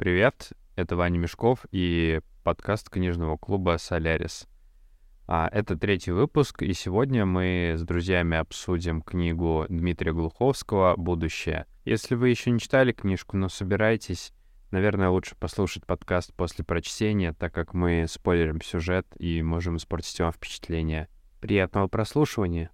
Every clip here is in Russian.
Привет, это Ваня Мешков и подкаст книжного клуба «Солярис». А, это третий выпуск, и сегодня мы с друзьями обсудим книгу Дмитрия Глуховского «Будущее». Если вы еще не читали книжку, но собираетесь, наверное, лучше послушать подкаст после прочтения, так как мы спойлерим сюжет и можем испортить вам впечатление. Приятного прослушивания!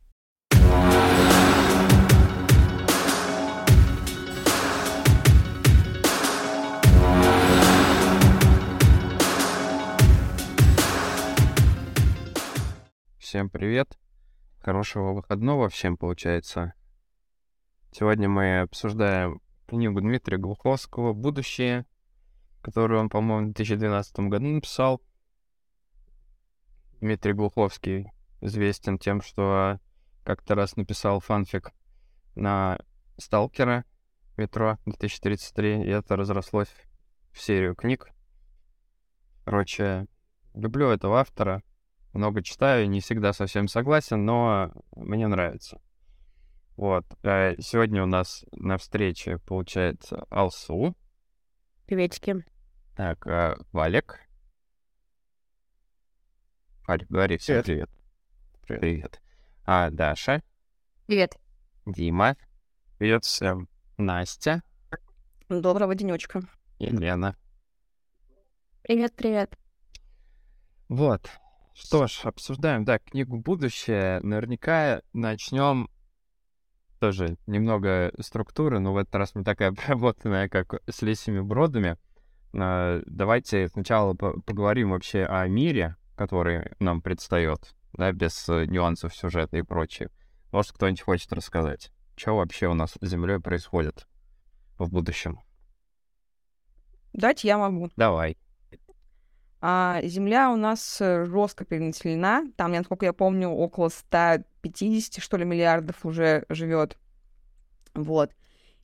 Всем привет. Хорошего выходного всем, получается. Сегодня мы обсуждаем книгу Дмитрия Глуховского «Будущее», которую он, по-моему, в 2012 году написал. Дмитрий Глуховский известен тем, что как-то раз написал фанфик на «Сталкера» метро 2033, и это разрослось в серию книг. Короче, люблю этого автора, много читаю, не всегда совсем согласен, но мне нравится. Вот. Э, сегодня у нас на встрече, получается, Алсу. Приветики. Так, э, Валик. Валик, говори всем привет. Привет. привет. А, Даша. Привет. Дима. Привет всем. Настя. Доброго денечка. И Лена. Привет, привет. Вот. Что ж, обсуждаем, да, книгу «Будущее». Наверняка начнем тоже немного структуры, но в этот раз не такая обработанная, как с лесями бродами. А, давайте сначала поговорим вообще о мире, который нам предстает, да, без э, нюансов сюжета и прочее. Может, кто-нибудь хочет рассказать, что вообще у нас с Землей происходит в будущем? Дать я могу. Давай. А земля у нас э, жестко перенаселена. Там, насколько я помню, около 150, что ли, миллиардов уже живет. Вот.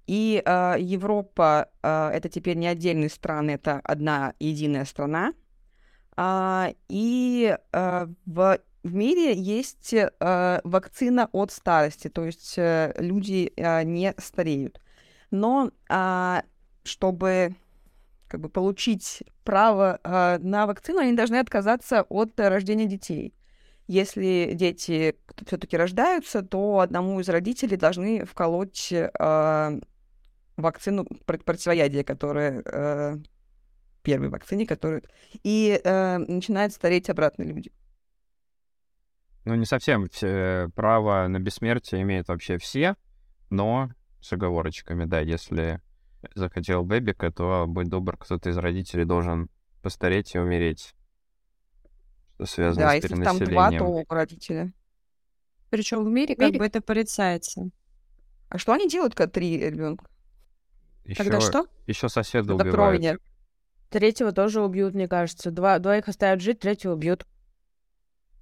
И э, Европа э, это теперь не отдельные страны, это одна единая страна. А, и э, в, в мире есть э, вакцина от старости, то есть э, люди э, не стареют. Но э, чтобы как бы получить право э, на вакцину, они должны отказаться от рождения детей. Если дети все-таки рождаются, то одному из родителей должны вколоть э, вакцину противоядия, которая э, первой вакцине, которая и э, начинают стареть обратно люди. Ну, не совсем все право на бессмертие имеют вообще все, но с оговорочками, да, если захотел бэбика, то, будь добр, кто-то из родителей должен постареть и умереть. Что связано да, с если там два, то у родителя. Причем в мире, как бы это порицается. А что они делают, когда три ребенка? Еще, Когда что? Еще соседа Когда убивают. крови нет. Третьего тоже убьют, мне кажется. Два, двоих оставят жить, третьего убьют.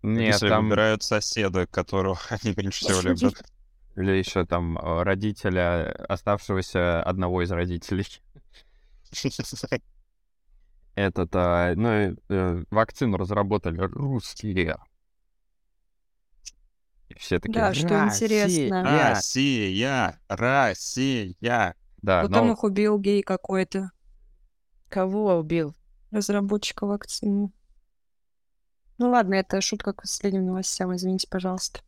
Нет, Если там... выбирают соседа, которого они меньше всего любят. Или еще там э, родителя, оставшегося одного из родителей. Этот, а, ну, э, вакцину разработали русские. И все такие, Да, что интересно. Россия! Россия! Да, Потом но их убил гей какой-то, Кого убил? разработчика вакцины. Ну ладно, это шутка к последним новостям, извините, пожалуйста.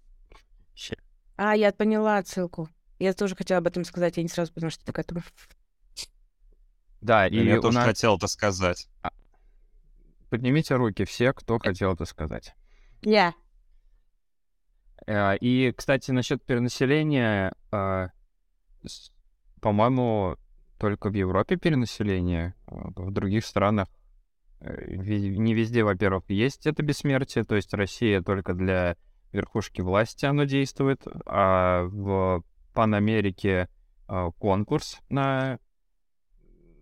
А, я поняла отсылку. Я тоже хотела об этом сказать, я не сразу поняла, что это такое. да, и Я тоже нас... хотел это сказать. Поднимите руки все, кто хотел это сказать. Я. Э, И, кстати, насчет перенаселения, с- по-моему, только в Европе перенаселение, а в других странах э, не везде, во-первых, есть это бессмертие, то есть Россия только для верхушки власти оно действует, а в Панамерике э, конкурс на,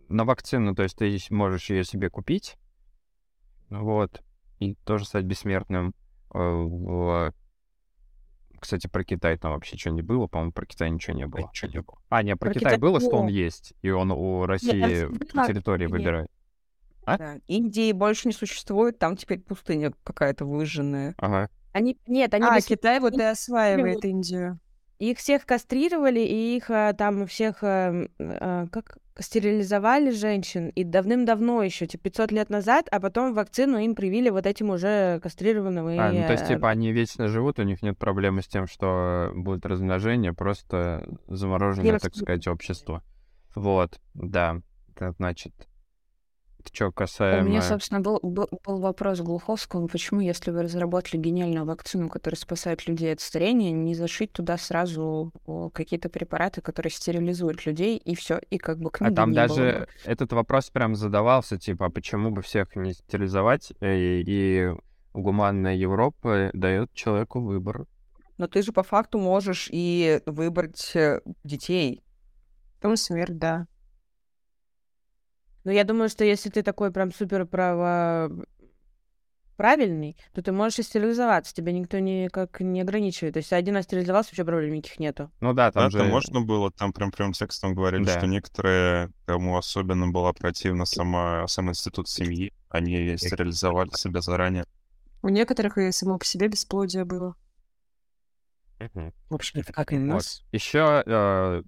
на вакцину, то есть ты можешь ее себе купить, вот, и тоже стать бессмертным. В кстати, про Китай там вообще что не было? По-моему, про Китай ничего не было. Ничего не было. А, не, про, Про Китай, Китай было, что он есть, и он у России была территории нет. выбирает. А? Да. Индии больше не существует, там теперь пустыня какая-то выжженная. Ага. Они, нет, они А, сих- Китай вот и осваивает Индию. их всех кастрировали, и их а, там всех, а, а, как стерилизовали женщин, и давным-давно еще, типа 500 лет назад, а потом вакцину им привили вот этим уже кастрированным. И, А, ну то есть, э, типа, они вечно живут, у них нет проблемы с тем, что будет размножение, просто замороженное, так распро- сказать, общество. Вот, да. Это значит, что У касаемо... меня, собственно, был, был, был вопрос к Глуховскому, почему, если вы разработали гениальную вакцину, которая спасает людей от старения, не зашить туда сразу какие-то препараты, которые стерилизуют людей, и все, и как бы А книги там не было даже бы. этот вопрос прям задавался, типа, а почему бы всех не стерилизовать, и, и гуманная Европа дает человеку выбор. Но ты же по факту можешь и выбрать э, детей. Потом смерть, да. Ну, я думаю, что если ты такой прям супер право правильный, то ты можешь и стерилизоваться, тебя никто никак не ограничивает. То есть один раз стерилизовался, вообще проблем никаких нету. Ну да, там Да, же... там можно было, там прям прям текстом говорили, Да. что некоторые, кому особенно была противна сама, сам институт семьи, они стерилизовали себя заранее. У некоторых и само по себе бесплодие было. Мгм. В общем, это как и у Вот. нас. Еще э,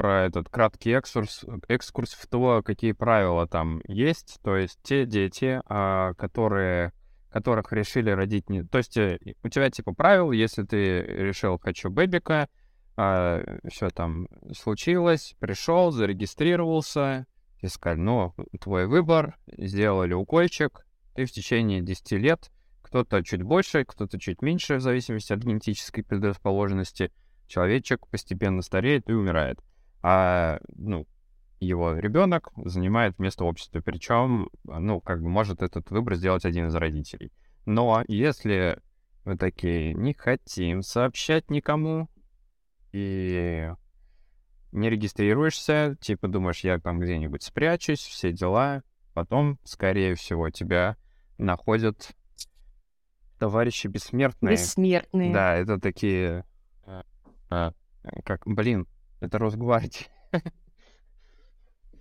про этот краткий экскурс, экскурс в то, какие правила там есть. То есть те дети, а, которые, которых решили родить... Не... То есть э, у тебя типа правил, если ты решил «хочу бэбика», все там случилось, пришел, зарегистрировался, и сказали, ну, твой выбор, сделали укольчик, ты в течение 10 лет, кто-то чуть больше, кто-то чуть меньше, в зависимости от генетической предрасположенности, человечек постепенно стареет и умирает. А, ну, его ребенок занимает место в обществе. Причем, ну, как бы может этот выбор сделать один из родителей. Но если вы такие не хотим сообщать никому и не регистрируешься, типа думаешь, я там где-нибудь спрячусь, все дела, потом, скорее всего, тебя находят товарищи бессмертные. Бессмертные. Да, это такие... а, как, блин, это Росгвардия.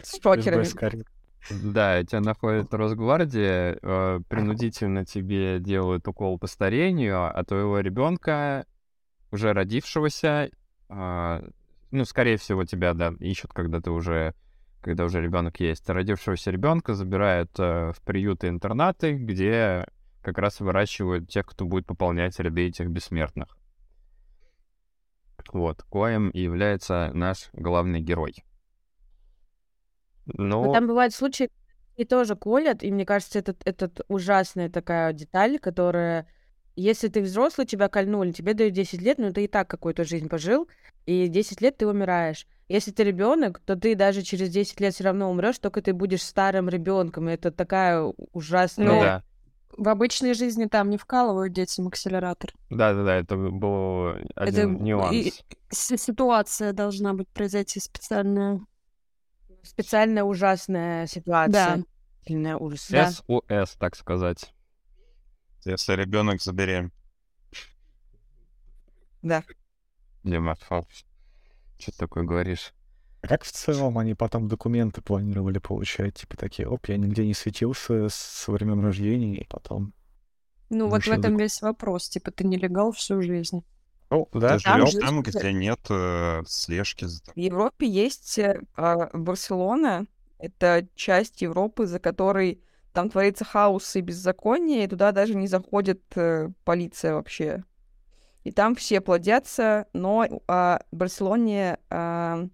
С шокерами. Да, тебя находит Росгвардия, э, принудительно тебе делают укол по старению, а твоего ребенка, уже родившегося, а, ну, скорее всего, тебя, да, ищут, когда ты уже, когда уже ребенок есть. Родившегося ребенка забирают э, в приюты-интернаты, где как раз выращивают тех, кто будет пополнять ряды этих бессмертных. Вот, коим и является наш главный герой. Но Ну, там бывают случаи, и тоже колят, и мне кажется, это, это ужасная такая деталь, которая, если ты взрослый, тебя кольнули, тебе дают 10 лет, но ты и так какую-то жизнь пожил, и 10 лет ты умираешь. Если ты ребенок, то ты даже через 10 лет все равно умрешь, только ты будешь старым ребенком. Это такая ужасная. ну Ну, да. В обычной жизни там не вкалывают детям акселератор. Да-да-да, это был один Это нюанс. и- Ситуация должна быть произойти специальная. специально ужасная ситуация. Да. Сильная ужас. Да. СОС, так сказать. Если ребенок заберем. Да. Дима, что ты такое говоришь? А как в целом они потом документы планировали получать? Типа такие, оп, я нигде не светился с времен рождения, и потом... Ну, вот в этом док- весь вопрос. Типа, ты нелегал всю жизнь. О, да? Ты там живешь же- там, где нет э, слежки за В Европе есть э, а, Барселона. Это часть Европы, за которой там творится хаос и беззаконие, и туда даже не заходит э, полиция вообще. И там все плодятся, но в Барселоне а,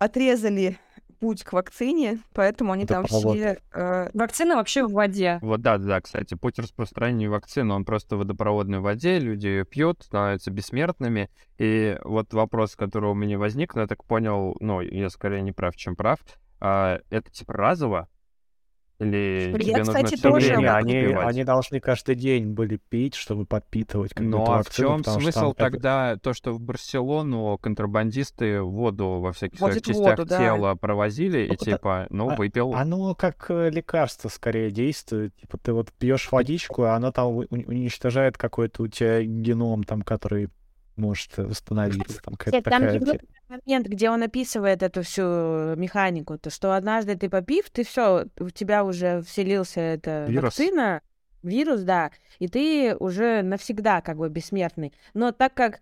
отрезали путь к вакцине, поэтому они там Водопровод. все... э, Вакцина вообще в воде. Вот да, да, кстати, путь распространения вакцины, он просто в водопроводной воде, люди ее пьют, становятся бессмертными. И вот вопрос, который у меня возник, но я так понял, ну, я скорее не прав, чем прав, а, это типа разово? Или Я, тебе нужно кстати, все тоже время они, они должны каждый день были пить, чтобы подпитывать как Ну а в чем смысл это- тогда то, что в Барселону контрабандисты воду во всяких Возят своих частях воду, да. тела провозили и Ну, это- типа, ну, а- выпил. Оно как э, лекарство скорее действует. Типа ты вот пьешь водичку, а оно там уничтожает какой-то у тебя геном, там, который может восстановиться. Там какая-то такая... момент, где он описывает эту всю механику, то что однажды ты попив, ты все, в тебя уже вселился эта Вирус. вакцина, вирус, да, и ты уже навсегда как бы бессмертный. Но так как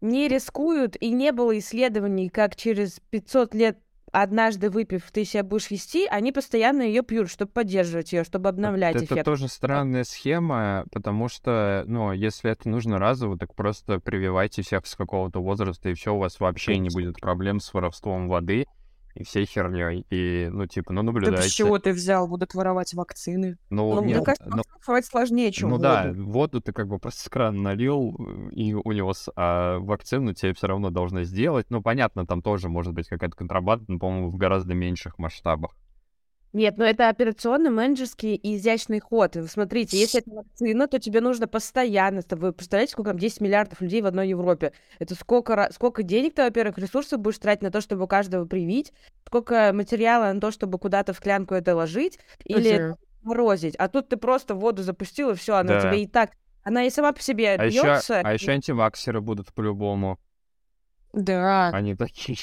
не рискуют, и не было исследований, как через 500 лет однажды выпив, ты себя будешь вести, они постоянно ее пьют, чтобы поддерживать ее, чтобы обновлять Это эффект. тоже странная схема, потому что, ну, если это нужно разово, так просто прививайте всех с какого-то возраста, и все, у вас вообще не будет проблем с воровством воды и всей херней. И, ну, типа, ну, Да наблюдайте. с чего ты взял? Будут воровать вакцины. Ну, Ну, мне нет, кажется, ну, воровать сложнее, чем ну воду. да, воду ты как бы просто с крана налил э, и унес, а вакцину тебе все равно должны сделать. Ну, понятно, там тоже может быть какая-то контрабанда, но, по-моему, в гораздо меньших масштабах. Нет, но это операционно-менеджерский и изящный ход. Смотрите, если это вакцина, то тебе нужно постоянно... то Вы представляете, сколько там 10 миллиардов людей в одной Европе? Это сколько, сколько денег ты, во-первых, ресурсов будешь тратить на то, чтобы каждого привить, сколько материала на то, чтобы куда-то в клянку это ложить или морозить. А тут ты просто воду запустил, и все, она Да. тебе и так... Она и сама по себе А еще, бьется. а еще антиваксеры будут по-любому. Да. Они такие.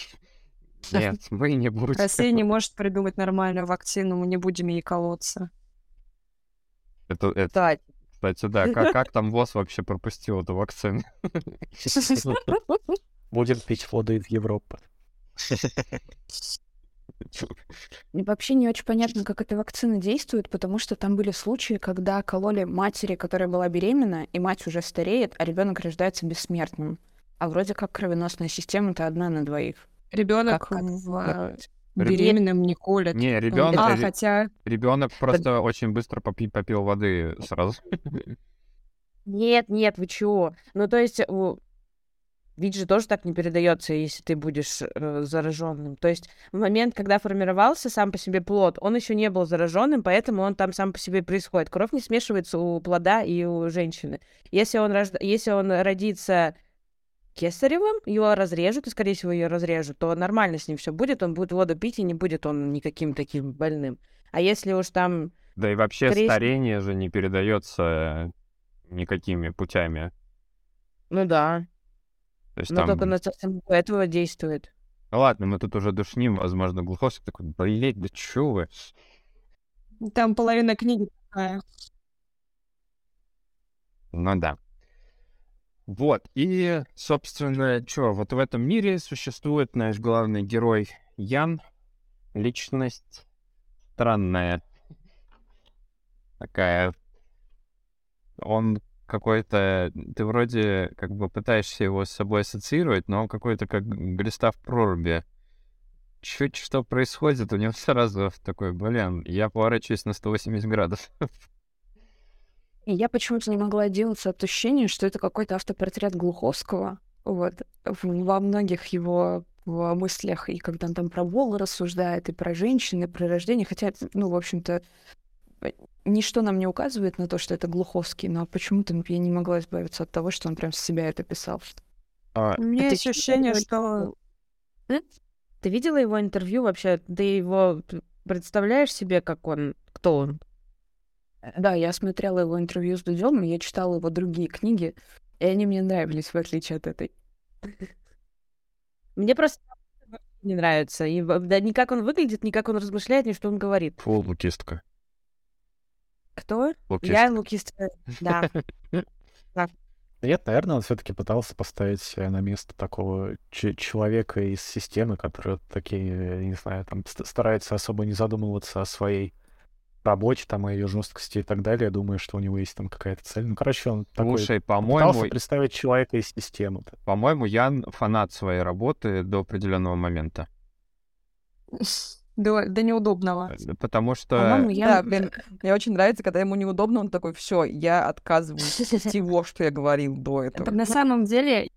Нет, мы не будем. Россия не может придумать нормальную вакцину, мы не будем ей колоться. Это, это, Кстати, кстати, да. Как, как там ВОЗ вообще пропустил эту вакцину? Будем пить воду из Европы. Вообще не очень понятно, как эта вакцина действует, потому что там были случаи, когда кололи матери, которая была беременна, и мать уже стареет, а ребенок рождается бессмертным. А вроде как кровеносная система-то одна на двоих. Ребенок Как- как- в как- беременным не колет. Не, А, ребенок, хотя ребенок просто очень быстро попи- попил воды сразу. Нет, нет, вы чего? Ну, то есть, ВИЧ же тоже так не передается, если ты будешь э, зараженным. То есть, в момент, когда формировался сам по себе плод, он еще не был зараженным, поэтому он там сам по себе происходит. Кровь не смешивается у плода и у женщины. Если он, рожда... если он родится кесаревым, его разрежут, и, скорее всего, ее разрежут, то нормально с ним все будет, он будет воду пить, и не будет он никаким таким больным. А если уж там Да и вообще Скорее старение же не передается никакими путями. Ну да. То есть Но там... только на этого действует. Ну ладно, мы тут уже душним, возможно, Глуховский такой, блять, да чё вы? там половина книги такая. Ну да. Вот, и, собственно, что, вот в этом мире существует наш главный герой Ян, личность странная. Такая. Он какой-то... Ты вроде как бы пытаешься его с собой ассоциировать, но он какой-то как глиста в проруби. Чуть что происходит, у него сразу такой, блин, я поворачиваюсь на 180 градусов. И я почему-то не могла отделаться от ощущения, что это какой-то автопортрет Глуховского. Вот. Во многих его в мыслях, и когда он там про Волу рассуждает, и про женщин, и про рождение, хотя, ну, в общем-то, э, ничто нам не указывает на то, что это Глуховский, но почему-то я не могла избавиться от того, что он прям с себя это писал. А, У меня Это есть ощущение, что Ты видела его интервью вообще? Ты его представляешь себе, как он, кто он? Да, я смотрела его интервью с Дудем, я читала его другие книги, и они мне нравились, в отличие от этой. Мне просто не нравится. И, да, ни как он выглядит, ни как он размышляет, ни что он говорит. Фу, лукистка. Кто? Лукистка. Я лукистка. Да. Нет, наверное, он все-таки пытался поставить себя на место такого ч- человека из системы, который такие, я не знаю, там ст- старается особо не задумываться о своей работе, там, о ее жесткости и так далее. Я думаю, что у него есть там какая-то цель. Ну, короче, он такой Слушай, пытался по-моему, представить человека из системы. по-моему, Ян фанат своей работы до определенного момента. до, до неудобного. Э, Потому что... По-моему, Да, я... блин, мне очень нравится, когда ему неудобно, он такой, все, я отказываюсь от всего, что я говорил до этого. На самом деле,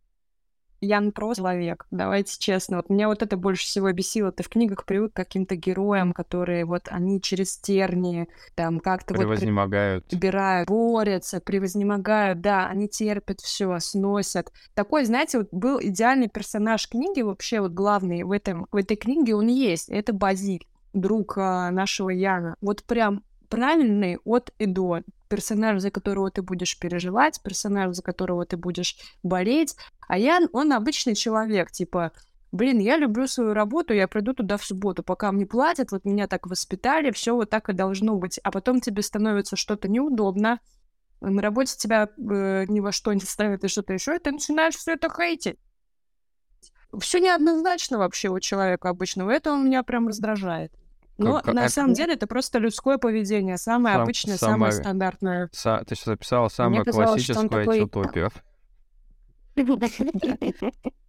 Ян просто человек, давайте честно. Вот меня вот это больше всего бесило. Ты в книгах привык к каким-то героям, которые вот они через тернии, там как-то вот превознемогают. убирают, борются, превознемогают, да, они терпят все, сносят. Такой, знаете, вот был идеальный персонаж книги, вообще вот главный в, этом, в этой книге он есть, это Базиль, друг а, нашего Яна. Вот прям правильный от и до. Персонаж, за которого ты будешь переживать, персонаж, за которого ты будешь болеть. А Ян, он обычный человек, типа, блин, я люблю свою работу, я приду туда в субботу, пока мне платят, вот меня так воспитали, все вот так и должно быть. А потом тебе становится что-то неудобно, на работе тебя э, ни во что не ставят и что-то еще, и ты начинаешь все это хейтить. Все неоднозначно вообще у человека обычного. Это он меня прям раздражает. Но Как- на а- самом деле это просто людское поведение, самое Сам- обычное, самое- самое стандартное. Са- Ты сейчас записала самую казалось, он классическую такой- антиутопию.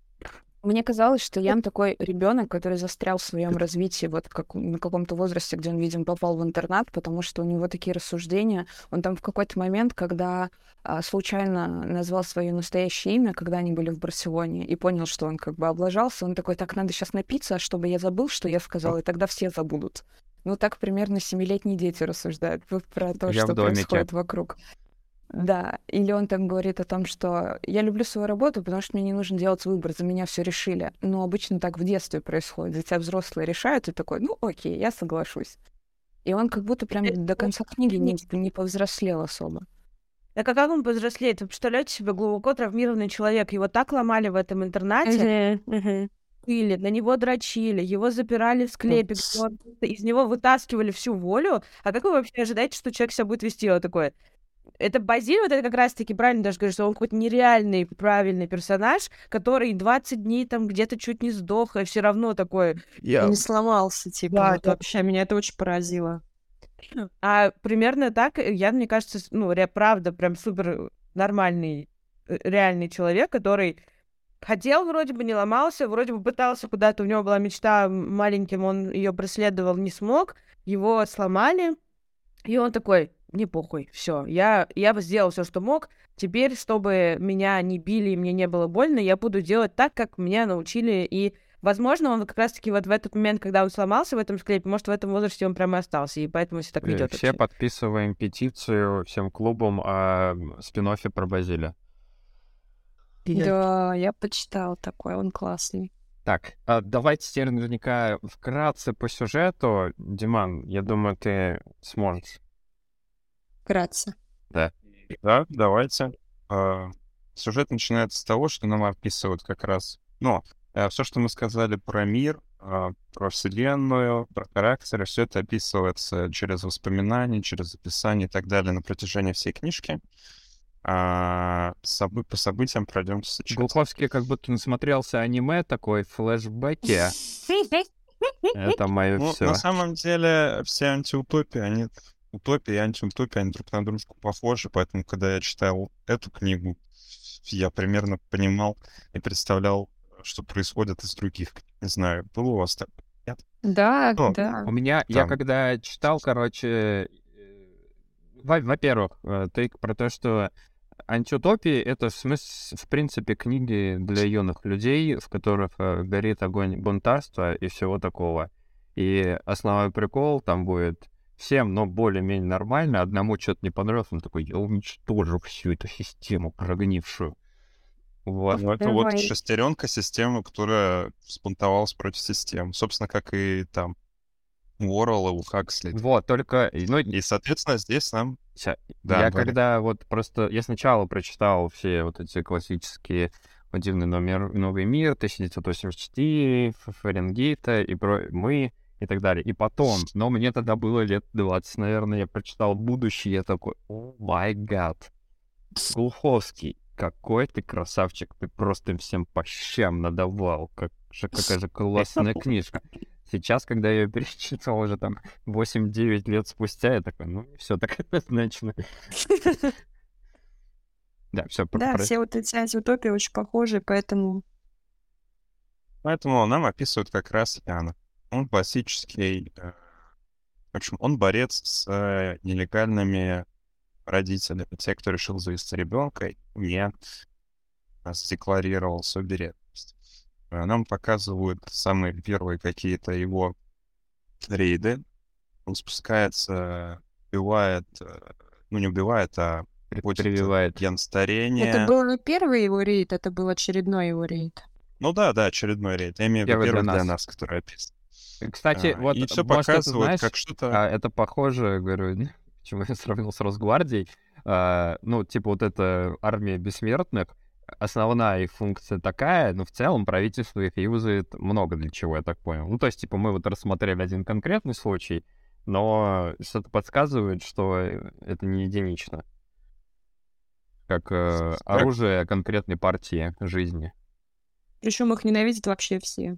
Мне казалось, что Ян такой ребенок, который застрял в своем развитии вот как, на каком-то возрасте, где он, видимо, попал в интернат, потому что у него такие рассуждения. Он там в какой-то момент, когда а, случайно назвал свое настоящее имя, когда они были в Барселоне, и понял, что он как бы облажался, он такой, так, надо сейчас напиться, чтобы я забыл, что я сказал, и тогда все забудут. Ну, так примерно семилетние дети рассуждают про то, Я что происходит вокруг. Да, или он там говорит о том, что я люблю свою работу, потому что мне не нужно делать выбор, за меня все решили. Но обычно так в детстве происходит. За тебя взрослые решают, и такой, ну окей, я соглашусь. И он как будто прям до конца книги не, не повзрослел особо. Так а как он повзрослеет? Вы представляете себе глубоко травмированный человек? Его так ломали в этом интернате, пыли, на него дрочили, его запирали в склепе, он- из него вытаскивали всю волю. А как вы вообще ожидаете, что человек себя будет вести вот такое? Это Базиль, вот это как раз-таки правильно даже говоришь, что он какой-то нереальный, правильный персонаж, который 20 дней там где-то чуть не сдох, и все равно такой... И не сломался, типа. Да, вот да. Вообще, меня это очень поразило. А примерно так, э, я, мне кажется, ну, ре- правда, прям супер нормальный, э, реальный человек, который хотел вроде бы, не ломался, вроде бы пытался куда-то, у него была мечта маленьким, он ее преследовал, не смог, его сломали, и он такой, мне похуй, все, я, я бы сделал все, что мог, теперь, чтобы меня не били и мне не было больно, я буду делать так, как меня научили, и Возможно, он как раз-таки вот в этот момент, когда он сломался в этом склепе, может, в этом возрасте он прямо и остался, и поэтому себя так Э, ведет. Все подписываем петицию всем клубам о спин про Базиля. Да, я почитала такой, он классный. Так, а давайте теперь наверняка вкратце по сюжету. Диман, я думаю, ты сможешь. Вкратце. Да, давайте. А, Сюжет начинается с того, что нам описывают как раз, ну, все, что мы сказали про мир, а, про вселенную, про характеры, все это описывается через воспоминания, через описание и так далее на протяжении всей книжки. А, собы- по событиям пройдемся сейчас. Глуховский как будто насмотрелся аниме такой, флешбеки. Это мое Ну, все. на самом деле, все антиутопии, они утопия и антиутопия, они друг на дружку похожи, поэтому, когда я читал эту книгу, я примерно понимал и представлял, что происходит из других. книг. Не знаю, было у вас так? Да, Ну, да. У меня, я Там. когда читал, короче, э, во- во-первых, э, тейк про то, что антиутопии — это в смысле, в принципе, книги для юных людей, в которых э, горит огонь бунтарства и всего такого. И основной прикол там будет всем, но более-менее нормально, одному что-то не понравилось, он такой, я уничтожу всю эту систему прогнившую. Вот. Ну, это вот шестеренка системы, которая спунтовалась против систем. Собственно, как и там у Орла, у Хаксли. Вот, только, ну, И, соответственно, здесь нам... Ща, Да, я говори. когда вот просто... Я сначала прочитал все вот эти классические «О дивный номер, новый мир», 1984, Ф- Фаренгейта и про мы и так далее. И потом, но мне тогда было лет 20, наверное, я прочитал «Будущее», я такой, о май гад, Глуховский, какой ты красавчик, ты просто им всем по щам надавал, как же, какая же классная книжка. Сейчас, когда я ее перечитал уже там 8-9 лет спустя, я такой, ну, все так однозначно. Да, все, Да, все вот эти антиутопии очень похожи, поэтому Поэтому нам описывают как раз Яна. Он классический... э, В общем, он борец с э, нелегальными родителями. Те, кто решил завести ребенка, не э, задекларировал свою беременность. Э, Нам показывают самые первые какие-то его рейды. Он спускается, убивает, э, ну не убивает, а Прививает. ген старения. это был не первый его рейд, это был очередной его рейд. Ну да, да, очередной рейд. Я имею в виду Первый для нас, который описан. Кстати, А, вот, и все может, это, показывают, знаешь, как что-то... а, это похоже, говорю, почему я сравнил с Росгвардией, А, ну, типа вот эта армия бессмертных, основная их функция такая, но в целом правительство их юзает много для чего, я так понял. Ну, то есть, типа, мы вот рассмотрели один конкретный случай, но что-то подсказывает, что это не единично. как э, оружие конкретной партии жизни. Причем их ненавидят вообще все.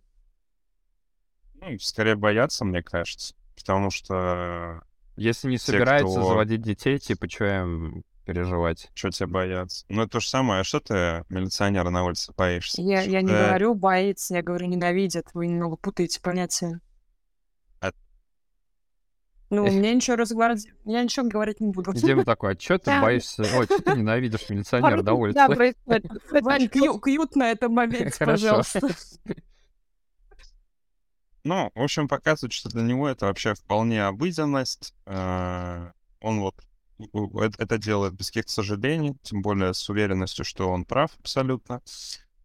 Ну, скорее боятся, мне кажется. Потому что Если не Те, собирается кто- заводить детей, типа, что им переживать? что тебя боятся? Ну, это то же самое. А что ты милиционера на улице боишься? Я, я не Э, говорю боится, я говорю ненавидят. Вы немного путаете понятия. А- Ну, мне ничего разговаривать, я ничего говорить не буду. Дима такой, а что ты боишься? Ой, что ты ненавидишь милиционера на улице? Да, происходит. Вань, кью- кьют на этом моменте, пожалуйста. Ну, в общем, показывает, что для него это вообще вполне обыденность. Э, Он вот это делает без каких-то сожалений, тем более с уверенностью, что он прав абсолютно.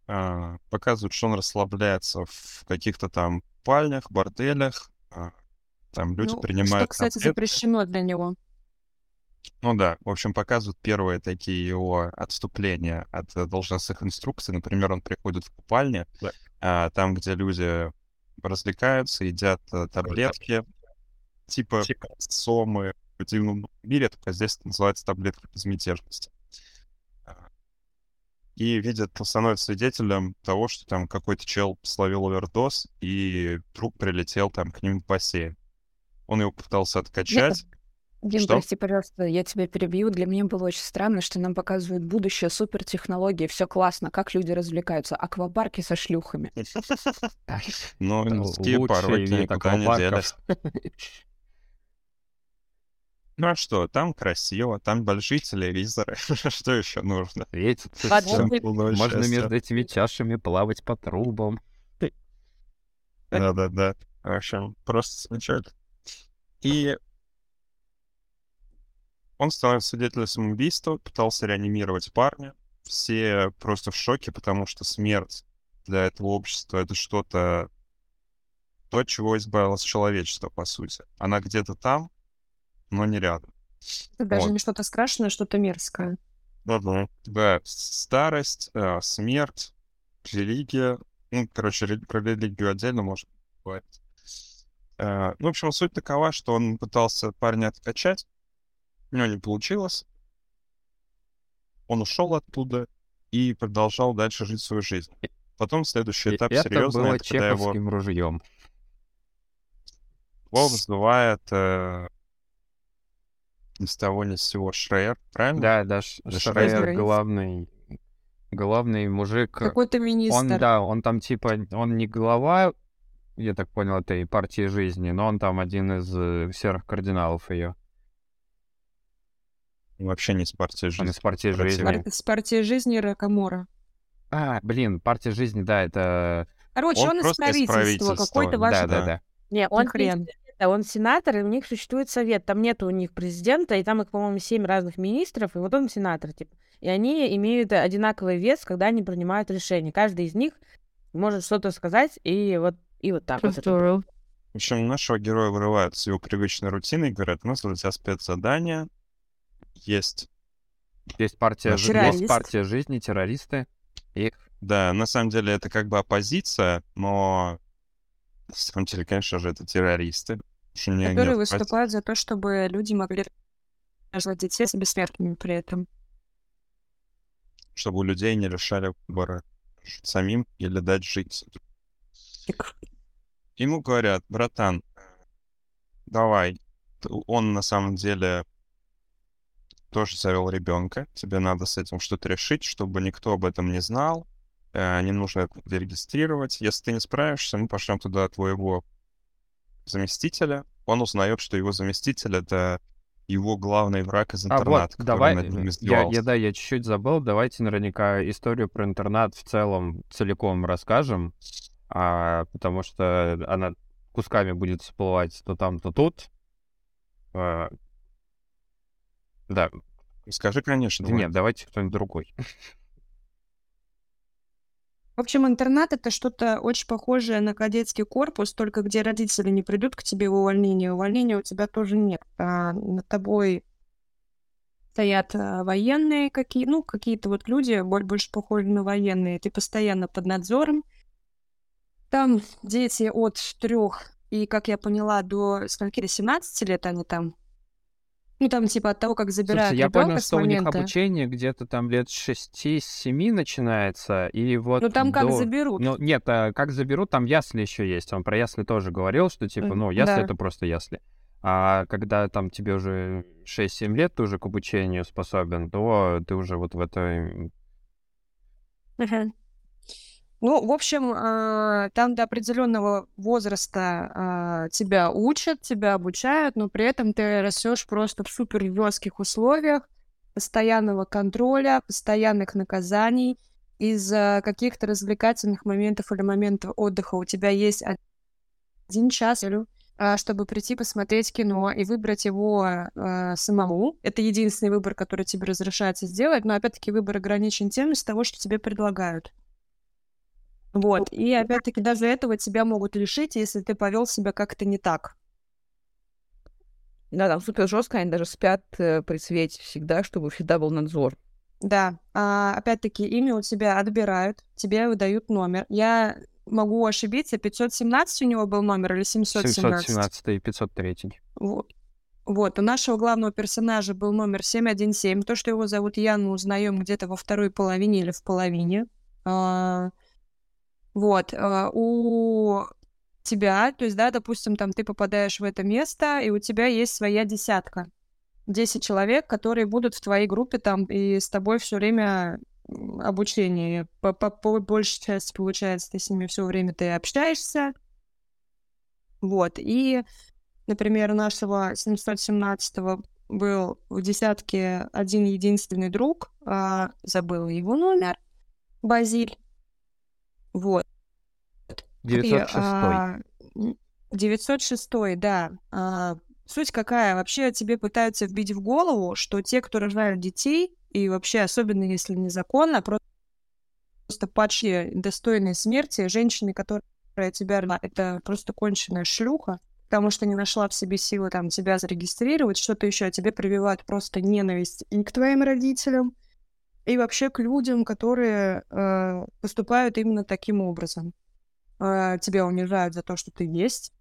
Э, Показывает, что он расслабляется в каких-то там пальнях, борделях. э, Там люди Ну, принимают Что, кстати, таблетки. запрещено для него. Ну да, в общем, показывают первые такие его отступления от должностных инструкций. Например, он приходит в купальне, а, там, где люди развлекаются, едят э, таблетки, типа сомы в дивном мире, только здесь это называется таблетка безмятежности. А, И видит, становится свидетелем того, что там какой-то чел словил овердоз, и труп прилетел там к ним в бассейн. Он его пытался откачать. Дим, Что? прости, пожалуйста, я тебя перебью. Для меня было очень странно, что нам показывают будущее, супертехнологии, все классно, как люди развлекаются, аквапарки со шлюхами. Это такие пороки вид никуда не аквапарков. делись. Ну а что, там красиво, там большие телевизоры. Что еще нужно? Светится Можно счастья. между этими чашами плавать по трубам. Да-да-да. В общем, просто замечательно. И он становится свидетелем самоубийства, пытался реанимировать парня. Все просто в шоке, потому что смерть для этого общества — это что-то... То, чего избавилось человечество, по сути. Она где-то там, но не рядом. Это даже Вот. не что-то страшное, а что-то мерзкое. Да, да, старость, э, смерть, религия. Ну, короче, про религию отдельно можно поговорить. Э, ну, в общем, суть такова, что он пытался парня откачать, у него не получилось. Он ушел оттуда и продолжал дальше жить свою жизнь. Потом следующий И этап это серьезный, было это когда его, чеховским ружьем. его вызывает э, ни с того ни с сего Шрейер, правильно? Да, да, Ш- Да, Шрейер Шрейер. главный, главный мужик. Какой-то Он, министр. да, он там типа, он не глава, я так понял, этой партии жизни, но он там один из э, серых кардиналов ее. Вообще не с партией Он жизни. из партии Противник. жизни. Пар- С партии жизни Ракамора. А, блин, партия жизни, да, это... Короче, Он он, из правительства, какой-то да, важный. Да, да, да. да. Не, он хрен. совета, он сенатор, и у них существует совет. Там нет у них президента, и там их, по-моему, семь разных министров, и вот он сенатор, типа. И они имеют одинаковый вес, когда они принимают решения. Каждый из них может что-то сказать, и вот, и вот так вот. В общем, нашего героя вырывают с его привычной рутины и говорят, у нас для тебя спецзадание, есть... Есть партия, жи- есть партия жизни, террористы. И Да, на самом деле это как бы оппозиция, но на самом деле, конечно же, это террористы. Которые выступают за то, чтобы люди могли рожать детей с бессмертными при этом. чтобы у людей не решали выбора жить самим или дать жить. Ему говорят, братан, давай, он на самом деле тоже завел ребенка, тебе надо с этим что-то решить, чтобы никто об этом не знал, э, не нужно это зарегистрировать. Если ты не справишься, мы пошлем туда твоего заместителя. Он узнает, что его заместитель — это его главный враг из А интерната, вот, который давай, ним я, я, да, я чуть-чуть забыл, давайте наверняка историю про интернат в целом целиком расскажем, а, потому что она кусками будет всплывать то там, то тут. А, да, Скажи, конечно. да давай. нет, давайте кто-нибудь другой. В общем, интернат — это что-то очень похожее на кадетский корпус, только где родители не придут к тебе в увольнение. Увольнения у тебя тоже нет. А над тобой стоят а, военные какие, ну, какие-то вот люди, боль- больше похожи на военные. Ты постоянно под надзором. Там дети от трех и, как я поняла, до скольки, до 17 лет они там Ну, там, типа, от того, как забирают Слушайте, я понял, что у них момента... обучение где-то там лет 6-7 начинается, и вот Ну, там как до... заберут. Ну, нет, а как заберут, там ясли еще есть. Он про ясли тоже говорил, что типа, ну, ясли да. это просто ясли. А когда там тебе уже 6-7 лет, ты уже к обучению способен, то ты уже вот в этой... Мгм. Ну, в общем, а, там до определенного возраста а, тебя учат, тебя обучают, но при этом ты растешь просто в супер жестких условиях, постоянного контроля, постоянных наказаний. Из-за каких-то развлекательных моментов или моментов отдыха у тебя есть один час, а, чтобы прийти посмотреть кино и выбрать его а, самому. Это единственный выбор, который тебе разрешается сделать, но опять-таки выбор ограничен тем из того, что тебе предлагают. Вот. И опять-таки даже этого тебя могут лишить, если ты повел себя как-то не так. Да, там супер жестко, они даже спят э, при свете всегда, чтобы всегда был надзор. Да. А, опять-таки имя у тебя отбирают, тебе выдают номер. Я могу ошибиться, 517 у него был номер или 717? 717 и 503. Вот. Вот, у нашего главного персонажа был номер 717. То, что его зовут Ян, мы узнаем где-то во второй половине или в половине. А, вот, а, у тебя, то есть, да, допустим, там ты попадаешь в это место, и у тебя есть своя десятка. 10 человек, которые будут в твоей группе там и с тобой все время обучение. По, по, большей части, получается, ты с ними все время ты общаешься. Вот, и, например, нашего 717 был в десятке один единственный друг, а, забыл его номер, Базиль. Вот. И, 906. а, м, 906, да. А, суть какая? Вообще тебе пытаются вбить в голову, что те, кто рожают детей, и вообще, особенно если незаконно, про- просто падшие, достойные смерти, женщины, которая тебя родила, это просто конченая шлюха, потому что не нашла в себе силы там тебя зарегистрировать, что-то еще, а тебе прививают просто ненависть и к твоим родителям, и вообще к людям, которые э, поступают именно таким образом. Э, тебя унижают за то, что ты есть,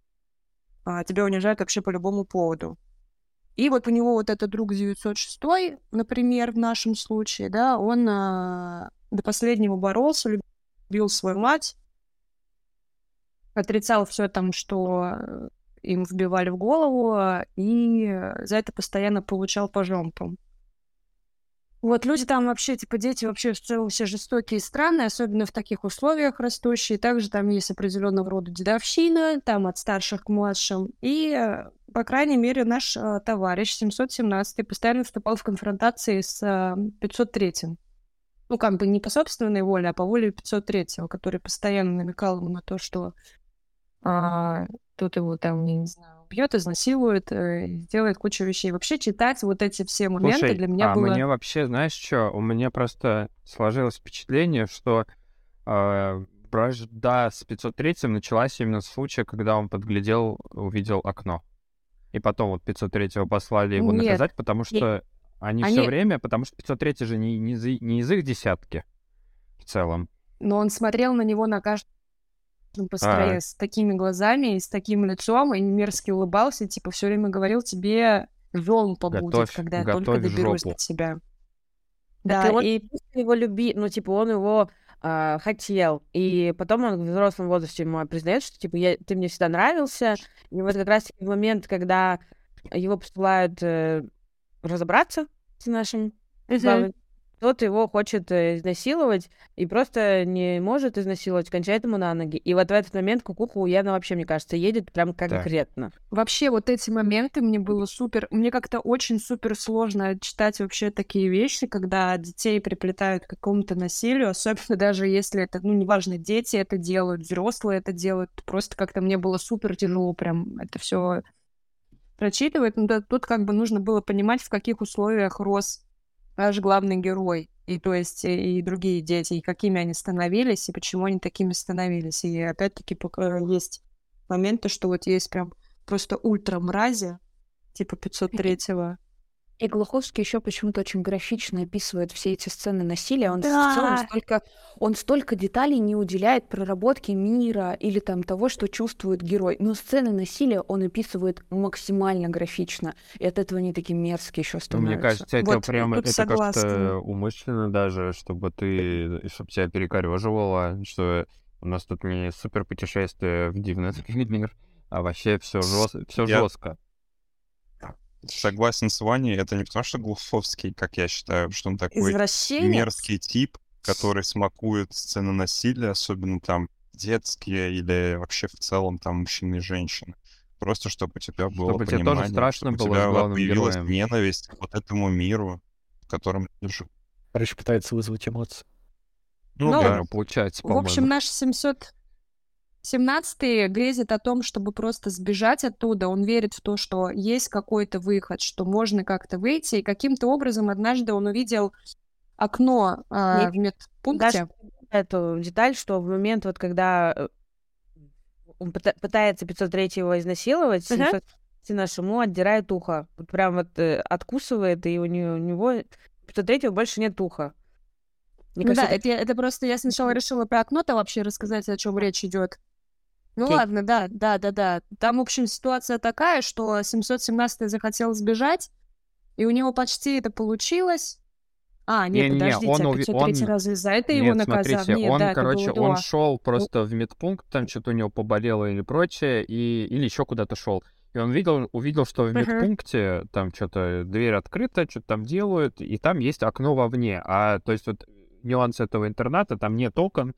а, тебя унижают вообще по любому поводу. И вот у него вот этот друг 906, например, в нашем случае, да, он а, до последнего боролся, любил свою мать, отрицал все там, что э, им вбивали в голову, а, и за это постоянно получал по жопам. Вот люди там вообще, типа, дети вообще в целом все жестокие и странные, особенно в таких условиях растущие. Также там есть определенного рода дедовщина, там от старших к младшим. И, э, по крайней мере, наш э, товарищ 717 постоянно вступал в конфронтации с э, 503 Ну, как бы не по собственной воле, а по воле 503 который постоянно намекал ему на то, что а, тут его там, я не знаю, убьет, изнасилует, э, делает кучу вещей. Вообще читать вот эти все моменты Слушай, для меня а было... мне вообще, знаешь что, у меня просто сложилось впечатление, что э, вражда с 503 началась именно с случая, когда он подглядел, увидел окно. И потом вот 503 послали его Нет, наказать, потому что они все они- время, потому что 503 же не, не, не из их десятки в целом. но он смотрел на него на каждом построении с такими глазами и с таким лицом, и мерзко улыбался, типа, все время говорил тебе, жопа будет, Готовь- когда я только доберусь жопу. до тебя. Так Да, и он и просто его люби, ну, типа, он его а, хотел, и потом он в взрослом возрасте ему признает, что, типа, я, ты мне всегда нравился, и вот как раз в момент, когда его посылают э, разобраться с нашим главным, тот его хочет э, изнасиловать и просто не может изнасиловать, кончает ему на ноги. И вот в этот момент кукуха у Яна вообще, мне кажется, едет прям конкретно. Вообще вот эти моменты мне было супер... Мне как-то очень супер сложно читать вообще такие вещи, когда детей приплетают к какому-то насилию, особенно даже если это, ну, неважно, дети это делают, взрослые это делают. Просто как-то мне было супер тяжело прям это все прочитывать. Но да, тут как бы нужно было понимать, в каких условиях рос наш главный герой. И то есть и другие дети, и какими они становились, и почему они такими становились. И опять-таки есть моменты, что вот есть прям просто ультра мрази, типа 503-го. И Глуховский еще почему-то очень графично описывает все эти сцены насилия. Он Да. в целом столько, он столько деталей не уделяет проработке мира или там того, что чувствует герой. Но сцены насилия он описывает максимально графично. И от этого они такие мерзкие еще Ну, становятся. мне кажется, это Вот прям тут это как-то умышленно даже, чтобы ты, чтобы тебя перекореживало, что у нас тут не супер путешествие в дивный мир, а вообще все все Я- жестко согласен с Ваней, это не потому что Глуховский, как я считаю, что он такой мерзкий тип, который смакует сцены насилия, особенно там детские или вообще в целом там мужчины и женщины. Просто чтобы у тебя было чтобы понимание, тебе тоже страшно чтобы было у тебя появилась героем. ненависть к вот этому миру, в котором я живу. Короче, пытается вызвать эмоции. Ну, ну да, получается, В общем, наш 700 Семнадцатый грезит о том, чтобы просто сбежать оттуда. Он верит в то, что есть какой-то выход, что можно как-то выйти. И каким-то образом однажды он увидел окно э, в медпункте. Даже эту деталь, что в момент, вот когда э, он пытается 503 его изнасиловать, uh-huh. нашему отдирает ухо. Вот прям вот э, откусывает, и у, не, у него 503 больше нет уха. Мне кажется, да, это... это, это просто я сначала решила про окно-то вообще рассказать, о чем речь идет. Ну Окей. ладно, да, да, да, да. Там, в общем, ситуация такая, что 717 захотел сбежать, и у него почти это получилось. А, нет, Не-не-не, подождите, он а уви- 503 он- разве за это его Нет, наказал? смотрите, Нет, он, да, короче, было он шел просто в медпункт, там что-то у него поболело или прочее, и, или еще куда-то шел. И он видел, увидел, что в медпункте там что-то дверь открыта, что-то там делают, и там есть окно вовне. А то есть вот нюанс этого интерната, там нет окон,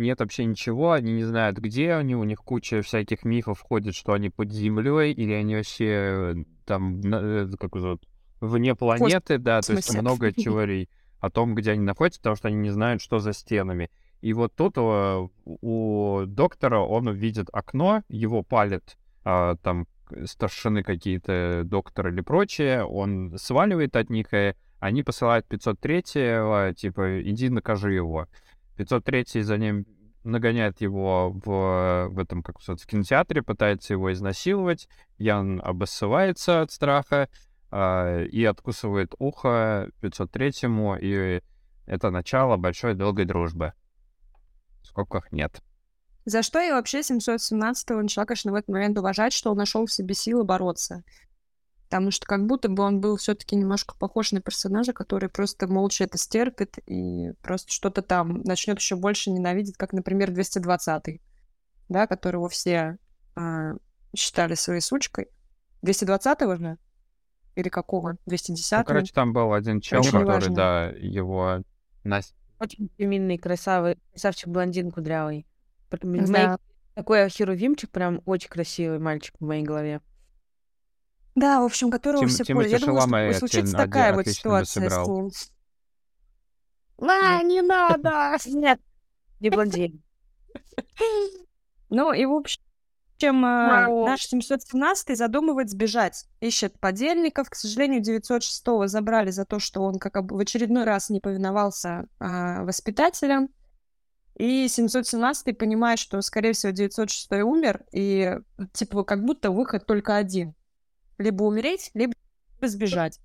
нет вообще ничего, они не знают, где они, у них куча всяких мифов ходит, что они под землей, или они вообще э, там, э, как зовут, вне планеты, да, то есть много теорий о том, где они находятся, потому что они не знают, что за стенами. И вот тут э, у доктора он видит окно, его палит а, там старшины какие-то доктор или прочее, он сваливает от них, и они посылают 503-го, типа, иди накажи его. 503 за ним нагоняет его в, в этом, как в кинотеатре, пытается его изнасиловать. Ян обоссывается от страха а, и откусывает ухо 503-му, и это начало большой долгой дружбы. В скобках нет. За что я вообще 717-го начала, конечно, в этот момент уважать, что он нашел в себе силы бороться. Потому что как будто бы он был все-таки немножко похож на персонажа, который просто молча это стерпит и просто что-то там начнет еще больше ненавидеть, как, например, 220-й, да, которого все а, считали своей сучкой. 220-го же? Или какого? 210-го? Ну, короче, там был один чел, Очень который, важно. да, его... Нас... очень феминный, красавый, красавчик блондин кудрявый. В моей- Да. Такой херувимчик, прям очень красивый мальчик в моей голове. Да, в общем, которого Тим- все Тимати поняли. Я думала, что случится такая вот ситуация с сыграл. ним. А, не надо! Нет, не блондин. Ну и в общем, э, Вау. наш 717 задумывает сбежать. Ищет подельников. К сожалению, 906 забрали за то, что он как в очередной раз не повиновался а, воспитателям. И 717 понимает, что, скорее всего, 906 умер, и типа как будто выход только один. Либо умереть, либо сбежать.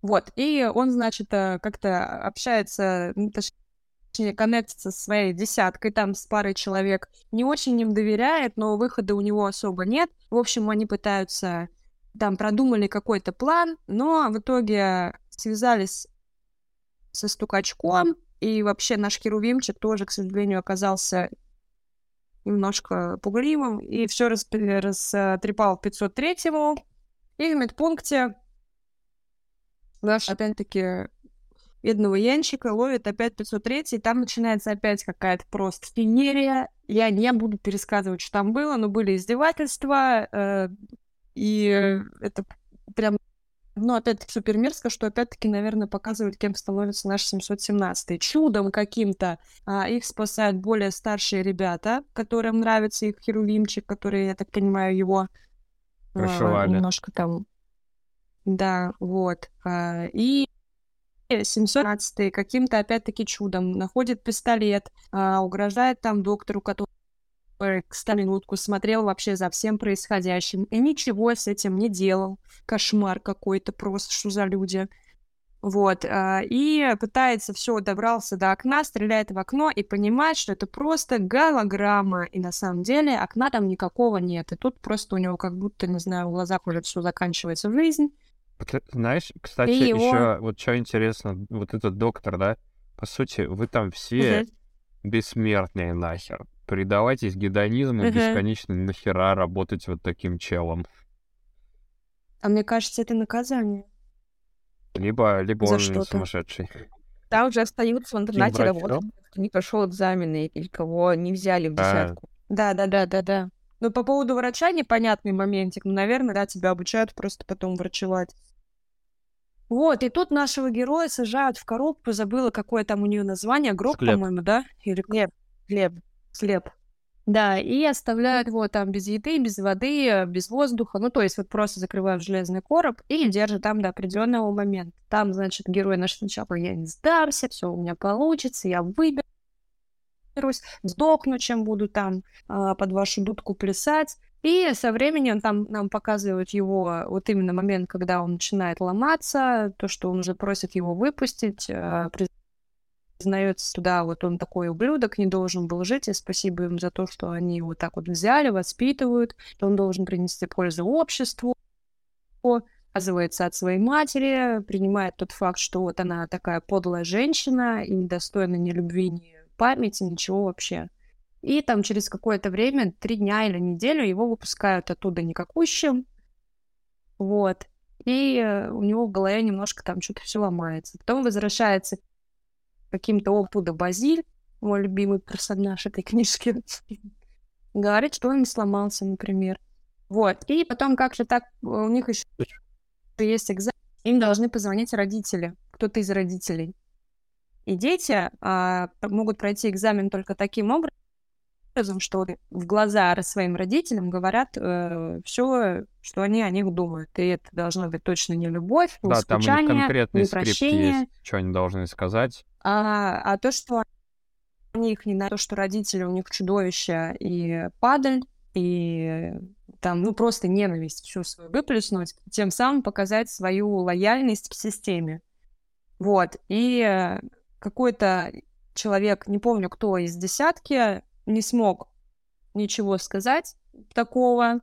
Вот, и он, значит, э, как-то общается, ну, точнее, коннектится со своей десяткой, там, с парой человек. Не очень им доверяет, но выхода у него особо нет. В общем, они пытаются, там, продумали какой-то план, но в итоге связались со стукачком, и вообще наш херувимчик тоже, к сожалению, оказался немножко пугливым, и все растрепал 503-му. И в медпункте наш, опять-таки, бедного Янчика ловит опять 503 и там начинается опять какая-то просто феерия. Я не буду пересказывать, что там было, но были издевательства, э, и это прям ну, опять-таки, супер мерзко, что опять-таки, наверное, показывает, кем становится наш 717 Чудом каким-то а, их спасают более старшие ребята, которым нравится их херувимчик, который, я так понимаю, его а, немножко там... Да, вот. А, и 717 каким-то, опять-таки, чудом находит пистолет, а, угрожает там доктору, который к минутку смотрел вообще за всем происходящим и ничего с этим не делал. Кошмар какой-то просто, что за люди. Вот, а, и пытается все, добрался до окна, стреляет в окно и понимает, что это просто голограмма, и на самом деле окна там никакого нет, и тут просто у него как будто, не знаю, в глазах уже все заканчивается жизнь. Знаешь, кстати, и его... еще вот что интересно, вот этот доктор, да, по сути, вы там все угу. бессмертные нахер. Предавайтесь гедонизму угу. бесконечно нахера работать вот таким челом. А мне кажется, это наказание. Либо, либо За он что-то. сумасшедший. Там уже остаются в интернате работать, кто не прошел экзамены или кого не взяли в а. десятку. Да, да, да, да, да. Ну, по поводу врача непонятный моментик. Ну, наверное, да, тебя обучают просто потом врачевать. Вот, и тут нашего героя сажают в коробку, забыла, какое там у нее название, гроб, по-моему, да? Или... Хлеб, хлеб, хлеб. Да, и оставляют его там без еды, без воды, без воздуха. Ну, то есть вот просто закрывают железный короб и держат там до определенного момента. Там, значит, герой наш сначала я не сдамся, все у меня получится, я выберусь, сдохну, чем буду там а, под вашу дудку плясать. И со временем там нам показывают его вот именно момент, когда он начинает ломаться, то, что он уже просит его выпустить, признается туда, вот он такой ублюдок, не должен был жить, и спасибо им за то, что они его так вот взяли, воспитывают, что он должен принести пользу обществу, отказывается от своей матери, принимает тот факт, что вот она такая подлая женщина и недостойна ни любви, ни памяти, ничего вообще. И там через какое-то время, три дня или неделю, его выпускают оттуда никакущим. Вот. И э, у него в голове немножко там что-то все ломается. Потом возвращается каким-то опуда Базиль, мой любимый персонаж этой книжки, говорит, что он сломался, например. Вот. И потом как-то так у них еще есть экзамен, им должны позвонить родители, кто-то из родителей. И дети а, могут пройти экзамен только таким образом, что в глаза своим родителям говорят э, все, что они о них думают. И это должно быть точно не любовь, не да, скучание, там у них конкретный не скрипт есть, что они должны сказать. А, а то, что у них не на то, что родители у них чудовища и падаль, и там, ну, просто ненависть всю свою выплеснуть, тем самым показать свою лояльность к системе. Вот. И какой-то человек, не помню, кто из десятки, не смог ничего сказать такого,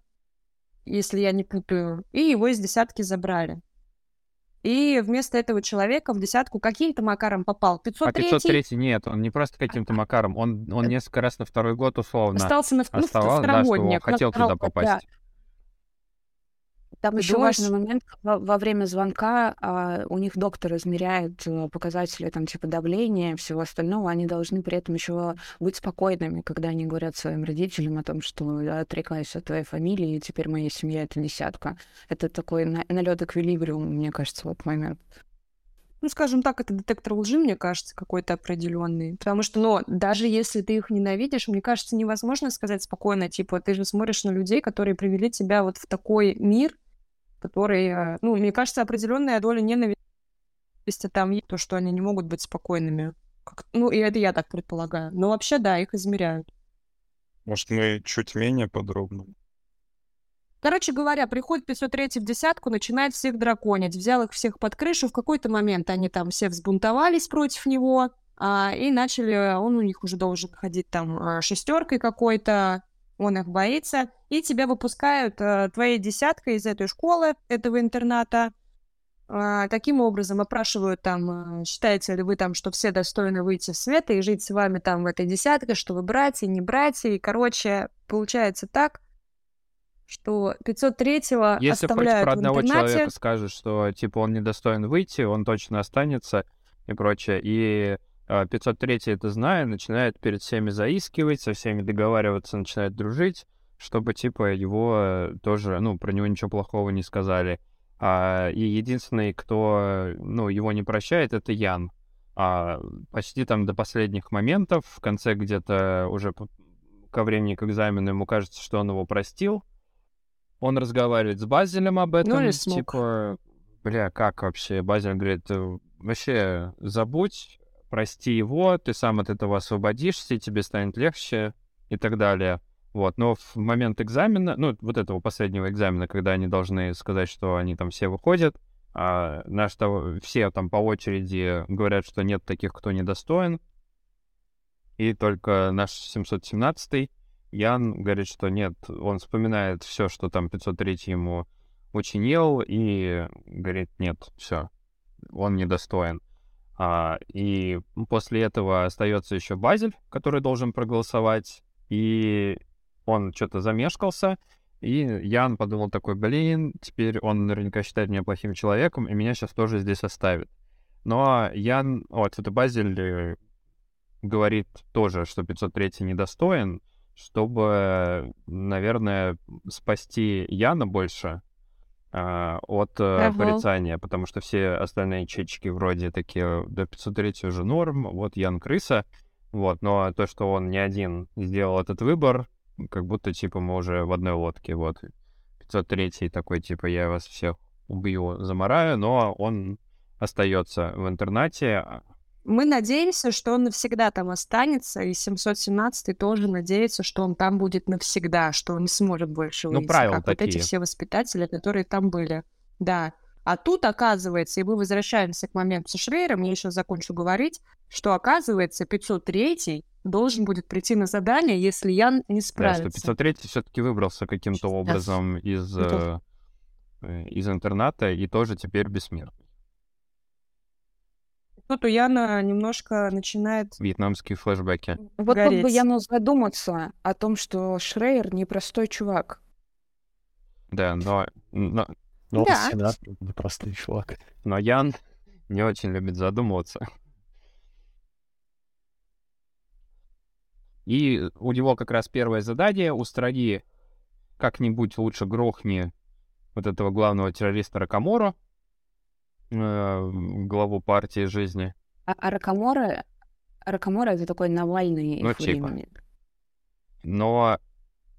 если я не путаю, и его из десятки забрали. И вместо этого человека в десятку каким-то макаром попал. 503 А 503 нет, он не просто каким-то макаром, он, он несколько раз на второй год условно остался на, ну, оставался, да, что он хотел туда попасть. Да. Там еще важный момент, во, во время звонка а, у них доктор измеряет а, показатели там типа давления, всего остального, они должны при этом еще быть спокойными, когда они говорят своим родителям о том, что я отрекаюсь от твоей фамилии, и теперь моя семья это десятка. Это такой на, налет эквилибриум, мне кажется, вот момент. Ну, скажем так, это детектор лжи, мне кажется, какой-то определенный. Потому что, ну, даже если ты их ненавидишь, мне кажется, невозможно сказать спокойно, типа, ты же смотришь на людей, которые привели тебя вот в такой мир, который, э, ну, мне кажется, определенная доля ненависти там есть, то, что они не могут быть спокойными. Как... Ну, и это я так предполагаю. Но вообще, да, их измеряют. Может, мы чуть менее подробно? Короче говоря, приходит 503 в десятку, начинает всех драконить, взял их всех под крышу, в какой-то момент они там все взбунтовались против него, а, и начали, он у них уже должен ходить там а, шестеркой какой-то, он их боится, и тебя выпускают э, твоей десяткой из этой школы, этого интерната. Э, таким образом опрашивают там, э, считаете ли вы там, что все достойны выйти в свет и жить с вами там в этой десятке, что вы братья, не братья. И, короче, получается так, что 503-го Если хоть про одного человека скажешь, что, типа, он недостоин выйти, он точно останется и прочее, и 503 а, это зная, начинает перед всеми заискивать, со всеми договариваться, начинает дружить, чтобы, типа, его тоже, ну, про него ничего плохого не сказали. А, и единственный, кто, ну, его не прощает, это Ян. А, почти там до последних моментов, в конце где-то уже ко времени к экзамену ему кажется, что он его простил. Он разговаривает с Базелем об этом, ну, типа, бля, как вообще? Базель говорит, вообще забудь, прости его, ты сам от этого освободишься, тебе станет легче и так далее. Вот, но в момент экзамена, ну, вот этого последнего экзамена, когда они должны сказать, что они там все выходят, а наш того, все там по очереди говорят, что нет таких, кто недостоин, и только наш 717 Ян говорит, что нет, он вспоминает все, что там 503 ему учинил, и говорит, нет, все, он недостоин. А, и после этого остается еще Базель, который должен проголосовать, и он что-то замешкался, и Ян подумал такой, блин, теперь он наверняка считает меня плохим человеком, и меня сейчас тоже здесь оставит. Но Ян, вот это Базель э, говорит тоже, что 503 недостоин, чтобы, наверное, спасти Яна больше, от э, Ага. порицания, потому что все остальные чечки вроде такие, да 503 уже норм, вот Ян крыса, вот, но то, что он не один сделал этот выбор, как будто, типа, мы уже в одной лодке, вот. 503 такой, типа, я вас всех убью, замораю, но он остается в интернате, а, Мы надеемся, что он навсегда там останется, и 717 тоже надеется, что он там будет навсегда, что он не сможет больше Ну, выйти, правила как вот эти такие. все воспитатели, которые там были. Да. А тут, оказывается, и мы возвращаемся к моменту со Шрейером, я еще закончу говорить, что, оказывается, 503 должен будет прийти на задание, если Ян не да, что справится. 503 все-таки выбрался каким-то Да. образом из, Готов. э, э, из интерната и тоже теперь бессмертный. Тут у Яна немножко начинает Вьетнамские флешбеки. Вот тут бы. Яну задуматься о том, что Шрейер непростой чувак. Да, но, но, Ну, он Да. сенатор, непростой чувак. но Ян не очень любит задумываться. И у него как раз первое задание — устрани как-нибудь лучше грохни вот этого главного террориста Ракамору, э, главу партии жизни. А, а Ракамора... Ракамора — это такой Навальный Ну, их типа. времени. Но,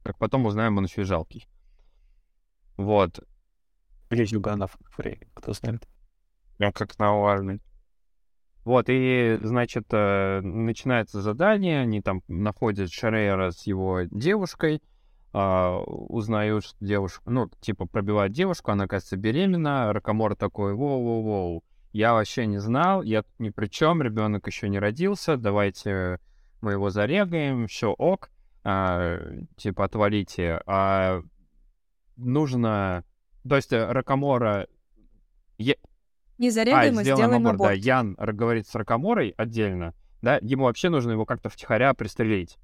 как потом узнаем, он еще и жалкий. Вот. Или Юганов, время, кто знает. Прям как Навальный. Вот, и, значит, э, начинается задание, они там находят Шрейера с его девушкой, а, узнают, что девушка, ну, типа, пробивают девушку, она, кажется, беременна, Ракомор такой, воу-воу-воу, я вообще не знал, я тут ни при чем, ребенок еще не родился, давайте мы его зарегаем, все ок, а, типа, отвалите. А нужно... То есть э, Ракомора... е- не а, зарегаем, а сделаем сделаем аборт, да. аборт. Ян р- говорит с Ракоморой отдельно, да, ему вообще нужно его как-то втихаря пристрелить.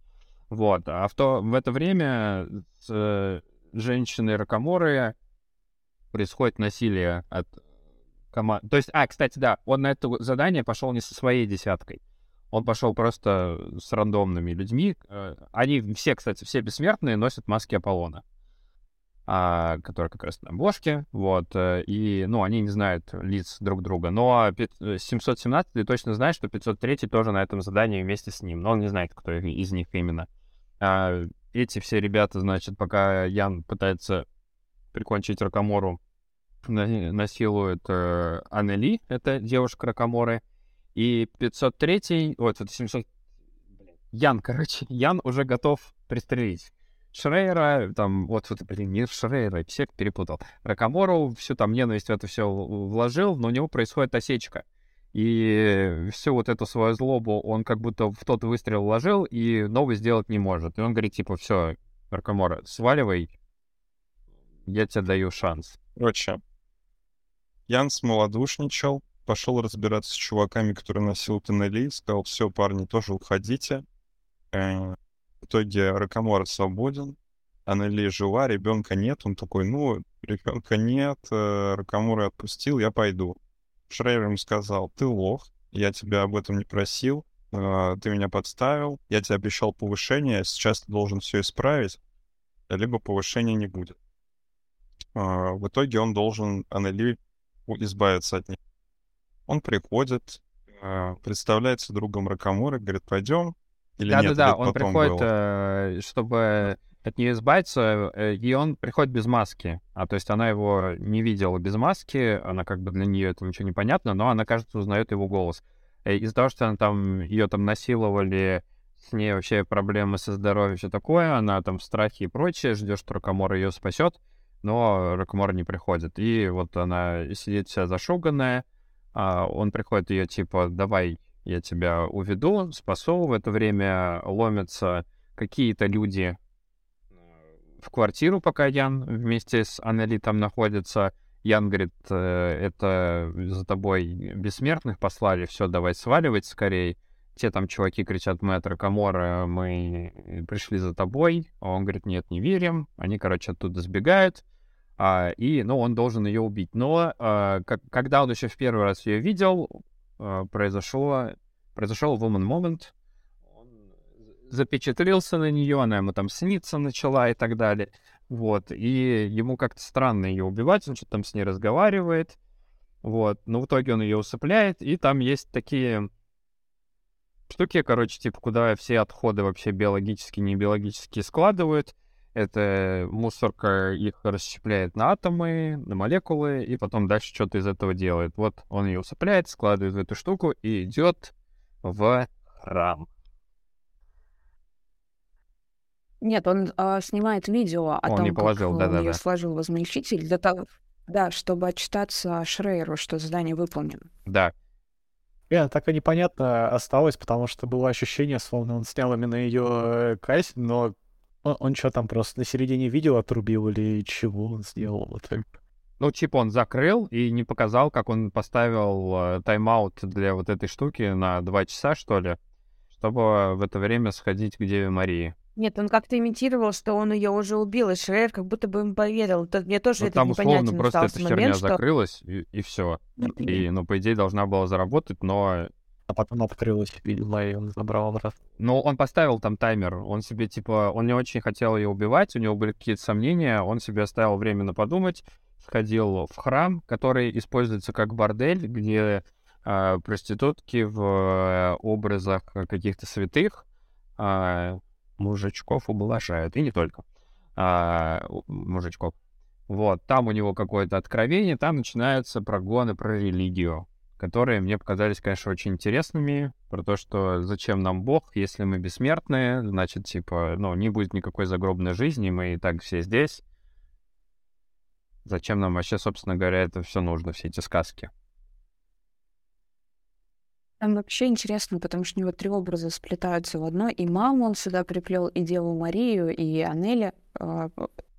Вот, а в, то, в это время с женщиной Ракоморы происходит насилие от команды. То есть, а, кстати, да, он на это задание пошел не со своей десяткой. Он пошел просто с рандомными людьми. Э, Они все, кстати, все бессмертные носят маски Аполлона а, которые как раз на обложке, вот, э, и, ну, они не знают лиц друг друга, но пи- э, 717 точно знает, что 503 тоже на этом задании вместе с ним, но он не знает, кто из них именно. А, эти все ребята, значит, пока Ян пытается прикончить Ракамору, на- насилуют э, Аннели, это девушка Ракаморы, и 503, вот, это 700... блин, Ян, короче, Ян уже готов пристрелить. Шрейера, там, вот, вот, блин, не Шрейера, всех перепутал. Ракамору всю там ненависть в это все вложил, но у него происходит осечка. И всю вот эту свою злобу он как будто в тот выстрел вложил и новый сделать не может. И он говорит, типа, все, Ракамора, сваливай, я тебе даю шанс. Короче, Ян смолодушничал, пошел разбираться с чуваками, которые носил тоннели, сказал, все, парни, тоже уходите. Э, В итоге Ракамора свободен, Аннели жива, ребенка нет. Он такой, ну, ребенка нет, э, Ракамора отпустил, я пойду. Шрейер ему сказал, ты лох, я тебя об этом не просил, э, ты меня подставил, я тебе обещал повышение, сейчас ты должен все исправить, либо повышения не будет. А, в итоге он должен Аннели у- избавиться от них. Он приходит, а, представляется другом Ракамуры, говорит, пойдем. Или нет, Да-да-да, или это он приходит, было? э, чтобы от нее избавиться, э, и он приходит без маски. А то есть она его не видела без маски, она как бы для нее это ничего не понятно, но она, кажется, узнает его голос. Э, Из-за того, что она там ее там насиловали с ней вообще проблемы со здоровьем, все такое, она там в страхе и прочее, ждет, что Рокомор ее спасет, но Рокомор не приходит. И вот она сидит вся зашуганная, а он приходит ее типа, давай, я тебя уведу, спасу. В это время ломятся какие-то люди в квартиру, пока Ян вместе с Аннели находится. Ян говорит, «Э, это за тобой бессмертных послали, все, давай сваливать скорее. Те там чуваки кричат, мы от Ракомора, мы пришли за тобой. А он говорит, нет, не верим. Они, короче, оттуда сбегают. А, и, ну, он должен ее убить. Но а, как, когда он еще в первый раз ее видел, а, произошло, произошел woman moment, запечатлился на нее, она ему там сниться начала и так далее. Вот, и ему как-то странно ее убивать, он что-то там с ней разговаривает. Вот, но в итоге он ее усыпляет, и там есть такие штуки, короче, типа, куда все отходы вообще биологические, не биологические складывают. Это мусорка их расщепляет на атомы, на молекулы, и потом дальше что-то из этого делает. Вот он ее усыпляет, складывает в эту штуку и идет в храм. Нет, он а, снимает видео о Он том, не положил, как да-да-да. ее сложил возмельчитель для того, да, чтобы отчитаться Шрейеру, что задание выполнено. Да, Э, так и непонятно осталось, потому что было ощущение, словно он снял именно ее казнь, но он, он что там просто на середине видео отрубил или чего он сделал? Вот так. Ну, типа он закрыл и не показал, как он поставил э, тайм-аут для вот этой штуки на два часа, что ли, чтобы в это время сходить к Деве Марии. Нет, он как-то имитировал, что он ее уже убил, и Шрейер как будто бы им поверил. То- Мне тоже Ну, этот там условно просто эта херня момент, что... закрылась, и, все. И, ну, по идее, должна была заработать, но... А потом открылось, видимо, и он забрал обратно. Но он поставил там таймер. Он себе, типа, он не очень хотел ее убивать, у него были какие-то сомнения, он себе оставил временно подумать, сходил в храм, который используется как бордель, где а, проститутки в э, образах каких-то святых а, мужичков ублажают, и не только а, мужичков. Вот, там у него какое-то откровение, там начинаются прогоны про религию, которые мне показались, конечно, очень интересными, про то, что зачем нам Бог, если мы бессмертные, значит, типа, ну, не будет никакой загробной жизни, мы и так все здесь. Зачем нам вообще, собственно говоря, это все нужно, все эти сказки? Там вообще интересно, потому что у него три образа сплетаются в одно. И маму он сюда приплел, и Деву Марию, и Анели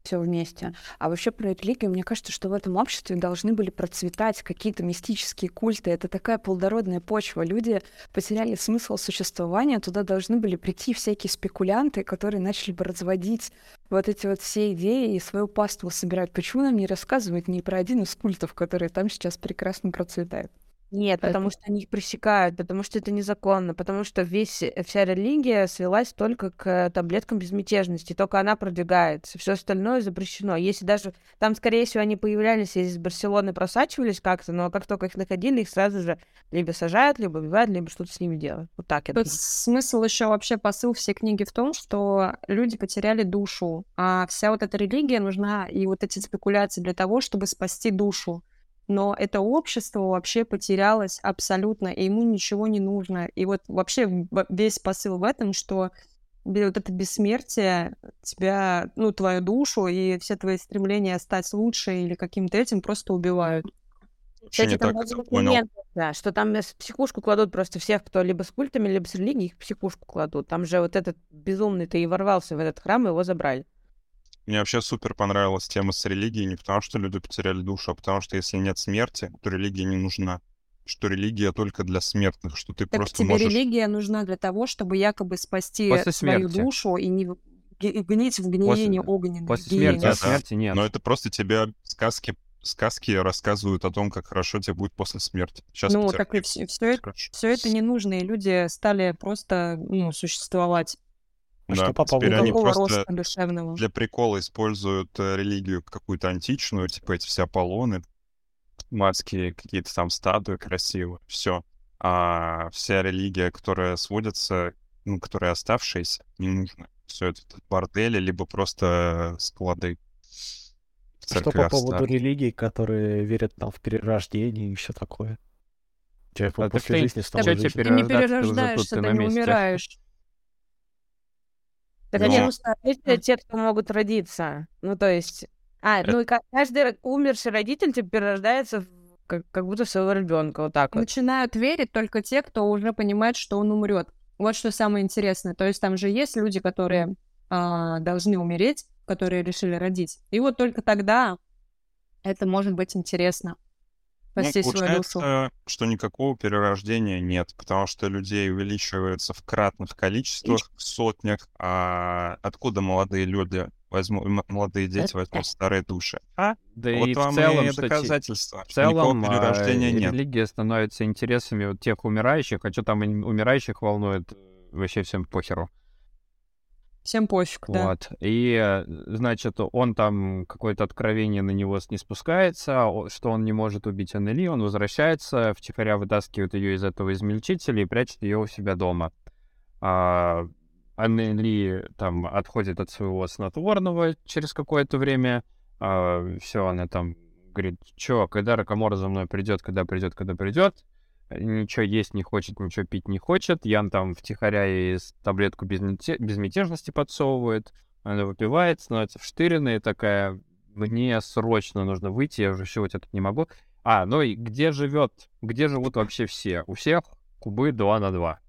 все вместе. А вообще про религию, мне кажется, что в этом обществе должны были процветать какие-то мистические культы. Это такая плодородная почва. Люди потеряли смысл существования, туда должны были прийти всякие спекулянты, которые начали бы разводить вот эти вот все идеи и свою паству собирать. Почему нам не рассказывают ни про один из культов, который там сейчас прекрасно процветает? Нет, потому что они их пресекают, потому что это незаконно, потому что весь, э, вся религия свелась только к э, таблеткам безмятежности, только она продвигается, все остальное запрещено. Если даже там, скорее всего, они появлялись из Барселоны, просачивались как-то, но как только их находили, их сразу же либо сажают, либо убивают, либо что-то с ними делают. Вот так я Тут думаю. смысл еще вообще посыл всей книги в том, что люди потеряли душу, а вся вот эта религия нужна и вот эти спекуляции для того, чтобы спасти душу. Но это общество вообще потерялось абсолютно, и ему ничего не нужно. И вот вообще весь посыл в этом, что вот это бессмертие тебя, ну, твою душу и все твои стремления стать лучше или каким-то этим просто убивают. Не Кстати, там так это понял. да, что там в психушку кладут просто всех, кто либо с культами, либо с религией, их в психушку кладут. Там же вот этот безумный-то и ворвался в этот храм, и его забрали. Мне вообще супер понравилась тема с религией, не потому что люди потеряли душу, а потому что если нет смерти, то религия не нужна. Что религия только для смертных, что ты Так просто тебе можешь... религия нужна для того, чтобы якобы спасти После свою смерти. душу и не гнить в гниении огненной. После гиене. смерти, а Да, смерти нет. Но это просто тебе сказки, сказки рассказывают о том, как хорошо тебе будет после смерти. Сейчас Ну, так и все, все, это, все это не нужно, и люди стали просто ну, существовать. А Да, что по теперь поводу они просто роста душевного. для прикола используют э, религию какую-то античную, типа эти все Аполлоны, марские какие-то там статуи красивые, все. А вся религия, которая сводится, ну, которая оставшаяся, не нужна. Все это бордели, либо просто склады в Что по поводу старых. религий, которые верят там в перерождение и все такое? Человек А так после ты- жизни тебе жизнь. Ты не ты уже тут, перерождаешься, ты ты не месте. умираешь. Так есть ли те, кто могут родиться. Ну, то есть... А, ну и ка- каждый умерший родитель типа перерождается в- как, как будто своего ребенка, вот так вот. Начинают верить только те, кто уже понимает, что он умрет. Вот что самое интересное. То есть там же есть люди, которые а, должны умереть, которые решили родить. И вот только тогда это может быть интересно. Ну, Спасти свою душу. получается, что никакого перерождения нет, потому что людей увеличивается в кратных количествах, в сотнях. А откуда молодые люди возьмут, молодые дети возьмут старые души? А? Да вот и в вам целом, и доказательства, В что никакого целом, а, перерождения нет. религия становится интересами вот тех умирающих, а что там умирающих волнует, вообще всем похеру. Всем пофиг, да. Вот. И, э, значит, он там, какое-то откровение на него не спускается, что он не может убить Аннели, он возвращается, втихаря вытаскивает ее из этого измельчителя и прячет ее у себя дома. А Аннели там отходит от своего снотворного через какое-то время, все, она там говорит, что, когда Ракомора за мной придет, когда придет, когда придет, ничего есть не хочет, ничего пить не хочет. Ян там втихаря ей таблетку безмятежности подсовывает. Она выпивает, становится вштыренная такая, мне срочно нужно выйти, я уже всего вот этот не могу. А, ну и где живет, где живут вообще все? У всех кубы 2 на 2.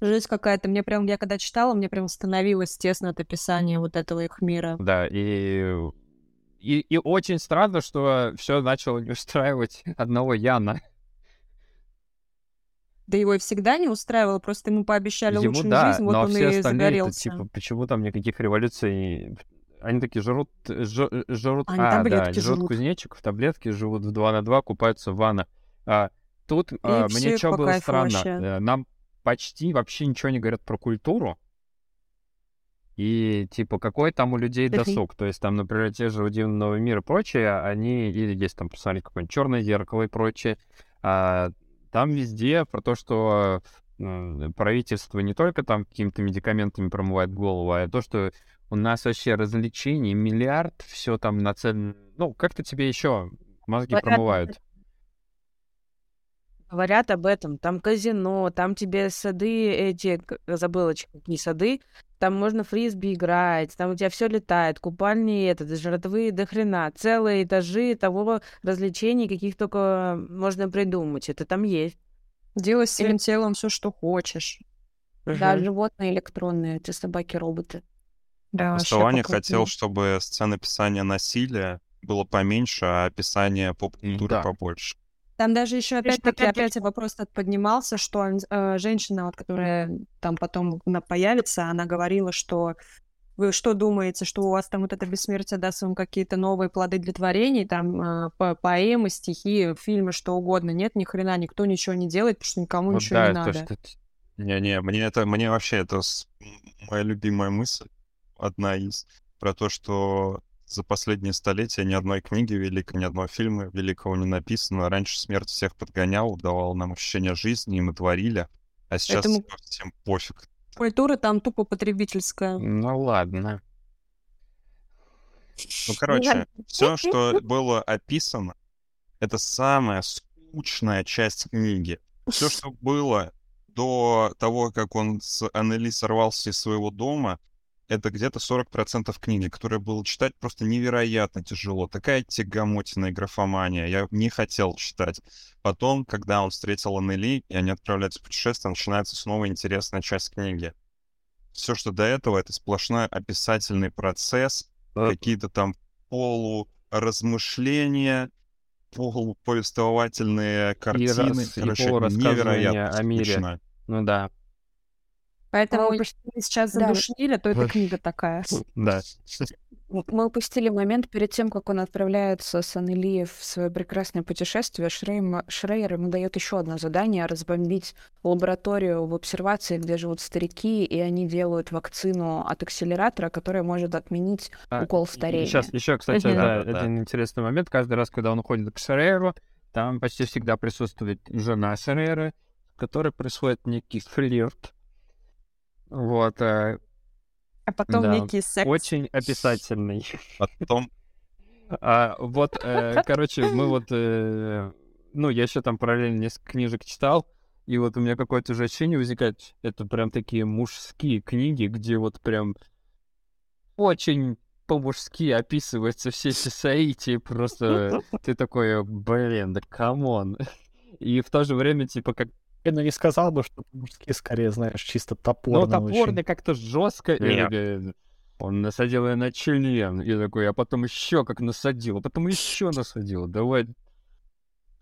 Жизнь какая-то. Мне прям, я когда читала, мне прям становилось тесно от описания вот этого их мира. Да, и, и, и очень странно, что все начало не устраивать одного Яна. Да его и всегда не устраивало, просто ему пообещали Ему лучшую да, жизнь, вот но он все и загорелся. типа, почему там никаких революций? Они такие жрут, жо- жрут, Они а, да, жрут жрут. кузнечиков, таблетки живут в 2 на 2, купаются в ваннах. А, тут а, мне что было странно, вообще. э, нам почти вообще ничего не говорят про культуру. И, типа, какой там у людей досуг? То есть там, например, те же «Удивный новый мир» и прочее, они, или есть там, посмотреть, какое-нибудь «Черное зеркало» и прочее, а, там везде про то, что м, правительство не только там какими-то медикаментами промывает голову, а то, что у нас вообще развлечений миллиард, все там нацелено... Ну, как-то тебе еще мозги промывают. Говорят об этом. Там казино, там тебе сады эти, забыла, какие сады, там можно фрисби играть, там у тебя все летает, купальни этот, жратвы до хрена, целые этажи того развлечений, каких только можно придумать. Это там есть. Делай с своим телом все, что хочешь. Да, Мгм. животные электронные, эти собаки-роботы. Да, по-крупному. хотел, чтобы сцен описания насилия было поменьше, а описание поп-культуры Да. побольше. Там даже еще опять-таки опять- вопрос этот поднимался, что э, женщина, вот, которая там потом появится, она говорила, что вы что думаете, что у вас там вот это бессмертие даст вам какие-то новые плоды для творений, там э, по- поэмы, стихи, фильмы, что угодно? Нет, ни хрена, никто ничего не делает, потому что никому Вот ничего да, не то, надо. что Не-не, мне это, мне вообще это с- моя любимая мысль, одна из, про то, что за последние столетия ни одной книги великой, ни одного фильма великого не написано. Раньше смерть всех подгонял, давал нам ощущение жизни, и мы творили. А сейчас Поэтому- всем пофиг. Культура там тупо потребительская. Ну ладно. Ну, короче, все, что было описано, это самая скучная часть книги. Все, что было до того, как он с Аннели сорвался из своего дома, это где-то 40% книги, которые было читать просто невероятно тяжело. Такая тягомотина и графомания. Я не хотел читать. Потом, когда он встретил Аннели, и они отправляются в путешествие, начинается снова интересная часть книги. Все, что до этого, это сплошной описательный процесс, Э, какие-то там полуразмышления, полуповествовательные картины. и Короче, полурассказывания невероятно о мире. скучно. Ну да, Поэтому, Мы если мы сейчас да. задушнили, то это Вот. книга такая. да. Мы упустили момент перед тем, как он отправляется с Аннели в свое прекрасное путешествие. Шрейм, Шрейер ему дает еще одно задание — разбомбить лабораторию в обсервации, где живут старики, и они делают вакцину от акселератора, которая может отменить А, укол старения. Сейчас еще, кстати, да, Да-да-да. один интересный момент. Каждый раз, когда он уходит к Шерейру, там почти всегда присутствует жена Шерейры, с которой происходит некий флирт. Вот, э, А потом Да, некий секс. очень описательный. Потом А, вот, э, короче, мы вот, э, ну, я еще там параллельно несколько книжек читал, И вот у меня какое-то же ощущение возникает, это прям такие мужские книги, где вот прям очень по-мужски описываются все эти соитии, просто ты такой, блин, да come on. И в то же время, типа, как я ну, не сказал бы, что по-мужски скорее, знаешь, чисто топорно. Ну, топорно как-то жестко. Он насадил ее на член. И такой, а потом еще как насадил, а потом еще насадил. Давай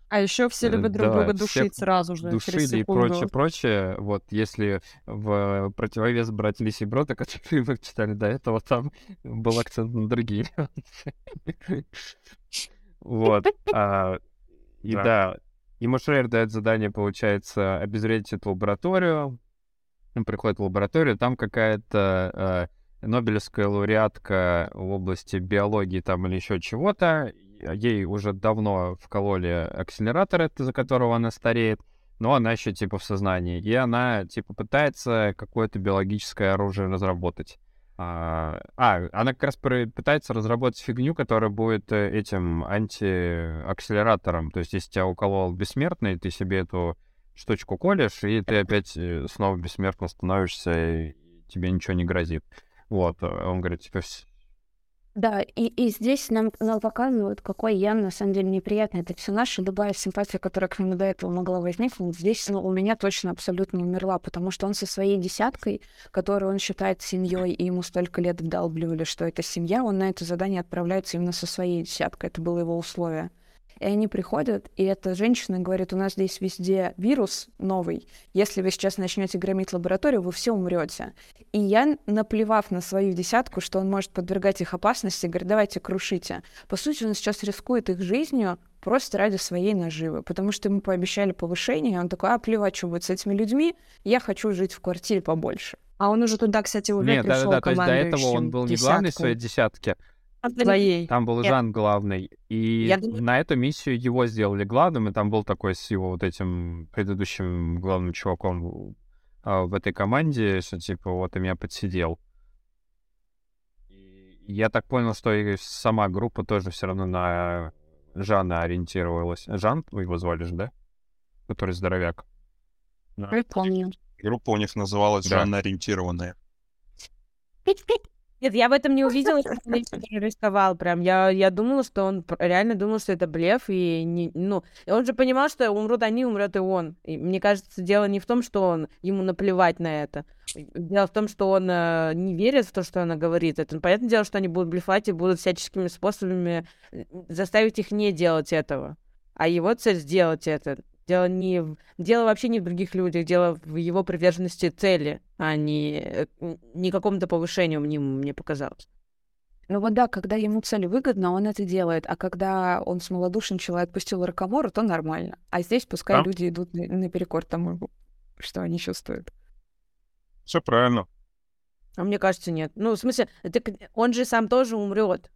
А еще все Э, любят друг да, друга душить сразу же, через душили и прочее, прочее. Вот если в противовес брать Лисьи Броды, который мы читали до этого, там был акцент на другие нюансы. Вот. а, И Да. Ему Шрейер дает задание, получается, обезвредить эту лабораторию. Он приходит в лабораторию, там какая-то э, Нобелевская лауреатка в области биологии там или еще чего-то. Ей уже давно вкололи акселератор, из-за которого она стареет, но она еще типа в сознании. И она типа пытается какое-то биологическое оружие разработать. А, а, она как раз пытается разработать фигню, которая будет э, этим антиакселератором. То есть, если тебя уколол бессмертный, ты себе эту штучку колешь, и ты опять э, снова бессмертно становишься, и тебе ничего не грозит. Вот, э, он говорит, типа, «Вс- Да, и, и здесь нам, нам показывают, какой Ян на самом деле неприятный это персонаж, и любая симпатия, которая к нему до этого могла возникнуть, здесь ну, у меня точно абсолютно умерла, потому что он со своей десяткой, которую он считает семьей, и ему столько лет вдалбливали, что это семья, он на это задание отправляется именно со своей десяткой, это было его условие. И они приходят, и эта женщина говорит, у нас здесь везде вирус новый. Если вы сейчас начнете громить лабораторию, вы все умрете. И я, наплевав на свою десятку, что он может подвергать их опасности, говорит, давайте крушите. По сути, он сейчас рискует их жизнью просто ради своей наживы, потому что ему пообещали повышение, и он такой, а плевать, что будет с этими людьми, я хочу жить в квартире побольше. А он уже туда, кстати, уже Нет, пришел да-да-да, то есть до этого он был не главный в своей десятке, Своей. там был Нет. Жан главный, и Я думаю- на эту миссию его сделали главным, и там был такой с его вот этим предыдущим главным чуваком а, в этой команде, что типа вот и меня подсидел. И я так понял, что и сама группа тоже все равно на Жана ориентировалась. Жан, вы его звали же, да? Который здоровяк. Я помню. Группа у них называлась Да. жанно-ориентированная. Нет, я в этом не увидела, что он не рисковал прям. Я, я думала, что он реально думал, что это блеф, и не, ну, он же понимал, что умрут они, умрет и он. И мне кажется, дело не в том, что он ему наплевать на это. Дело в том, что он э, не верит в то, что она говорит. Это понятное дело, что они будут блефать и будут всяческими способами заставить их не делать этого. А его цель сделать это. Дело не в... дело вообще не в других людях, дело в его приверженности цели, а не, э, не какому-то повышению мне, мне показалось. Ну вот да, когда ему цель выгодна, он это делает, а когда он смолодушничал и отпустил Ракомору, то нормально. А здесь пускай Да. люди идут на- наперекор тому, что они чувствуют. Все правильно. А мне кажется, нет. Ну, в смысле, это к- он же сам тоже умрет.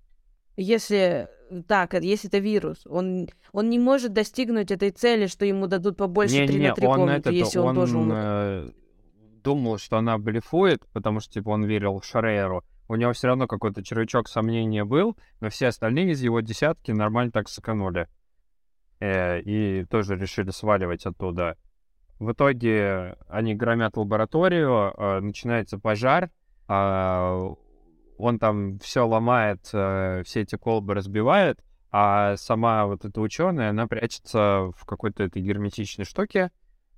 Если так, э, если это вирус, он, он не может достигнуть этой цели, что ему дадут побольше 3 Не-не-не, на 3 он, комнаты, этот, если он, тоже умрет. э, думал, что она блефует, потому что, типа, он верил Шрейеру. У него все равно какой-то червячок сомнения был, но все остальные из его десятки нормально так сыканули. Э, и тоже решили сваливать оттуда. В итоге они громят лабораторию, э, начинается пожар, а, он там все ломает, э, все эти колбы разбивает, а сама вот эта ученая, она прячется в какой-то этой герметичной штуке,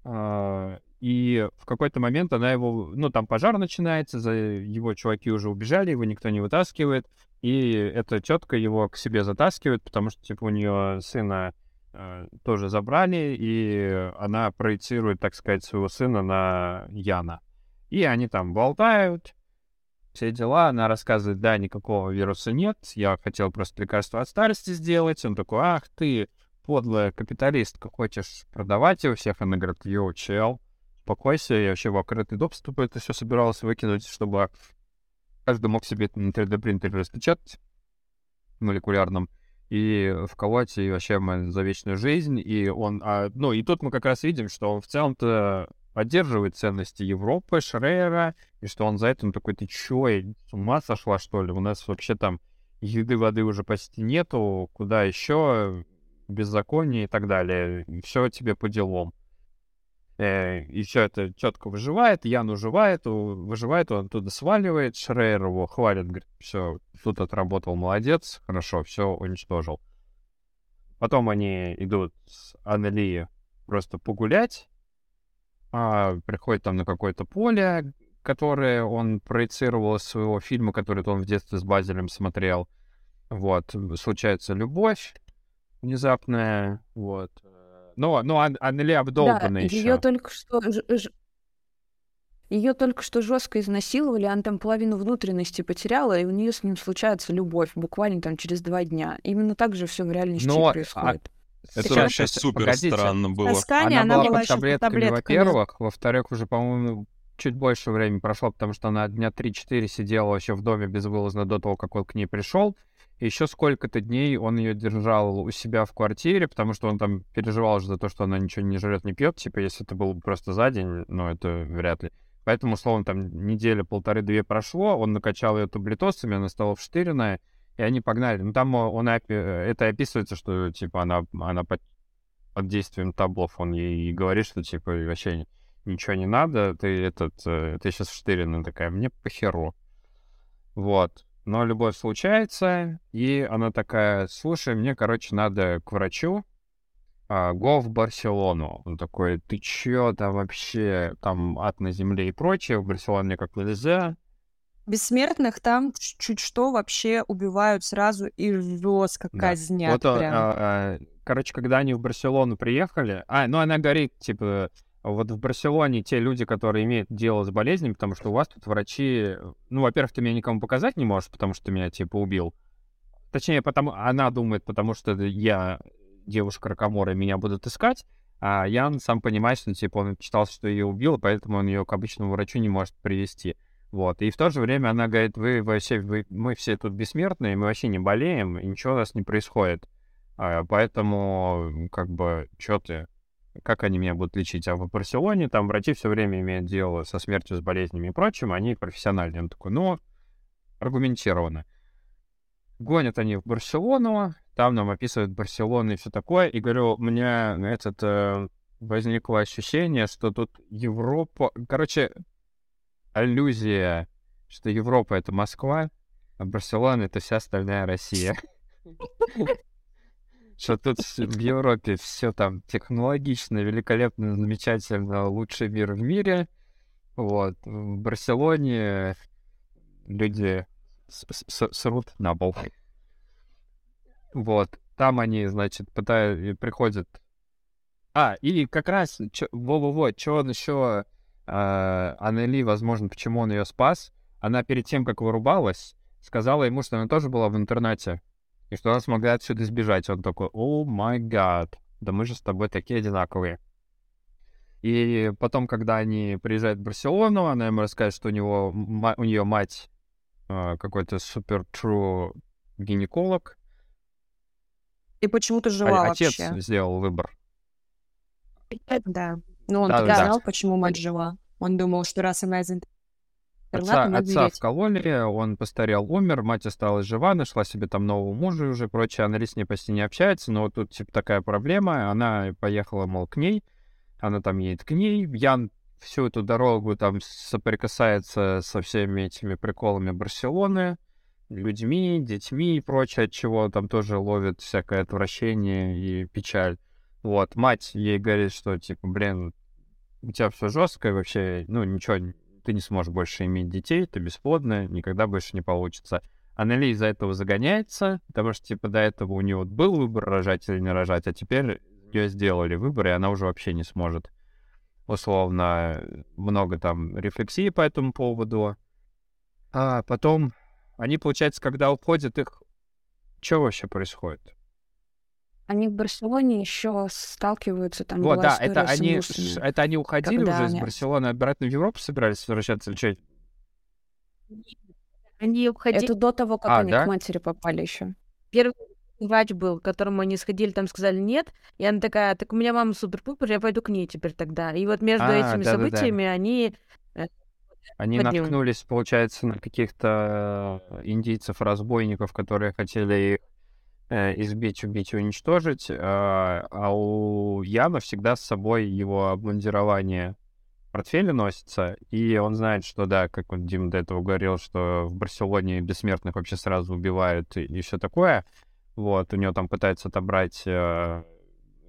а, и в какой-то момент она его, ну, там пожар начинается, за его чуваки уже убежали, его никто не вытаскивает, и эта тетка его к себе затаскивает, потому что, типа, у нее сына э, тоже забрали, и она проецирует, так сказать, своего сына на Яна. И они там болтают, все дела, она рассказывает, да, никакого вируса нет, я хотел просто лекарство от старости сделать. Он такой, ах ты, подлая капиталистка, хочешь продавать его всех? Она говорит, йоу, чел, успокойся, я вообще в открытый доступ это все собиралась выкинуть, чтобы каждый мог себе это на 3D принтере распечатать молекулярном и вколоть и вообще за вечную жизнь. И он, а, ну и тут мы как раз видим, что он в целом-то поддерживает ценности Европы, Шрейера, и что он за это, ну такой, ты чё, я с ума сошла, что ли? У нас вообще там еды, воды уже почти нету, куда еще беззаконие и так далее. Все тебе по делам. Э, и все это четко выживает, Ян уживает, выживает, он оттуда сваливает, Шрейер его хвалит, говорит, все, тут отработал, молодец, хорошо, все уничтожил. Потом они идут с Аннели просто погулять, а, приходит там на какое-то поле, которое он проецировал из своего фильма, который он в детстве с Базелем смотрел. Вот, случается любовь внезапная, вот. Но, но Ан- Аннели обдолбана еще. ее только что... Ее только что жестко изнасиловали, она там половину внутренности потеряла, и у нее с ним случается любовь буквально там через два дня. Именно так же все в реальности Но, а, происходит. Это Сейчас, вообще супер погодите. странно было. Таскание, она, она была была под еще под таблетками, таблетками. во-первых. Во-вторых, уже, по-моему, чуть больше времени прошло, потому что она дня 3-4 сидела вообще в доме безвылазно до того, как он к ней пришел. И еще сколько-то дней он ее держал у себя в квартире, потому что он там переживал же за то, что она ничего не жрет, не пьет. Типа, если это было бы просто за день, ну, это вряд ли. Поэтому, условно, там неделя, полторы-две прошло, он накачал ее таблетосами, она стала вштыренная, и они погнали. Ну, там он, опи- это описывается, что, типа, она, она под, под действием таблов, он ей говорит, что, типа, вообще ничего не надо, ты этот, э, ты сейчас вштыренная такая, мне похеру. Вот. Но любовь случается, и она такая, слушай, мне, короче, надо к врачу, а, го в Барселону. Он такой, ты чё там вообще, там ад на земле и прочее, в Барселоне никак нельзя. Бессмертных там чуть что вообще убивают сразу и жестко Да. казнят Вот, а, прям. а, короче, когда они в Барселону приехали, а, ну она говорит, типа, вот в Барселоне те люди, которые имеют дело с болезнями, потому что у вас тут врачи, ну, во-первых, ты меня никому показать не можешь, потому что ты меня, типа, убил. Точнее, потому она думает, потому что я девушка ракомора, меня будут искать, а Ян сам понимает, что, типа, он читал, что ее убил, поэтому он ее к обычному врачу не может привести. Вот. И в то же время она говорит, вы вообще, вы, мы все тут бессмертные, мы вообще не болеем, и ничего у нас не происходит. А, поэтому, как бы, что ты, как они меня будут лечить? А в Барселоне там врачи все время имеют дело со смертью, с болезнями и прочим, они профессиональные. Он такой, ну, аргументированно. Гонят они в Барселону, там нам описывают Барселону и все такое, и говорю, у меня этот, э, возникло ощущение, что тут Европа... Короче, аллюзия, что Европа — это Москва, а Барселона — это вся остальная Россия. Что тут в Европе все там технологично, великолепно, замечательно, лучший мир в мире. Вот. В Барселоне люди срут на пол. Вот. Там они, значит, пытаются, приходят... А, и как раз, чё- во-во-во, что он еще... Аннели, возможно, почему он ее спас, она перед тем, как вырубалась, сказала ему, что она тоже была в интернете, и что она смогла отсюда сбежать. Он такой, о май гад, да мы же с тобой такие одинаковые. И потом, когда они приезжают в Барселону, она ему рассказывает, что у него у нее мать э, какой-то супер true гинеколог, И почему-то а жива отец вообще. сделал выбор. Да. Ну, он Да, так да, знал, почему мать жива. Он думал, что раз она из интерната, Отца, она отца умереть. вкололи, он постарел, умер, мать осталась жива, нашла себе там нового мужа и уже прочее. Анна с ней почти не общается, но тут типа такая проблема. Она поехала, мол, к ней, она там едет к ней. Ян всю эту дорогу там соприкасается со всеми этими приколами Барселоны, людьми, детьми и прочее, от чего там тоже ловит всякое отвращение и печаль. Вот, мать ей говорит, что, типа, блин, у тебя все жестко, вообще, ну, ничего, ты не сможешь больше иметь детей, ты бесплодная, никогда больше не получится. Аннели из-за этого загоняется, потому что, типа, до этого у нее вот был выбор, рожать или не рожать, а теперь ее сделали выбор, и она уже вообще не сможет. Условно, много там рефлексии по этому поводу. А потом, они, получается, когда уходят, их... Что вообще происходит? Они в Барселоне еще сталкиваются, там вот, да, это с они, это они уходили когда уже из они- Барселоны, обратно в Европу собирались возвращаться или что? Они уходили. Это до того, как А, они да? к матери попали еще. Первый врач был, к которому они сходили, там сказали нет. И она такая, так у меня мама супер-пупер, я пойду к ней теперь тогда. И вот между А, этими да-да-да. событиями они... Они Под ним. наткнулись, получается, на каких-то э, индийцев-разбойников, которые хотели их э, избить, убить уничтожить. А, а у Яна всегда с собой его обмундирование портфеле носится, и он знает, что да, как вот Дим до этого говорил, что в Барселоне бессмертных вообще сразу убивают и, и все такое. Вот, у него там пытаются отобрать э,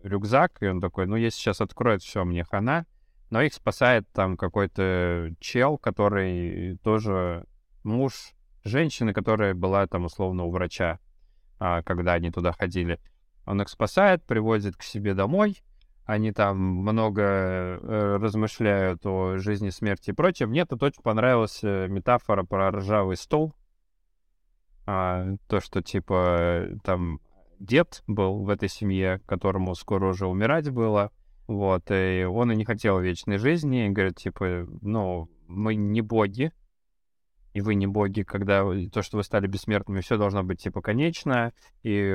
рюкзак, и он такой, ну, если сейчас откроют, все, мне хана. Но их спасает там какой-то чел, который тоже муж женщины, которая была там условно у врача, когда они туда ходили. Он их спасает, привозит к себе домой, они там много э, размышляют о жизни, смерти и прочем. Мне тут очень понравилась э, метафора про ржавый стол. А, то, что типа там дед был в этой семье, которому скоро уже умирать было. Вот, и он и не хотел вечной жизни, и говорит, типа, ну, мы не боги, и вы не боги, когда то, что вы стали бессмертными, все должно быть, типа, конечно, и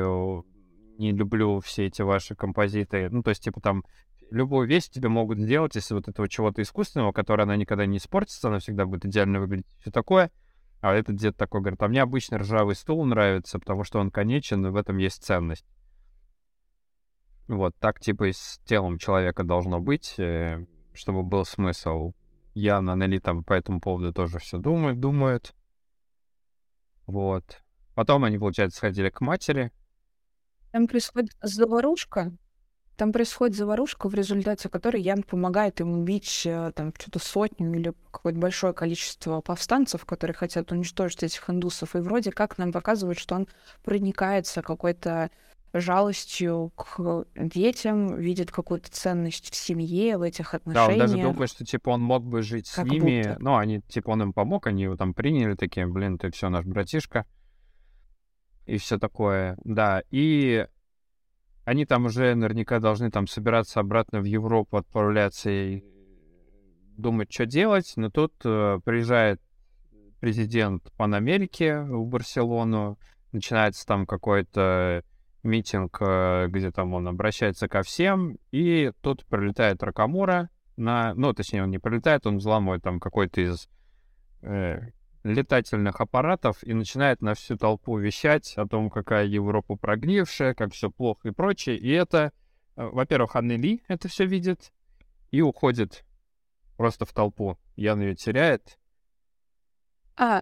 не люблю все эти ваши композиты, ну, то есть, типа, там, любую вещь тебе могут сделать, если вот этого чего-то искусственного, которое она никогда не испортится, она всегда будет идеально выглядеть, все такое, а этот дед такой говорит, а мне обычно ржавый стул нравится, потому что он конечен, и в этом есть ценность. Вот так типа и с телом человека должно быть, э, чтобы был смысл. Я на Нелли там по этому поводу тоже все думают, думают. Вот. Потом они, получается, сходили к матери. Там происходит заварушка. Там происходит заварушка, в результате которой Ян помогает им убить э, там что-то сотню или какое-то большое количество повстанцев, которые хотят уничтожить этих индусов. И вроде как нам показывают, что он проникается какой-то жалостью к детям, видит какую-то ценность в семье, в этих отношениях. Да, он даже думает, что, типа, он мог бы жить как с ними. будто. Ну, они, типа, он им помог, они его там приняли, такие, блин, ты все наш братишка. И все такое, да. И они там уже наверняка должны там собираться обратно в Европу, отправляться и думать, что делать. Но тут э, приезжает президент Панамерики в Барселону, начинается там какой-то митинг, э, где там он обращается ко всем, и тут прилетает Ракамура на... Ну, точнее, он не прилетает, он взламывает там какой-то из э, летательных аппаратов и начинает на всю толпу вещать о том, какая Европа прогнившая, как все плохо и прочее. И это, э, во-первых, Анны Ли это все видит и уходит просто в толпу. Ян ее теряет. А,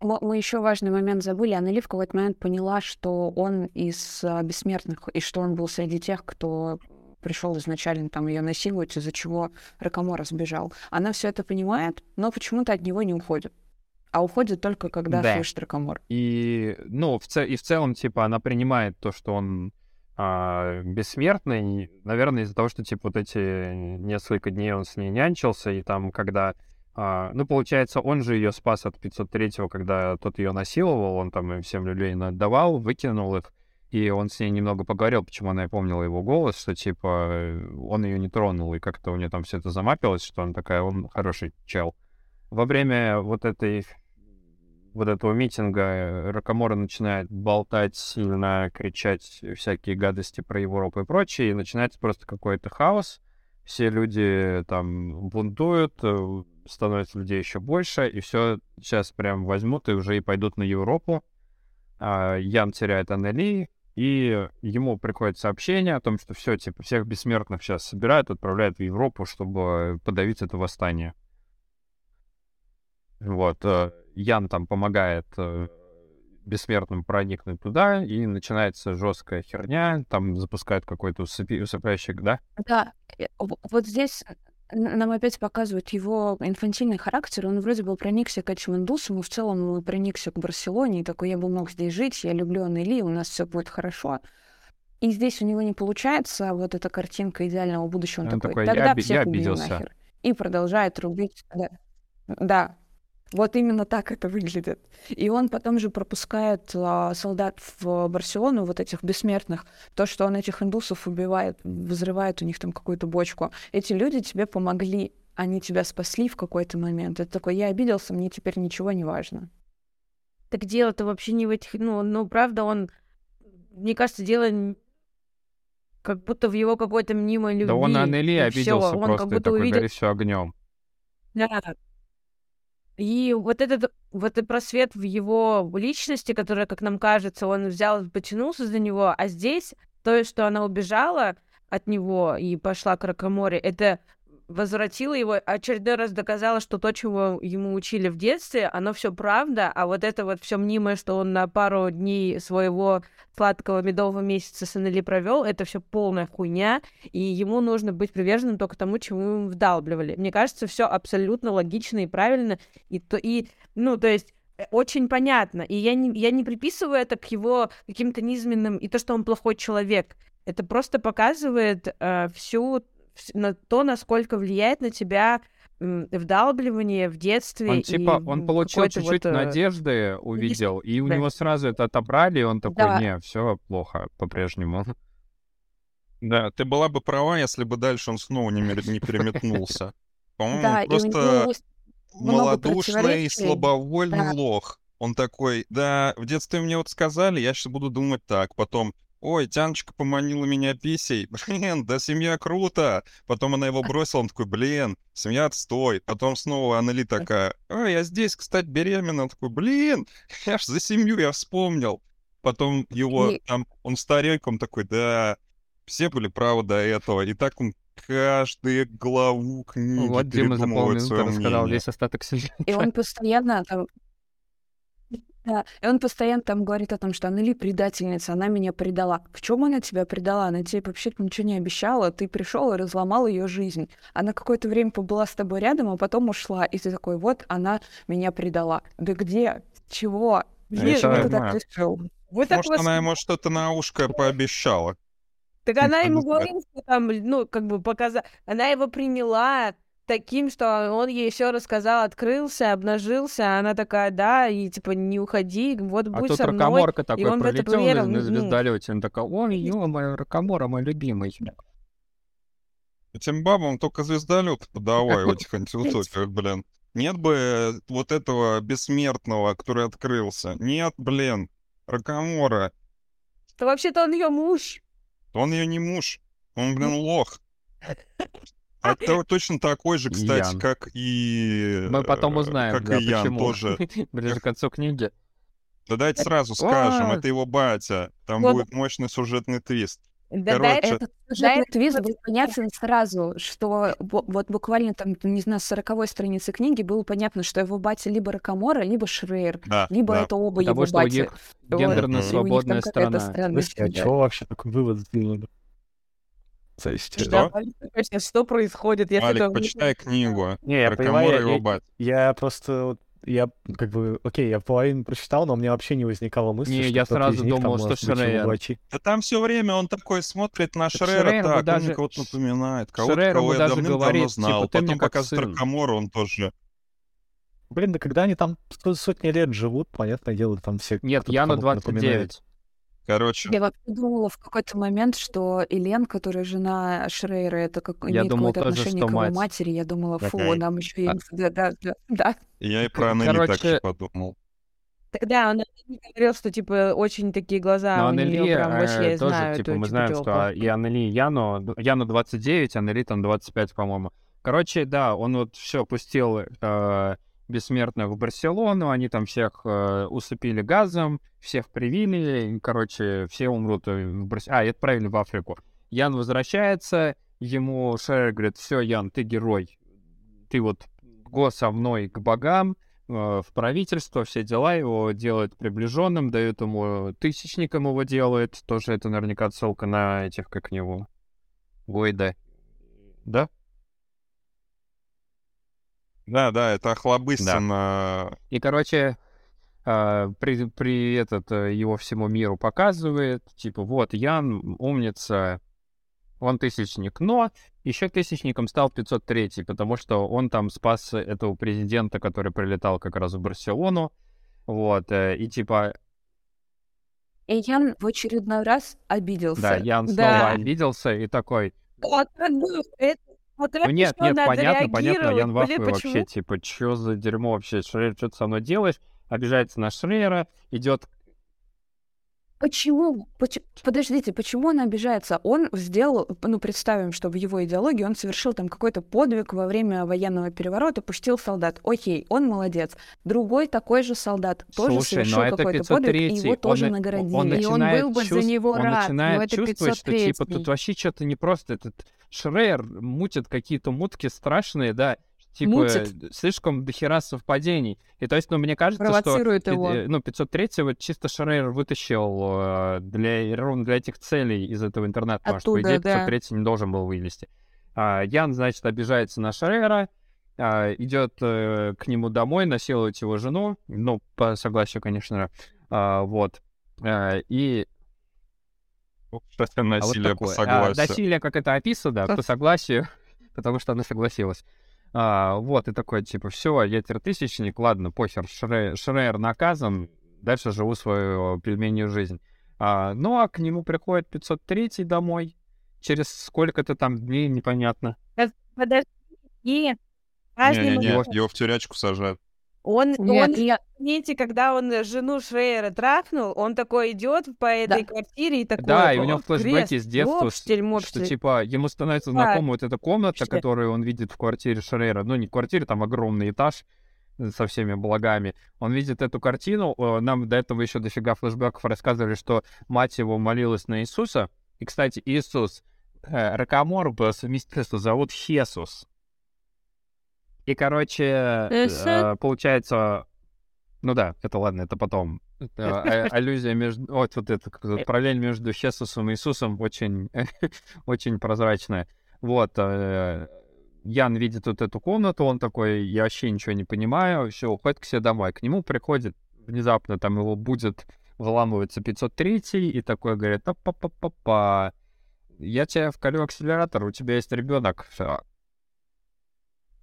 мы еще важный момент забыли. Аннели в какой-то момент поняла, что он из а, бессмертных, и что он был среди тех, кто пришел изначально там ее насиловать, из-за чего Ракамора сбежал. Она все это понимает, но почему-то от него не уходит. А уходит только когда Да. слышит Ракамор. И, ну, в ц- и в целом, типа, она принимает то, что он а, бессмертный, наверное, из-за того, что, типа, вот эти несколько дней он с ней нянчился, и там, когда... а, ну, получается, он же ее спас от 503-го, когда тот ее насиловал, он там всем люлей отдавал, выкинул их, и он с ней немного поговорил, почему она и помнила его голос, что, типа, он ее не тронул, и как-то у нее там все это замапилось, что он такая, он хороший чел. Во время вот этой вот этого митинга Ракамора начинает болтать сильно, кричать всякие гадости про Европу и прочее, и начинается просто какой-то хаос. Все люди там бунтуют, э, становится людей еще больше, и все сейчас прям возьмут и уже и пойдут на Европу. А, Ян теряет Аннели, и ему приходит сообщение о том, что все, типа, всех бессмертных сейчас собирают, отправляют в Европу, чтобы подавить это восстание. Вот. э, Ян там помогает э, бессмертным проникнуть туда, и начинается жесткая херня, там запускают какой-то усыпи- усыпляющий, да? Да, э, вот здесь нам опять показывают его инфантильный характер. Он вроде бы проникся к этим индусам, и в целом он проникся к Барселоне, и такой, я бы мог здесь жить, я люблю Аннели, у нас все будет хорошо. И здесь у него не получается вот эта картинка идеального будущего. Он, Он такой, такой, «Я тогда оби- всех я обиделся». нахер. И продолжает рубить. Да. да, вот именно так это выглядит. И он потом же пропускает а, солдат в Барселону, вот этих бессмертных, то, что он этих индусов убивает, взрывает у них там какую-то бочку. Эти люди тебе помогли, они тебя спасли в какой-то момент. Это такой, я обиделся, мне теперь ничего не важно. Так дело-то вообще не в этих... Ну, ну, правда, он... Мне кажется, дело как будто в его какой-то мнимой любви. Да он на Аннели и всё. обиделся Он просто, как и будто такой, увидел... все огнем. Да. И вот этот вот этот просвет в его личности, который, как нам кажется, он взял, потянулся за него, а здесь то, что она убежала от него и пошла к Ракоморе, это возвратила его, очередной раз доказала, что то, чего ему учили в детстве, оно все правда, а вот это вот все мнимое, что он на пару дней своего сладкого медового месяца с Эннели провел, это все полная хуйня, и ему нужно быть приверженным только тому, чему ему вдалбливали. Мне кажется, все абсолютно логично и правильно, и, то, и ну, то есть э, очень понятно. И я не, я не приписываю это к его каким-то низменным, и то, что он плохой человек. Это просто показывает э, всю на то, насколько влияет на тебя вдалбливание в детстве. Он типа, он получил чуть-чуть вот, э, надежды, увидел, и у да. него сразу это отобрали, и он такой, да. не, все плохо по-прежнему. Да, ты была бы права, если бы дальше он снова не, не переметнулся. По-моему, просто малодушный, слабовольный лох. Он такой, да, в детстве мне вот сказали, я сейчас буду думать так. Потом, ой, Тяночка поманила меня писей, блин, да семья круто. Потом она его бросила, он такой, блин, семья отстой. Потом снова Аннели такая, ой, я здесь, кстати, беременна. Он такой, блин, я ж за семью, я вспомнил. Потом его, там, он стареньком такой, да, все были правы до этого. И так он каждую главу книги Вот Дима за полминуты рассказал весь остаток сюжета. И он постоянно там да, и он постоянно там говорит о том, что Аннели предательница, она меня предала. В чем она тебя предала? Она тебе вообще ничего не обещала, ты пришел и разломал ее жизнь. Она какое-то время побыла с тобой рядом, а потом ушла, и ты такой, вот она меня предала. Да где? Чего? Где ты туда пришел? Вы Может, вас... она ему что-то на ушко пообещала. Так она ему говорила, что там, ну, как бы показала... Она его приняла, таким, что он ей все рассказал, открылся, обнажился, а она такая, да, и типа не уходи, вот будь а тут со мной. ракоморка такой и он пролетел поверил, на, на звездолете, он такой, ой, ё-моё, ракомора мой любимый. Этим бабам только звездолет подавай в этих антиутопиях, блин. Нет бы вот этого бессмертного, который открылся. Нет, блин, Ракомора. То вообще-то он ее муж. Он ее не муж. Он, блин, лох. А то, точно такой же, кстати, Ян. как и... Мы потом узнаем, как да, и Ян почему. тоже. Ближе к концу книги. Да давайте сразу скажем, это его батя. Там будет мощный сюжетный твист. Да, Короче... да, этот сюжетный да, твист был понятен сразу, что вот буквально там, не знаю, с 40 страницы книги было понятно, что его батя либо Ракомора, либо Шрейр, да, либо да. это оба Потому его что бати. у них гендерно вот, свободная страна. Слушайте, а чего вообще такой вывод сделали? То есть, что? Да, что происходит? Если Алик, это... почитай книгу. Не, я понимаю, я, я, я просто я как бы, окей, я половину прочитал, но у меня вообще не возникало мысли, не, что я сразу думал, что Шрейер. Да там все время он такой смотрит на Шрейера, Шрейер так, даже... он кого-то напоминает, кого-то, Шрейер кого я даже давным-давно говорит, знал. типа, Потом показывает Таркамора, он тоже. Блин, да когда они там сотни лет живут, понятное дело, там все... Нет, я на 29. Напоминает. Короче. Я вообще думала в какой-то момент, что Элен, которая жена Шрейра, это как я имеет думал какое-то тоже, отношение что к его мать. матери. Я думала, фу, Такая. нам еще и... А. Да, да, да, да. Я и про Аннели Короче, так же подумал. Тогда он говорил, что типа очень такие глаза Но у Аннели нее прям вообще, я э, тоже, знаю типа, эту мы знаем, что и Аннели, и Яну, Яну 29, Аннели там 25, по-моему. Короче, да, он вот все пустил э, бессмертных в Барселону, они там всех э, усыпили газом, всех привили, короче, все умрут э, в Барселоне. А, и отправили в Африку. Ян возвращается, ему Шерри говорит, все, Ян, ты герой, ты вот го со мной к богам, э, в правительство, все дела, его делают приближенным, дают ему тысячником его делают, тоже это наверняка отсылка на этих, как него, Гойда. Да? Да, да, это Охлобыстин. Да. И, короче, э, при, при этот э, его всему миру показывает, типа, вот, Ян умница, он тысячник, но еще тысячником стал 503, потому что он там спас этого президента, который прилетал как раз в Барселону, вот, э, и типа... И Ян в очередной раз обиделся. Да, Ян снова Да. обиделся и такой, Вот, это- вот ну нет, нет, понятно, понятно, Ян в блин, ахуе почему? вообще, типа, что за дерьмо вообще, Шрейер, что ты со мной делаешь? Обижается на Шрейера, идет Почему? Поч- Подождите, почему он обижается? Он сделал, ну, представим, что в его идеологии он совершил там какой-то подвиг во время военного переворота, пустил солдат. Окей, он молодец. Другой такой же солдат тоже Слушай, совершил какой-то подвиг, и 503 его тоже он, на- наградили. он И он был бы за чувств- него он рад, начинает но это чувствовать, что типа 503-й. тут вообще что-то не просто этот Шрейер мутит какие-то мутки страшные, да, типа Мутит. слишком дохера совпадений. И то есть, ну, мне кажется, Провоцирует что его. э, ну, 503 вот чисто Шрейер вытащил э, для, ровно для этих целей из этого интернета, потому что, по Оттуда, идее, да. 503 не должен был вылезти. А, Ян, значит, обижается на Шрейера, а, идет э, к нему домой, насилует его жену, ну, по согласию, конечно же, а, вот. А, и Кстати, а вот насилие по такое. А, согласию. насилие, как это описано, да, по согласию, потому что она согласилась. А, вот, и такой, типа, все, я тысячник, ладно, похер, Шре- Шрейер наказан, дальше живу свою пельменью жизнь. А, ну, а к нему приходит 503 домой, через сколько-то там дней, непонятно. Подожди. Не-не-не, его- момент- его в тюрячку сажают. Он, Нет, он я- Помните, когда он жену Шрейера трахнул, он такой идет по этой Да. квартире и такой... Да, и у «О, него флешбеки крест, с детства, мопштель, что, мопштель». типа ему становится Да. знакома вот эта комната, Вообще. которую он видит в квартире Шрейера. Ну, не квартире, там огромный этаж э, со всеми благами. Он видит эту картину. э, Нам до этого еще дофига флешбеков рассказывали, что мать его молилась на Иисуса. И, кстати, Иисус э, Ракамор по совместительству зовут Хесус. И, короче, э, получается... Ну да, это ладно, это потом. Это, а- аллюзия между... Вот, вот это, как это, параллель между Хесусом и Иисусом очень, очень прозрачная. Вот. э, Ян видит вот эту комнату, он такой, я вообще ничего не понимаю, все, уходит к себе домой. К нему приходит внезапно, там его будет выламывается 503 и такой говорит, па-па-па-па-па, я тебя вколю акселератор, у тебя есть ребенок.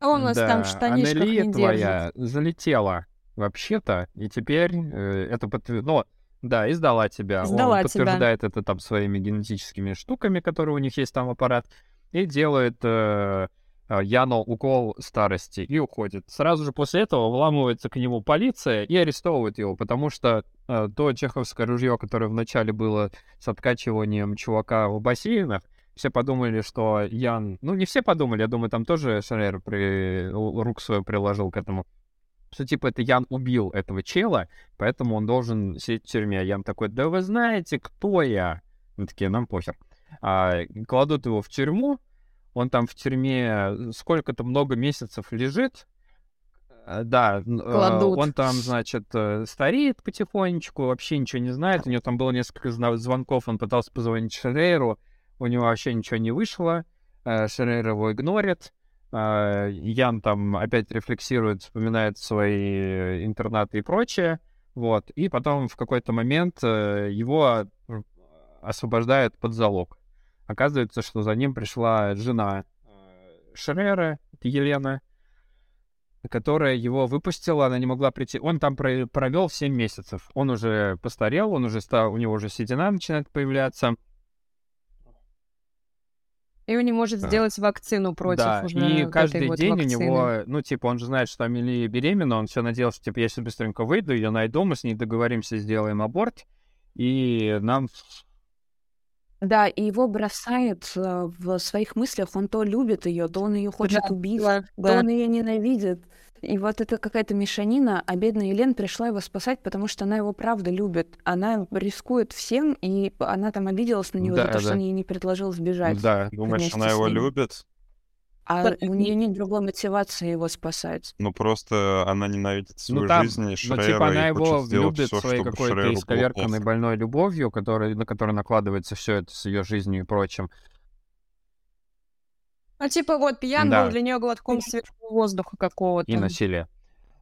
А он у нас там в штанишках Аннели не твоя залетела вообще-то, и теперь э, это подтверждает... Ну, да, и сдала тебя. Сдала Он тебя. подтверждает это там своими генетическими штуками, которые у них есть там аппарат, и делает э, э, Яну укол старости и уходит. Сразу же после этого вламывается к нему полиция и арестовывает его, потому что э, то чеховское ружье, которое вначале было с откачиванием чувака в бассейнах, все подумали, что Ян... Ну, не все подумали, я думаю, там тоже Шрейер при... рук свою приложил к этому. Что, типа, это Ян убил этого чела, поэтому он должен сидеть в тюрьме. А Ян такой, да вы знаете, кто я? Мы такие, нам похер. А, кладут его в тюрьму, он там в тюрьме сколько-то много месяцев лежит. Э, Да, э, Кладут. он там, значит, э, стареет потихонечку, вообще ничего не знает. У него там было несколько звонков, он пытался позвонить Шрейеру, у него вообще ничего не вышло. Э, Шрейер его игнорит. Э, Ян там опять рефлексирует, вспоминает свои э, интернаты и прочее. Вот. И потом в какой-то момент э, его э, освобождают под залог. Оказывается, что за ним пришла жена э, Шрера, это Елена, которая его выпустила, она не могла прийти. Он там про- провел 7 месяцев. Он уже постарел, он уже стал, у него уже седина начинает появляться. И он не может Да. сделать вакцину против да, уже и вот каждый этой вот день вакцины. у него, ну, типа, он же знает, что Амелия беременна, он все надеялся, типа, я сейчас быстренько выйду, ее найду, мы с ней договоримся, сделаем аборт, и нам Да, и его бросает э, в своих мыслях. Он то любит ее, то он ее хочет Да, убить, да, то да. он ее ненавидит. И вот это какая-то мешанина, а бедная Елен пришла его спасать, потому что она его правда любит. Она рискует всем, и она там обиделась на него за Да, то, что да. он ей не предложил сбежать. Да, Думаешь, она его любит? А у нее нет другой мотивации его спасать. Ну, просто она ненавидит свою ну, там, жизнь и ну, Шрера, типа, она и его любит всё, своей какой-то исковерканной больной любовью, которая, на которую накладывается все это с ее жизнью и прочим. Ну, типа, вот, пьян Да. был для нее глотком свежего воздуха какого-то. и насилие.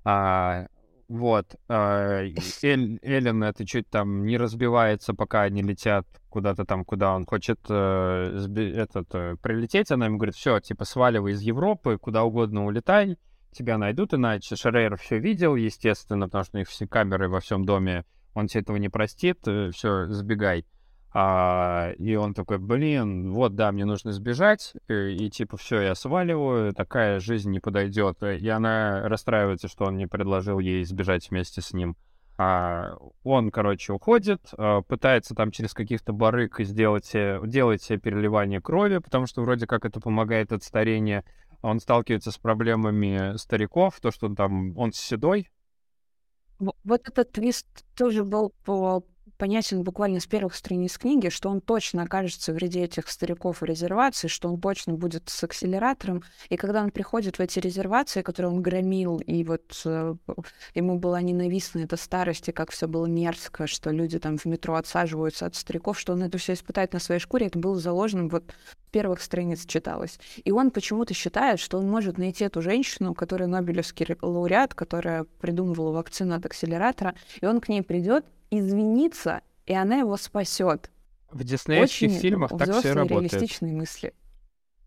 А, вот. а, Эль- Эллен это чуть там не разбивается, пока они летят куда-то там, куда он хочет э, сби- этот, э, прилететь. Она ему говорит, все, типа, сваливай из Европы, куда угодно улетай, тебя найдут, иначе Шерейр все видел, естественно, потому что у них все камеры во всем доме, он тебе этого не простит, все, сбегай. А, и он такой, блин, вот, да, мне нужно сбежать, э, и, типа, все, я сваливаю, такая жизнь не подойдет. И она расстраивается, что он не предложил ей сбежать вместе с ним. А, он, короче, уходит, а, пытается там через каких-то барыг сделать, делать себе переливание крови, потому что вроде как это помогает от старения. Он сталкивается с проблемами стариков, то, что там он седой, Во- Вот этот твист тоже был по- понятен буквально с первых страниц книги, что он точно окажется в ряде этих стариков в резервации, что он точно будет с акселератором. И когда он приходит в эти резервации, которые он громил, и вот э, ему была ненавистна эта старость, и как все было мерзко, что люди там в метро отсаживаются от стариков, что он это все испытает на своей шкуре, это было заложено вот с первых страниц читалось. И он почему-то считает, что он может найти эту женщину, которая Нобелевский ре- лауреат, которая придумывала вакцину от акселератора, и он к ней придет, извиниться, и она его спасет. в диснеевских Очень фильмах так все работает. реалистичные мысли.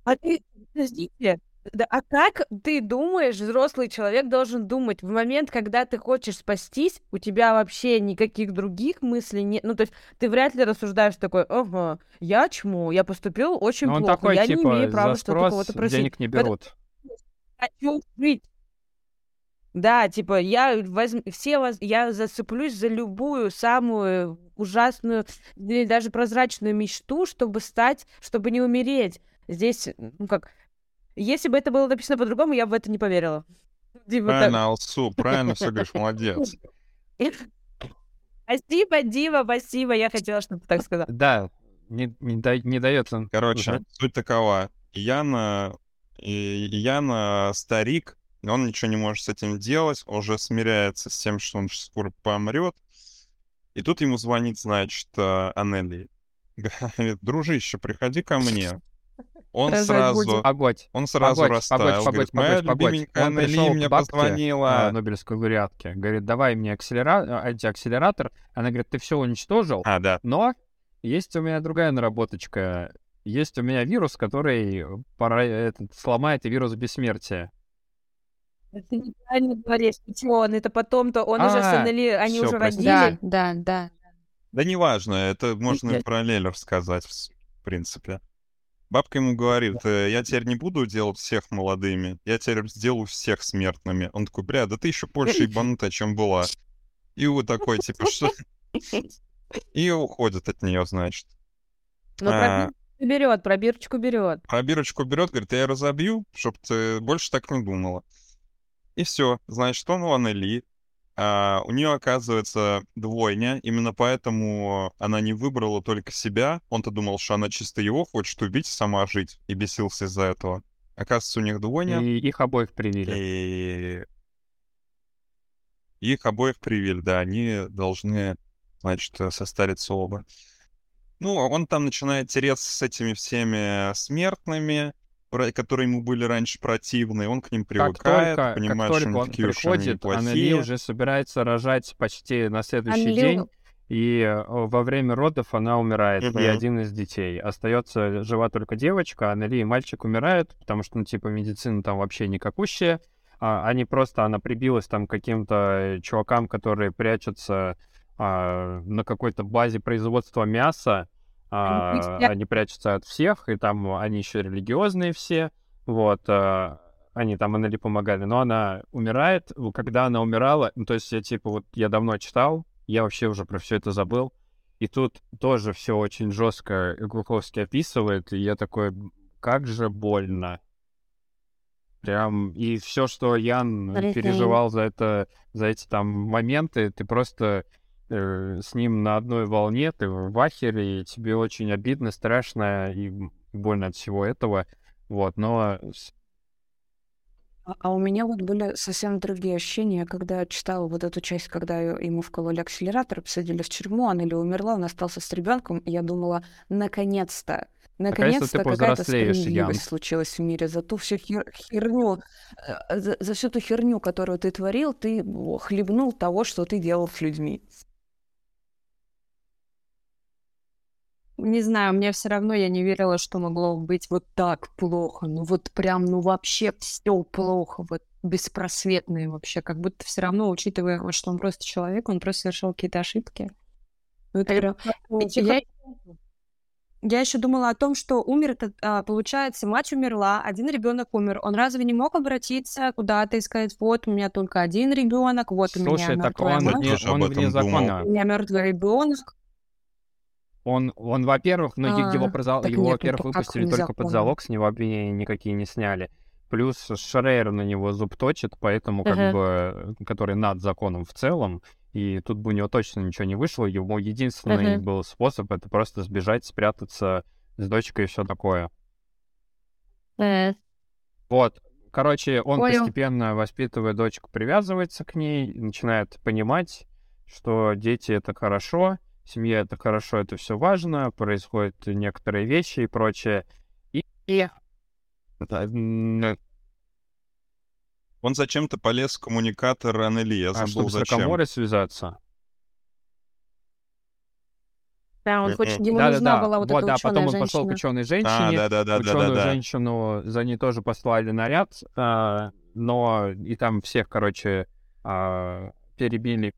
А ты, подождите, да, а как ты думаешь, взрослый человек должен думать в момент, когда ты хочешь спастись, у тебя вообще никаких других мыслей нет, ну то есть ты вряд ли рассуждаешь такой, ага, я чмо, я поступил очень Но он плохо, такой, я не типа, имею права что-то кого-то просить. денег не берут. хочу жить. Да, типа, я возьм... все воз... я засыплюсь за любую самую ужасную или даже прозрачную мечту, чтобы стать, чтобы не умереть. Здесь, ну как, если бы это было написано по-другому, я бы в это не поверила. Типа, так. Правильно, Алсу, правильно все говоришь, молодец. Спасибо, Дима, спасибо. Я хотела, чтобы ты так сказал. Да, не, не, да- не. Короче, суть такова. Яна, и- Яна старик, он ничего не может с этим делать, уже смиряется с тем, что он скоро помрет. И тут ему звонит, значит, э, Анели. Говорит, дружище, приходи ко мне. Он сразу, будем. Погодь, он сразу погодь, растаял. погодь, Говорит, погодь, моя погодь, любименькая Он Анели мне бабке, позвонила. а, Нобелевской лауреатке, говорит, давай мне акселера... антиакселератор. Она говорит, ты все уничтожил, А, да. но есть у меня другая наработочка. Есть у меня вирус, который пора... этот, сломает и вирус бессмертия. Ты неправильно говоришь. Почему он? Это потом-то, он уже с А, Аннели, они всё, уже родили. Да, да, да. Да неважно, это можно и параллель рассказать, в принципе. Бабка ему говорит, «Э, я теперь не буду делать всех молодыми, я теперь сделаю всех смертными. Он такой, бля, да ты еще больше ебанутая, чем была. И вот такой, типа, что... И уходит от нее, значит. Но А, пробирочку берет, пробирочку берет. пробирочку берет, говорит, я ее разобью, чтоб ты больше так не думала. И все, значит, он у Анели. А, у нее оказывается двойня, именно поэтому она не выбрала только себя. Он-то думал, что она чисто его хочет убить, сама жить, и бесился из-за этого. Оказывается, у них двойня, И их обоих привили. и их обоих привели, да, они должны, значит, состариться оба. Ну, а он там начинает тереться с этими всеми смертными, которые ему были раньше противны, он к ним Как привыкает, только, как понимает, что только они он такие уж они приходит, неплохие. уже собирается рожать почти на следующий Аннели- день. И э, во время родов она умирает, и Мгм. один из детей. Остается жива только девочка, а Аннели и мальчик умирают, потому что, ну, типа, медицина там вообще никакущая. А, они просто, она прибилась там к каким-то чувакам, которые прячутся а, на какой-то базе производства мяса. А, они прячутся от всех, и там они еще религиозные все. Вот, а, они там Аннели помогали, но она умирает. Когда она умирала, ну, то есть я, типа, вот я давно читал, я вообще уже про все это забыл. И тут тоже все очень жестко Глуховский описывает, и я такой, «М, как же больно. Прям, и все, что Ян переживал за это, за эти там моменты, ты просто э, с ним на одной волне, ты в ахере, и тебе очень обидно, страшно и больно от всего этого. Вот, но А а у меня вот были совсем другие ощущения, когда я читала вот эту часть, когда ему вкололи акселератор, посадили в тюрьму, она или умерла, он остался с ребенком, и я думала, наконец-то, Наконец-то какая-то справедливость случилась в мире за ту всю хер- херню, э, за, за всю ту херню, которую ты творил, ты хлебнул того, что ты делал с людьми. Не знаю, мне все равно я не верила, что могло быть вот так плохо. Ну вот прям, ну вообще все плохо, вот беспросветное вообще. Как будто все равно, учитывая, что он просто человек, он просто совершал какие-то ошибки. Ну, это прям- Я- Я еще думала о том, что умер, этот, а, получается, мать умерла, один ребенок умер. Он разве не мог обратиться куда-то и сказать, вот у меня только один ребенок, вот у меня Слушай, так мертвая он, мать, вне, он вне закона. у меня мертвый ребенок. Он, он, во-первых, его, А, про зал- так его, ну во-первых, выпустили только под залог, с него обвинения никакие не сняли. Плюс Шрейер на него зуб точит, поэтому как Мгм. бы, который над законом в целом, и тут бы у него точно ничего не вышло. Его единственный Мгм. был способ это просто сбежать, спрятаться с дочкой и все такое. Э, Вот. Короче, он Понял. постепенно, воспитывая дочку, привязывается к ней, начинает понимать, что дети — это хорошо, семья — это хорошо, это все важно, происходят некоторые вещи и прочее. И... и- да, м, Он зачем-то полез в коммуникатор Аннели, я а, забыл чтобы с зачем. Ракаморой связаться. Да, он хочет... Ему Да-да-да. нужна была вот, вот, эта да, потом он пошел к женщина. ученой А, женщине, да-да-да-да-да-да. ученую женщину за ней тоже послали наряд, а, но и там всех, короче, а, перебили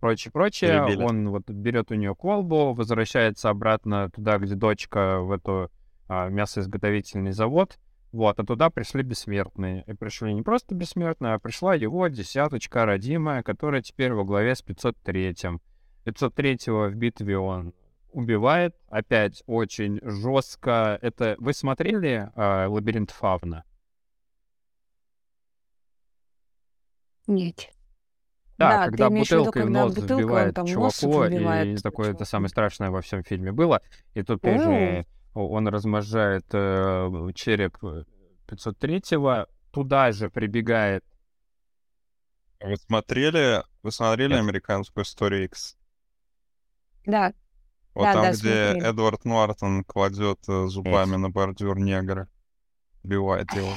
прочее, прочее. Перебили. Он вот берет у нее колбу, возвращается обратно туда, где дочка, в эту а, мясоизготовительный завод. Вот, а туда пришли бессмертные. И пришли не просто бессмертные, а пришла его десяточка родимая, которая теперь во главе с 503-м. 503-го в битве он убивает. Опять очень жестко. Это вы смотрели а, Лабиринт Фавна? Нет. Да, Да, ты когда имеешь в виду, бутылкой в нос забивает там нос чуваку, и такое это самое страшное во всем фильме было. И тут тоже он размножает э, череп э, 503-го, туда же прибегает Вы смотрели, вы смотрели Нет. американскую историю X? Да. Вот Да, там, да, где смотрели. Эдвард Нортон кладет э, зубами на бордюр негра, убивает его.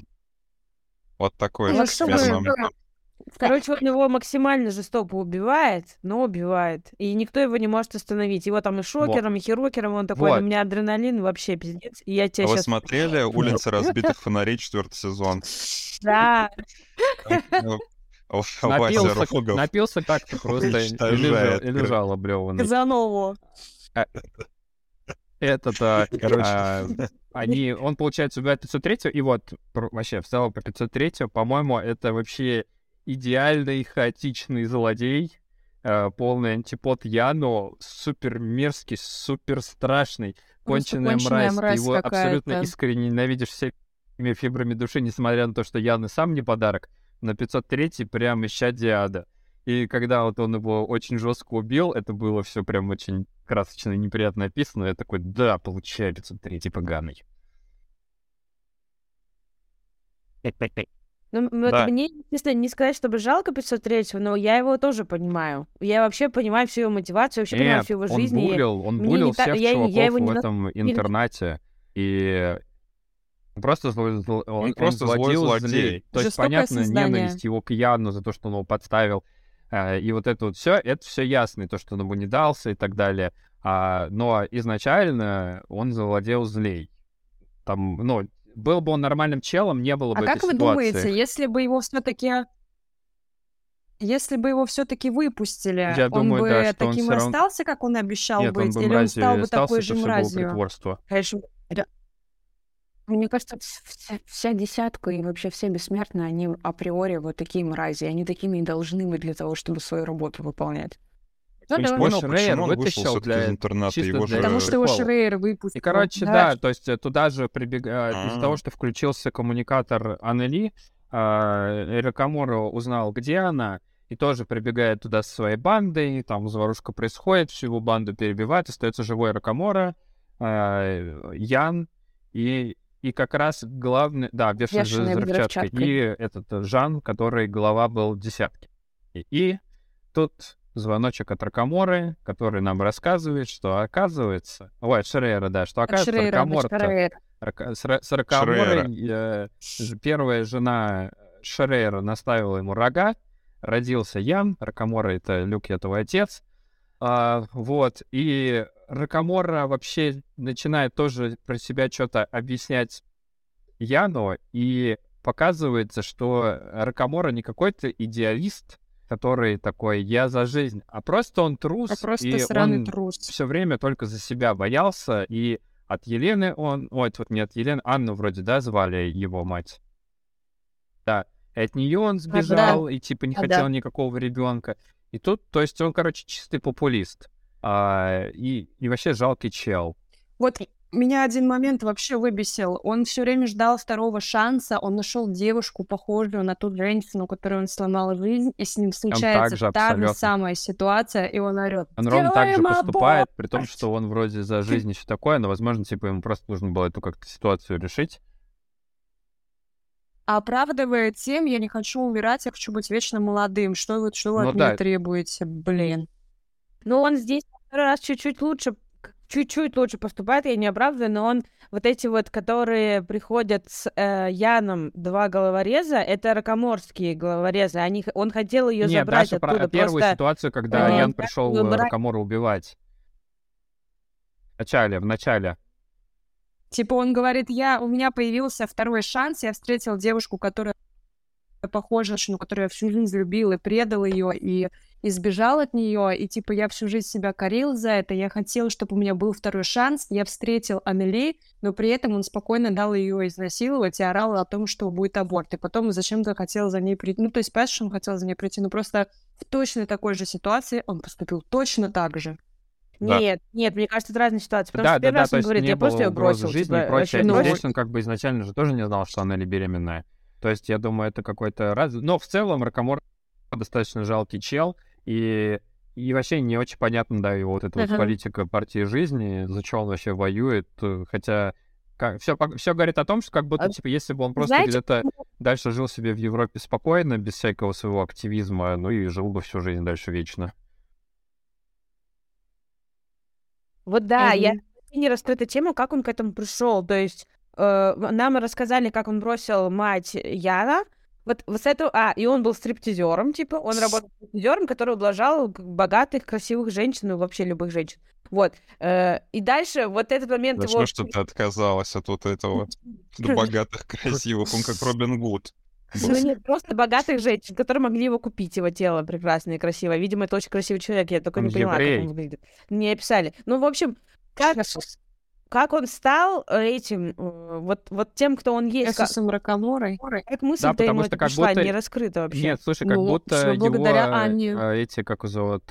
Вот такой Ну, же чтобы-. Короче, он его максимально жестоко убивает, но убивает. И никто его не может остановить. Его там и шокером, и хирокером, он такой, Вот. у меня адреналин вообще пиздец. И я А тебя вы сейчас... смотрели «Улицы разбитых фонарей» четвертый сезон? Да, Ну, Вася напился, напился как-то просто и лежал, уничтожает, и лежал облеванный. Казанову. Этот, а, Короче. а, они, он, получается, убивает 503 и вот, вообще, в целом, по 503 по-моему, это вообще идеальный хаотичный злодей, э, полный антипод Яну, супер мерзкий, супер страшный, конченая конченая мразь, ты мразь его абсолютно искренне ненавидишь всеми фибрами души, несмотря на то, что Ян и сам не подарок, на 503 прям ища Диада. И когда вот он его очень жестко убил, это было все прям очень красочно и неприятно описано. Я такой, да, получаю 503 поганый. М, вот Да. мне, естественно, не сказать, чтобы жалко 503 но я его тоже понимаю. Я вообще понимаю всю его мотивацию, вообще понимаю Нет, всю его он жизнь. и булил, он булил не та- всех я- я чуваков его в не на- этом интернате. И просто злой, зло- он, он просто злой злодей. злей. То есть, понятно, создание. ненависть его к Яну за то, что он его подставил. а, И вот это вот все, это все ясно, и то, что он ему не дался и так далее. А, но изначально он завладел злей. Там, ну, был бы он нормальным челом, не было бы А как вы ситуации. думаете, если бы его все-таки если бы его все-таки выпустили, Я он думаю, бы да, он таким всё и равно- остался, как он обещал Нет, он быть, бы или он стал бы такой же мразью? Конечно, Мне кажется, вс- вся, вся десятка и вообще все бессмертные, они априори вот такие мрази. Они такими и должны быть для того, чтобы свою работу выполнять. Ну Не да. понял, Шрейер почему он вышел все-таки для- из интерната, чисто его для же... Потому что его. Шрейер выпустил. И, короче, да, то есть э, туда же прибегает, из-за А. того, что включился коммуникатор Аннели, Ракамура узнал, где она, и тоже прибегает туда со своей бандой, там заварушка происходит, всю его банду перебивает, остается живой Ракамора, а, Ян и, и как раз главный, да, бешеный Бешеный взрывчаткой, взрывчаткой. и этот э, Жан, который глава был десятки. И, и тут звоночек от Ракаморы, который нам рассказывает, что оказывается... Ой, от Шрейера, да, что оказывается Шрейера. Рака- с с Ракаморой, э, первая жена Шрейера наставила ему рога, родился Ян, Ракамора — это Люк этого отец, А, вот, и Ракамора вообще начинает тоже про себя что-то объяснять Яну, и показывается, что Ракамора не какой-то идеалист, который такой «я за жизнь», а просто он трус, А просто и он трус. все время только за себя боялся, и от Елены он... Ой, вот не от Елены, Анну вроде, да, звали его мать? Да. И от нее он сбежал и типа не А, хотел да. никакого ребенка. И тут, то есть он, короче, чистый популист. А, и, и вообще жалкий чел. Вот меня один момент вообще выбесил. Он все время ждал второго шанса. Он нашел девушку, похожую на ту женщину, которую он сломал жизнь, и с ним случается же та же самая ситуация, и он орет. Он ровно так же «Делаем поступает, при том, аборт!» что он вроде за жизнь и все такое, но, возможно, типа ему просто нужно было эту как-то ситуацию решить. Оправдывает тем, я не хочу умирать, я хочу быть вечно молодым. Что вы, что вы Ну от да. меня требуете? Блин. Но он здесь второй раз чуть-чуть лучше, чуть-чуть лучше поступает, я не оправдываю, но он вот эти вот, которые приходят с э, Яном, два головореза, это ракоморские головорезы, они, он хотел ее Нет, забрать Даша про оттуда, первую просто... ситуацию, когда э, Ян пришел выбрать- Ракамора убивать. В начале, в начале. Типа он говорит, я, у меня появился второй шанс, я встретил девушку, которая похожа на женщину, которую я всю жизнь любил и предал ее, и избежал от нее, и типа я всю жизнь себя корил за это, я хотел, чтобы у меня был второй шанс, я встретил Амели, но при этом он спокойно дал ее изнасиловать и орал о том, что будет аборт, и потом зачем-то хотел за ней прийти, ну то есть понимаешь, что он хотел за ней прийти, ну просто в точно такой же ситуации он поступил точно так же. Да. Нет, нет, мне кажется, это разные ситуации, потому да, что да, первый да, раз то он говорит, я просто ее бросил, жизни типа, и прочее. вообще, Но ну, здесь он как бы изначально же тоже не знал, что Аннели беременная. То есть я думаю, это какой-то раз... Но в целом Ракамор достаточно жалкий чел, и, и вообще не очень понятно, да, его вот эта вот Ага. политика партии жизни, за что он вообще воюет, э, хотя все, все говорит о том, что как будто, А, типа, если бы он просто знаете, где-то дальше жил себе в Европе спокойно, без всякого своего активизма, ну и жил бы всю жизнь дальше вечно. Вот да, я Мгм. не раскрыта тема, как он к этому пришел. То есть э, нам рассказали, как он бросил мать Яна. Вот, вот с этого... А, и он был стриптизером, типа, он работал стриптизером, который ублажал богатых, красивых женщин, ну, вообще любых женщин. Вот. Э, и дальше вот этот момент его... Должно, что ты отказалась от вот этого богатых, красивых. Он как Робин Гуд. Ну, нет, просто богатых женщин, которые могли его купить, его тело прекрасное и красивое. Видимо, это очень красивый человек, я только Он не поняла, как он выглядит. Не описали. Ну, в общем, как, как он стал э, этим, э, вот, вот тем, кто он есть, как, Эсусом Ракаморой. как мысль Да, потому что это как пришла, будто- не раскрыта вообще. Нет, слушай, как Ну, будто всё его благодаря э, Анне. эти, как его зовут,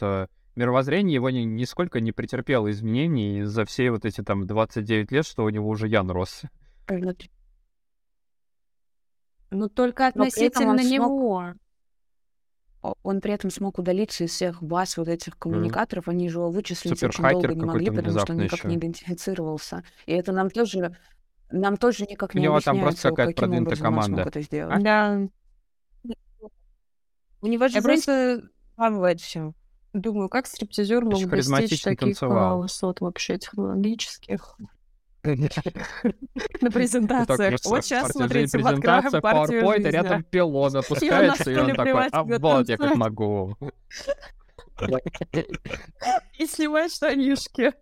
мировоззрение его ни- нисколько не претерпело изменений за все вот эти там 29 лет, что у него уже Ян рос. Но только Но при этом относительно смог- него. О- Он при этом смог удалиться из всех баз вот этих коммуникаторов. Они же его вычислить очень долго не могли, потому что он никак ещё. не идентифицировался. И это нам тоже, нам тоже никак У не него там просто объясняется, какая-то каким продвинутая образом он смог команда. это сделать. Да. У него же Я просто взламывает все. думаю, как стриптизер мог достичь таких а, высот вообще технологических на презентациях. Вот сейчас, смотрите, мы откроем презентация, партию PowerPoint, жизни. рядом пилон опускается, и он такой, а вот я как танцует». могу. И снимать штанишки.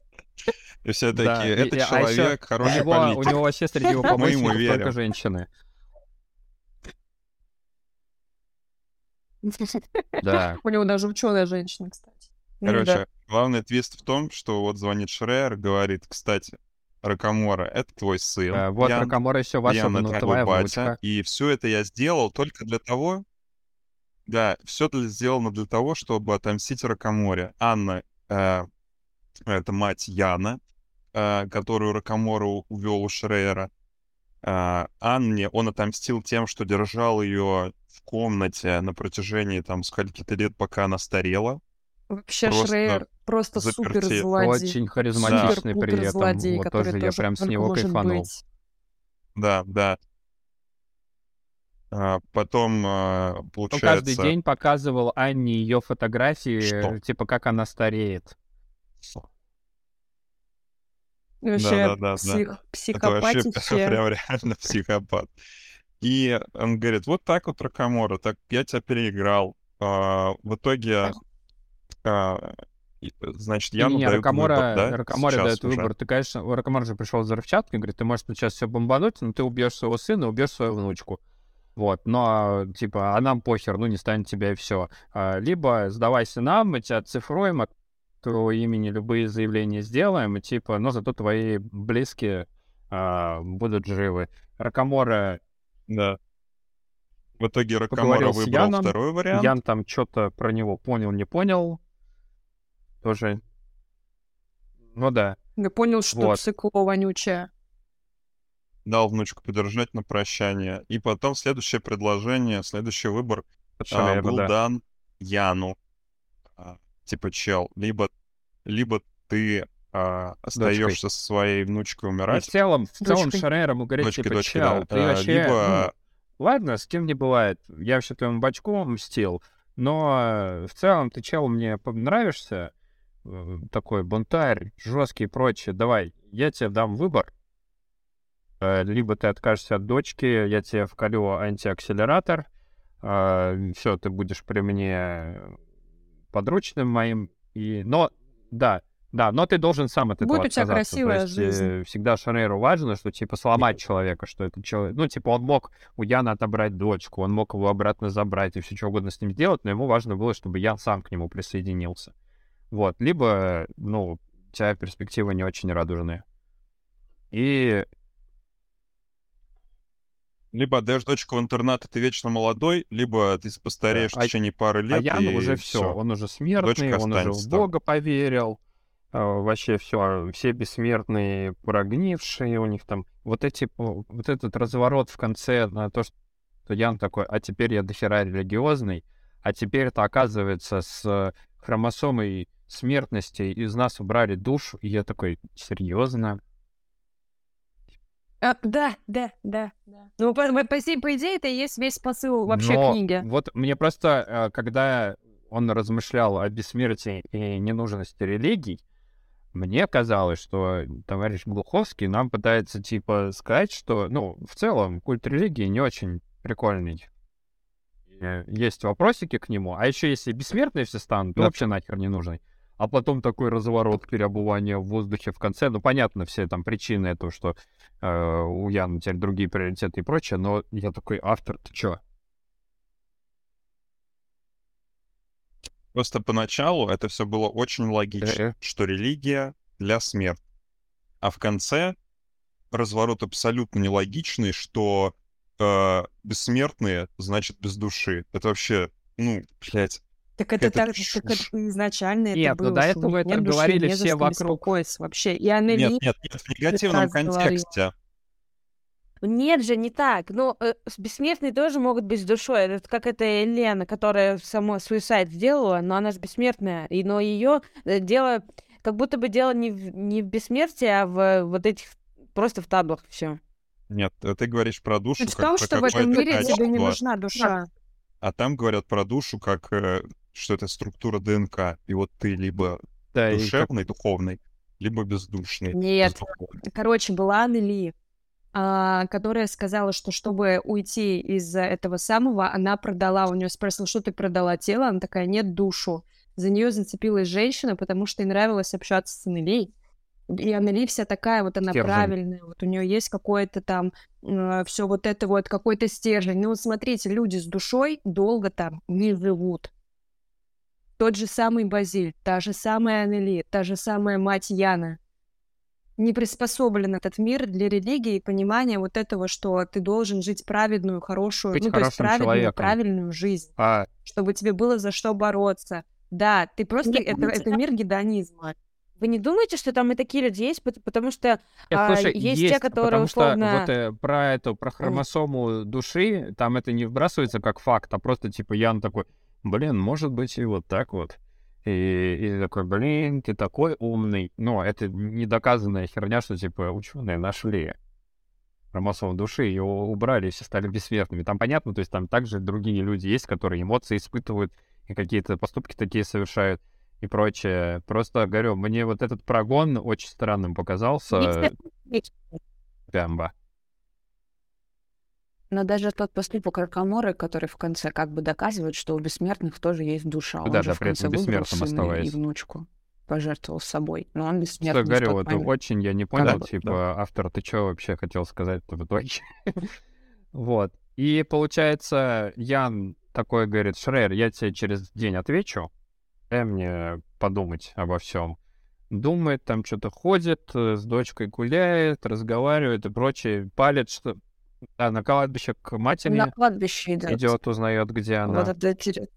И все Да, такие, это а человек, У хороший него, у политик. него вообще среди его помощников только женщины. Да. У него даже ученая женщина, кстати. Короче, главный твист в том, что вот звонит Шрер, говорит, кстати, Ракамора, это твой сын. Э, Вот Ян, Ракамора еще ваша Ян, вну- это твоя батя. внучка. И все это я сделал только для того, да, все это сделано для того, чтобы отомстить Ракаморе. Анна, э, это мать Яна, э, которую Ракамора у- увел у Шрейера. Э, Анне он отомстил тем, что держал ее в комнате на протяжении там скольки-то лет, пока она старела. Вообще Просто Шрейер просто заперти. супер злодей. Очень харизматичный при Супер-пупер этом. злодей, Вот который тоже я прям с него кайфанул. быть. Да, да. А, потом, а, Он получается... каждый день показывал Анне ее фотографии, Что? типа как она стареет. Вообще Да-да-да-да. псих- Это вообще психопатище. прям реально психопат. И он говорит, вот так вот, Ракамора, так я тебя переиграл. А, в итоге, значит, я не, дают Ракамора, выбор, да? Ракаморе сейчас дает уже. выбор. Ты, конечно, у же пришел взрывчаткой, говорит, ты можешь сейчас все бомбануть, но ты убьешь своего сына, убьешь свою внучку. Вот, но, типа, а нам похер, ну, не станет тебя и все. либо сдавайся нам, мы тебя цифруем, твоего имени любые заявления сделаем, и типа, но зато твои близкие а, будут живы. Ракамора Да. В итоге с выбрал Яном. второй вариант. Ян там что-то про него понял, не понял. Тоже. Ну да. Я понял, что Вот. цикло вонючее. Дал внучку подержать на прощание. И потом следующее предложение, следующий выбор а, был да. дан Яну. А, типа, чел, либо, либо ты а, остаешься со своей внучкой И в умирать, целом, в целом. Шарер ему говорит, дочкой, типа, дочкой, чел, да, ты а, вообще... либо ну, ладно, с кем не бывает. Я вообще твоему бачку мстил, но э, в целом ты, чел, мне нравишься, такой бунтарь, жесткий и прочее. Давай, я тебе дам выбор. Э, Либо ты откажешься от дочки, я тебе вколю антиакселератор, все, ты будешь при мне подручным моим. И... Но, да, да, но ты должен сам от этого Будет у тебя отказаться. То красивая есть, жизнь. э, всегда Шарейру важно, что, типа, сломать человека, что это человек... Ну, типа, он мог у Яна отобрать дочку, он мог его обратно забрать и все что угодно с ним сделать, но ему важно было, чтобы Ян сам к нему присоединился. Вот. Либо, ну, у тебя перспективы не очень радужные. И либо отдаешь дочку в интернат, и ты вечно молодой, либо ты постареешь а- в течение пары лет, А Ян и уже все, он уже смертный, он уже в останется там. Бога поверил. а, Вообще все, все бессмертные, прогнившие у них там. Вот эти, вот этот разворот в конце на то, что Ян такой, а теперь я дохера религиозный, а теперь это оказывается с хромосомой смертности из нас убрали душу, и я такой, серьезно? А, да, да, да, да. Ну, по, по- по идее- по идее, это и есть весь посыл вообще Но книги. Вот мне просто, э, когда он размышлял о бессмертии и ненужности религий, мне казалось, что товарищ Глуховский нам пытается, типа, сказать, что, ну, в целом, культ религии не очень прикольный. Э, Есть вопросики к нему, а еще если бессмертные все станут, то Да. вообще нахер не нужны. А потом такой разворот переобувания в воздухе в конце. Ну, понятно, все там причины этого, что э, у Яна теперь другие приоритеты и прочее, но я такой, автор, ты чё? Просто поначалу это все было очень логично, Э-э. что религия для смерти. А в конце разворот абсолютно нелогичный, что э, бессмертные значит без души. Это вообще, ну, блядь. Так это, это так, так это изначально Нет, это ну было. до что у этого это нет души, говорили все вокруг. вообще. И Аннели... Нет, нет, нет, в негативном говорила. контексте. Нет же, не так. Ну, э, бессмертные тоже могут быть с душой. Это как эта Елена, которая сама суицид сделала, но она же бессмертная. И, но ее дело, как будто бы дело не в, не в бессмертии, а в э, вот этих, просто в таблах все. Нет, э, ты говоришь про душу Суть в как том, что в этом мире тебе не нужна душа. а там говорят про душу как, э, что это структура ДНК. И вот ты либо Да, и как- душевный, духовный, либо бездушный. Нет, бездуховный. короче, была Аннели, а, которая сказала, что чтобы уйти из этого самого, она продала, у нее спросил, что ты продала тело, она такая, нет, душу. За нее зацепилась женщина, потому что ей нравилось общаться с Аннели. И Аннели вся такая, вот она Стержень. правильная, вот у нее есть какое-то там все вот это вот, какой-то стержень. Ну вот смотрите, люди с душой долго там не живут. Тот же самый Базиль, та же самая Аннели, та же самая мать Яна не приспособлен этот мир для религии и понимания вот этого, что ты должен жить праведную, хорошую, Быть ну, то есть праведную, человеком. правильную жизнь, А, чтобы тебе было за что бороться. Да, ты просто... Нет, это, это мир гедонизма. Вы не думаете, что там и такие люди есть? Пот- Потому что Нет, А, слушай, есть те, которые потому условно- что вот э, про эту, про хромосому души, там это не вбрасывается как факт, а просто типа Ян такой, блин, может быть и вот так вот. И, и такой, блин, ты такой умный. Но это недоказанная херня, что типа ученые нашли хромосому души, ее убрали, все стали бессмертными. Там понятно, то есть там также другие люди есть, которые эмоции испытывают и какие-то поступки такие совершают и прочее. Просто говорю, мне вот этот прогон очень странным показался. Пямба. Но даже тот поступок Ракаморы, который в конце как бы доказывает, что у бессмертных тоже есть душа. Он Да, же да, в конце бессмертным сына и оставаясь. внучку. Пожертвовал собой. Но он Что бессмертный говорю, тот вот очень я не понял, бы, типа, автор, ты что вообще хотел сказать в итоге? Вот. И получается, Ян такой говорит, Шрейер, я тебе через день отвечу, дай мне подумать обо всем. Думает, там что-то ходит, э, с дочкой гуляет, разговаривает и прочее, палит, что... Да, на кладбище к матери На кладбище идет. идет, узнает, где она. Вот это интерес-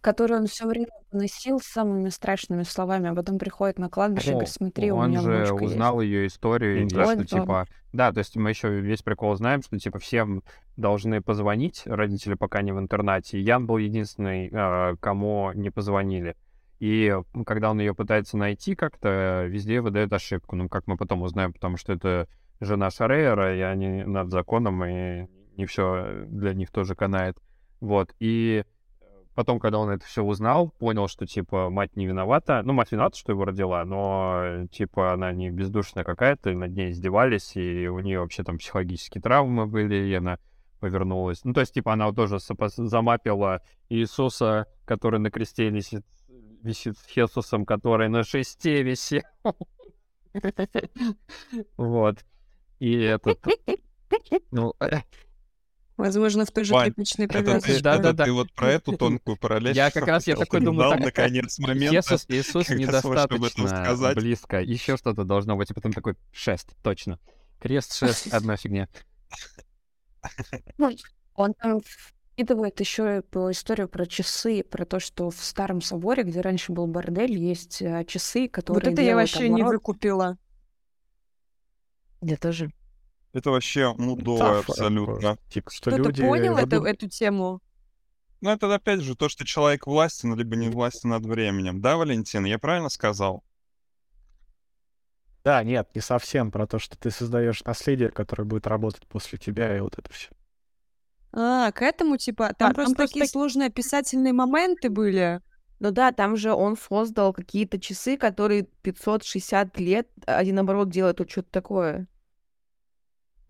Который он все время поносил самыми страшными словами, а потом приходит на кладбище и О, говорит, смотри, у он меня же внучка есть». узнал ее историю, и Да. что типа, да, то есть мы еще весь прикол знаем, что типа всем должны позвонить родители, пока не в интернате. И Ян был единственный, э, кому не позвонили. И когда он ее пытается найти как-то, везде выдает ошибку. Ну, как мы потом узнаем, потому что это жена Шарейера, и они над законом, и не все для них тоже канает. Вот. И потом, когда он это все узнал, понял, что, типа, мать не виновата. Ну, мать виновата, что его родила, но, э, типа, она не бездушная какая-то, и над ней издевались, и у нее вообще там психологические травмы были, и она повернулась. Ну, то есть, типа, она тоже замапила Иисуса, который на кресте висит, висит с Хесусом, который на шесте висел. Вот. И этот... Ну, э, Возможно, в той же Вань, тряпичной повязке. ты, Да-да-да. это ты вот про эту тонкую параллель. Я как раз, я такой думаю, Дал, так, наконец, момент. Иисус, Иисус недостаточно сказать. близко. Еще что-то должно быть. И потом такой шест, точно. Крест, шест, одна фигня. Он там вкидывает еще историю про часы, про то, что в старом соборе, где раньше был бордель, есть э, часы, которые Вот это я вообще не выкупила. Я тоже. Это вообще мудово Метафора абсолютно. Типа, что Кто-то люди понял эту, эту тему? Ну, это опять же то, что человек властен, либо не властен над временем. Да, Валентин, я правильно сказал? Да, нет, не совсем про то, что ты создаешь наследие, которое будет работать после тебя, и вот это все. А, к этому типа... Там А, просто там просто такие так- сложные описательные моменты были. Ну да, там же он создал какие-то часы, которые 560 лет один оборот делает, вот что-то такое.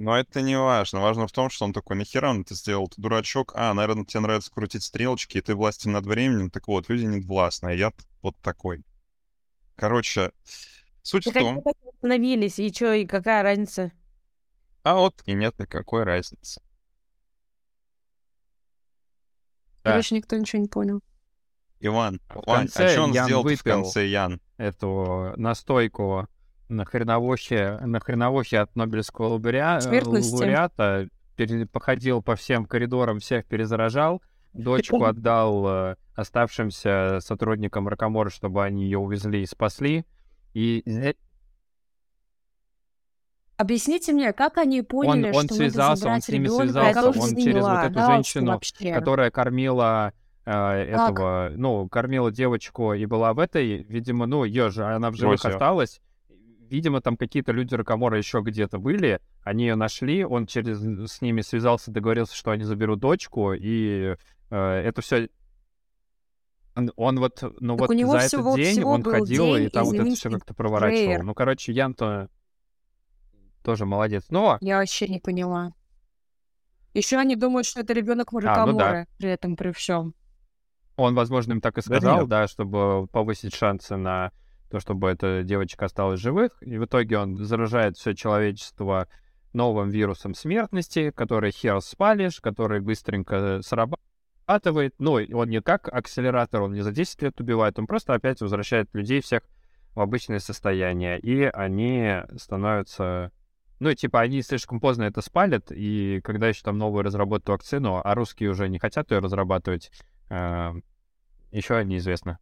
Но это не важно. Важно в том, что он такой, нахера он это сделал? Ты дурачок. А, наверное, тебе нравится крутить стрелочки, и ты властен над временем. Так вот, люди не властны, а я вот такой. Короче, суть в Так они том... так остановились, и что, и какая разница? А вот и нет никакой разницы. Да. Короче, никто ничего не понял. Иван, В Вань, а что он Ян сделал в конце, Ян? Эту настойку на хреновухе, на хреновухе от Нобелевского лауреа- Смертности. лауреата, пере- походил по всем коридорам, всех перезаражал, дочку отдал э, оставшимся сотрудникам Ракомора, чтобы они ее увезли и спасли. И зе- Объясните мне, как они поняли, он что связался, он надо с ними забрать ребенка? связался, Я он через вот эту женщину, вообще. которая кормила э, этого, ну, кормила девочку и была в этой, видимо, ну, ее же, она в живых осталась. Видимо, там какие-то люди Ракомора еще где-то были, они ее нашли, он через с ними связался, договорился, что они заберут дочку, и э, это все он, он вот, ну Так вот у него за всего- этот день всего он был ходил, день, и там вот это все как-то проворачивал. Рейер. Ну, короче, Ян-то тоже молодец. Но Я вообще не поняла. Еще они думают, что это ребенок ну да. При этом, при всем. Он, возможно, им так и Да сказал, нет. да, чтобы повысить шансы на то, чтобы эта девочка осталась живых. И в итоге он заражает все человечество новым вирусом смертности, который хер спалишь, который быстренько срабатывает. Ну, он не как акселератор, он не за 10 лет убивает, он просто опять возвращает людей всех в обычное состояние. И они становятся... Ну, типа, они слишком поздно это спалят, и когда еще там новую разработают вакцину, а русские уже не хотят ее разрабатывать, еще неизвестно.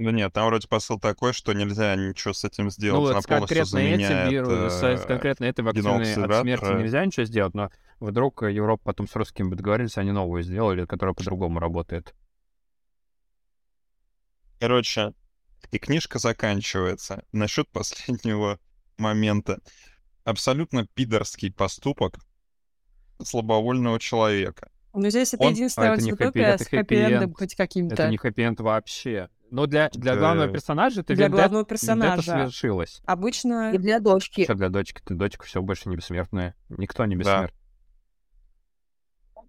Да нет, там вроде посыл такой, что нельзя ничего с этим Ну, сделать. вот Она с полностью конкретно этим заменяет, вирус, с э, конкретно этой вакцины геном от смерти нельзя ничего сделать, но вдруг Европа потом с русскими бы договорились, они новую сделали, которая по-другому работает. Короче, и книжка заканчивается. Насчет последнего момента. Абсолютно пидорский поступок слабовольного человека. Но здесь это Он- единственная а, это не хэппи- это с хэппи-эндом хэппи-энд. хоть каким-то. Это не хэппи-энд вообще. Но для, для Это- главного персонажа это Для вендет- главного вендетта персонажа. свершилась. Обычно... И для дочки. Что для дочки? Ты дочка все больше не бессмертная. Никто не Да. бессмертный.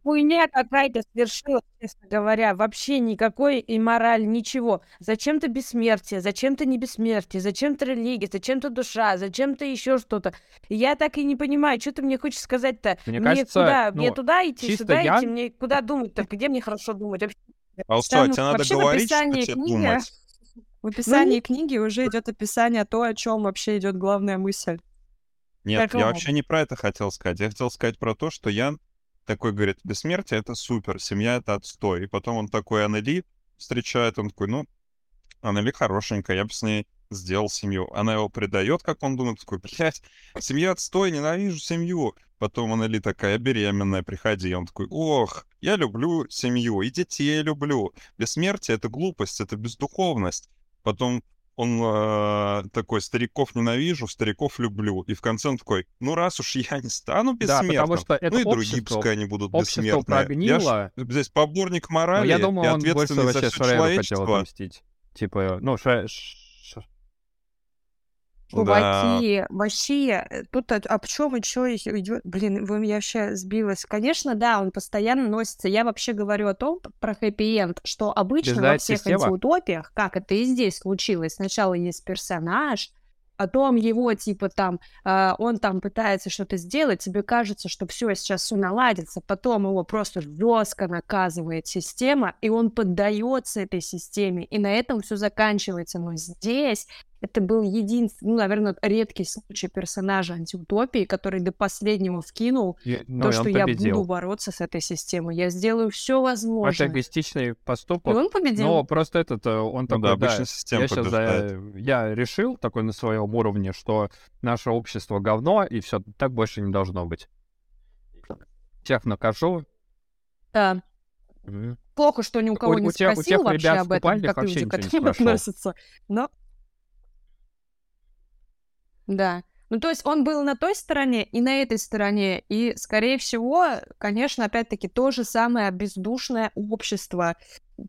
Хуйня какая-то свершилась, честно говоря. Вообще никакой и мораль, ничего. Зачем-то бессмертие, зачем-то не бессмертие, зачем-то религия, зачем-то душа, зачем-то еще что-то. Я так и не понимаю, что ты мне хочешь сказать-то? Мне Мне кажется, куда? ну, мне туда идти, сюда я- идти? Мне куда думать-то? Где мне хорошо думать? Вообще А что, Там тебе надо вообще говорить, что тебе книги, думать? в описании книги уже идет описание то, о чем вообще идет главная мысль. Нет, Какого? я вообще не про это хотел сказать. Я хотел сказать про то, что Ян такой говорит, бессмертие — это супер, семья — это отстой. И потом он такой Аннели встречает, он такой, ну, Аннели хорошенькая, я бы с ней сделал семью. Она его предает, как он думает, такой, блядь, семья отстой, ненавижу семью. Потом Аннели такая, беременная, приходи. И он такой, ох, я люблю семью, и детей люблю. Бессмертие — это глупость, это бездуховность. Потом он э, такой, стариков ненавижу, стариков люблю. И в конце он такой, ну раз уж я не стану Да, бессмертным, потому что это ну и другие пускай они будут бессмертные. Я прогнило. ж здесь поборник морали я и думаю, он больше за все Шрайеру хотел человечество. отомстить. Типа, ну, Шрай... Чуваки, вообще, э, тут о, о чем еще идет? Блин, вы я вообще сбилась. Конечно, да, он постоянно носится. Я вообще говорю о том, про хэппи-энд, что обычно во всех система. антиутопиях, как это и здесь случилось, сначала есть персонаж, потом его, типа, там, а, он там пытается что-то сделать, тебе кажется, что все сейчас все наладится, потом его просто жестко наказывает система, и он поддается этой системе, и на этом все заканчивается. Но здесь это был единственный, ну, наверное, редкий случай персонажа антиутопии, который до последнего вкинул и- ну, то, и что я буду бороться с этой системой. Я сделаю все Это возможное. эгоистичный И поступок. он победил. Но просто этот, э, он Ну такой, да, да, обычно система я за- я решил такой на своем уровне, что наше общество говно, и все так больше не должно быть. Всех накажу. Да. Плохо, что ни у кого У- не у тех- у спросил тех вообще ребят об этом, как люди к этому относятся. Но... Да. Ну, то есть он был на той стороне и на этой стороне, и, скорее всего, конечно, опять-таки, то же самое бездушное общество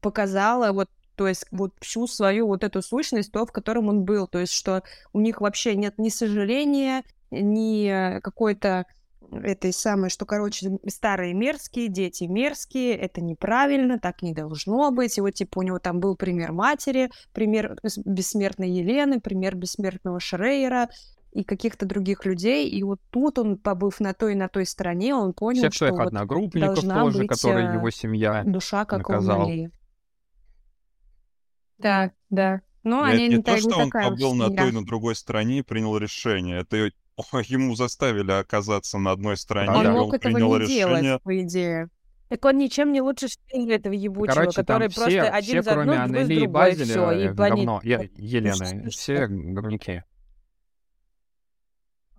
показало вот то есть вот всю свою вот эту сущность, то, в котором он был. То есть что у них вообще нет ни сожаления, ни э, какой-то этой самой, что, короче, старые мерзкие, дети мерзкие, это неправильно, так не должно быть. И вот, типа, у него там был пример матери, пример бес- бессмертной Елены, пример бессмертного Шрейера и каких-то других людей. И вот тут он, побыв на той и на той стороне, он понял, Всех что своих вот одногруппников должна тоже, быть, которые э, его семья. душа как наказал. Марии. Да, да. Ну, Я- они не, не, то, та- что не он побыл на той и на другой стороне и принял решение. Это ему заставили оказаться на одной стороне, Он да. и мог он этого принял не решение. делать, по идее. Так он ничем не лучше этого ебучего, Короче, который все, просто один все за кроме за Аннели и другой, и Базеля, все, и э, они... говно. Е- Елены, все говнюки.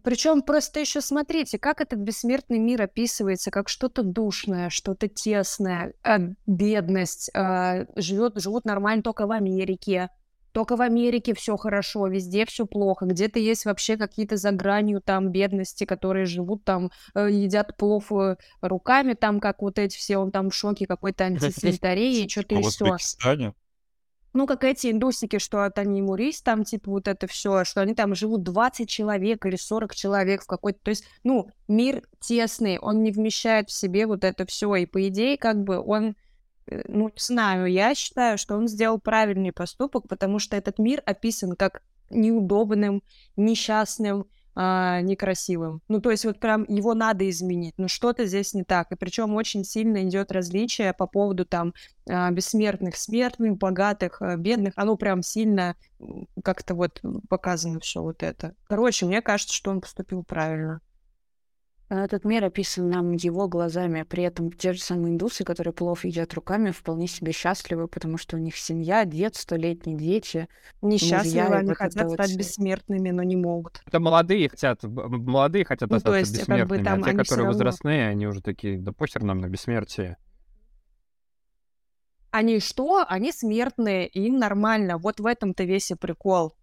Причем просто еще смотрите, как этот бессмертный мир описывается, как что-то душное, что-то тесное, а, бедность, а, живет, живут нормально только в Америке. Только в Америке все хорошо, везде все плохо. Где-то есть вообще какие-то за гранью там бедности, которые живут там, э, едят плов э, руками, там как вот эти все, он там в шоке какой-то антисанитарии, что-то А еще. Ну, как эти индусики, что от они мурис, там, типа, вот это все, что они там живут 20 человек или 40 человек в какой-то... То есть, ну, мир тесный, он не вмещает в себе вот это все. И, по идее, как бы он... э, Ну, не знаю, я считаю, что он сделал правильный поступок, потому что этот мир описан как неудобным, несчастным, а, некрасивым. Ну, то есть вот прям его надо изменить. Ну, что-то здесь не так. И причем очень сильно идет различие по поводу там а, бессмертных, смертных, богатых, а, бедных. Оно прям сильно как-то вот показано все вот это. Короче, мне кажется, что он поступил правильно. А Этот мир описан нам его глазами, при этом те же самые индусы, которые плов едят руками, вполне себе счастливы, потому что у них семья, детство, летние дети. Несчастливы, и они вот хотят вот стать бессмертными, но не могут. Это молодые хотят, молодые хотят Ну, то остаться есть, как бы бессмертными, там а те, которые равно- возрастные, они уже такие, да похер нам на бессмертие. Они что? Они смертные, и им нормально. Вот в этом-то весь и прикол.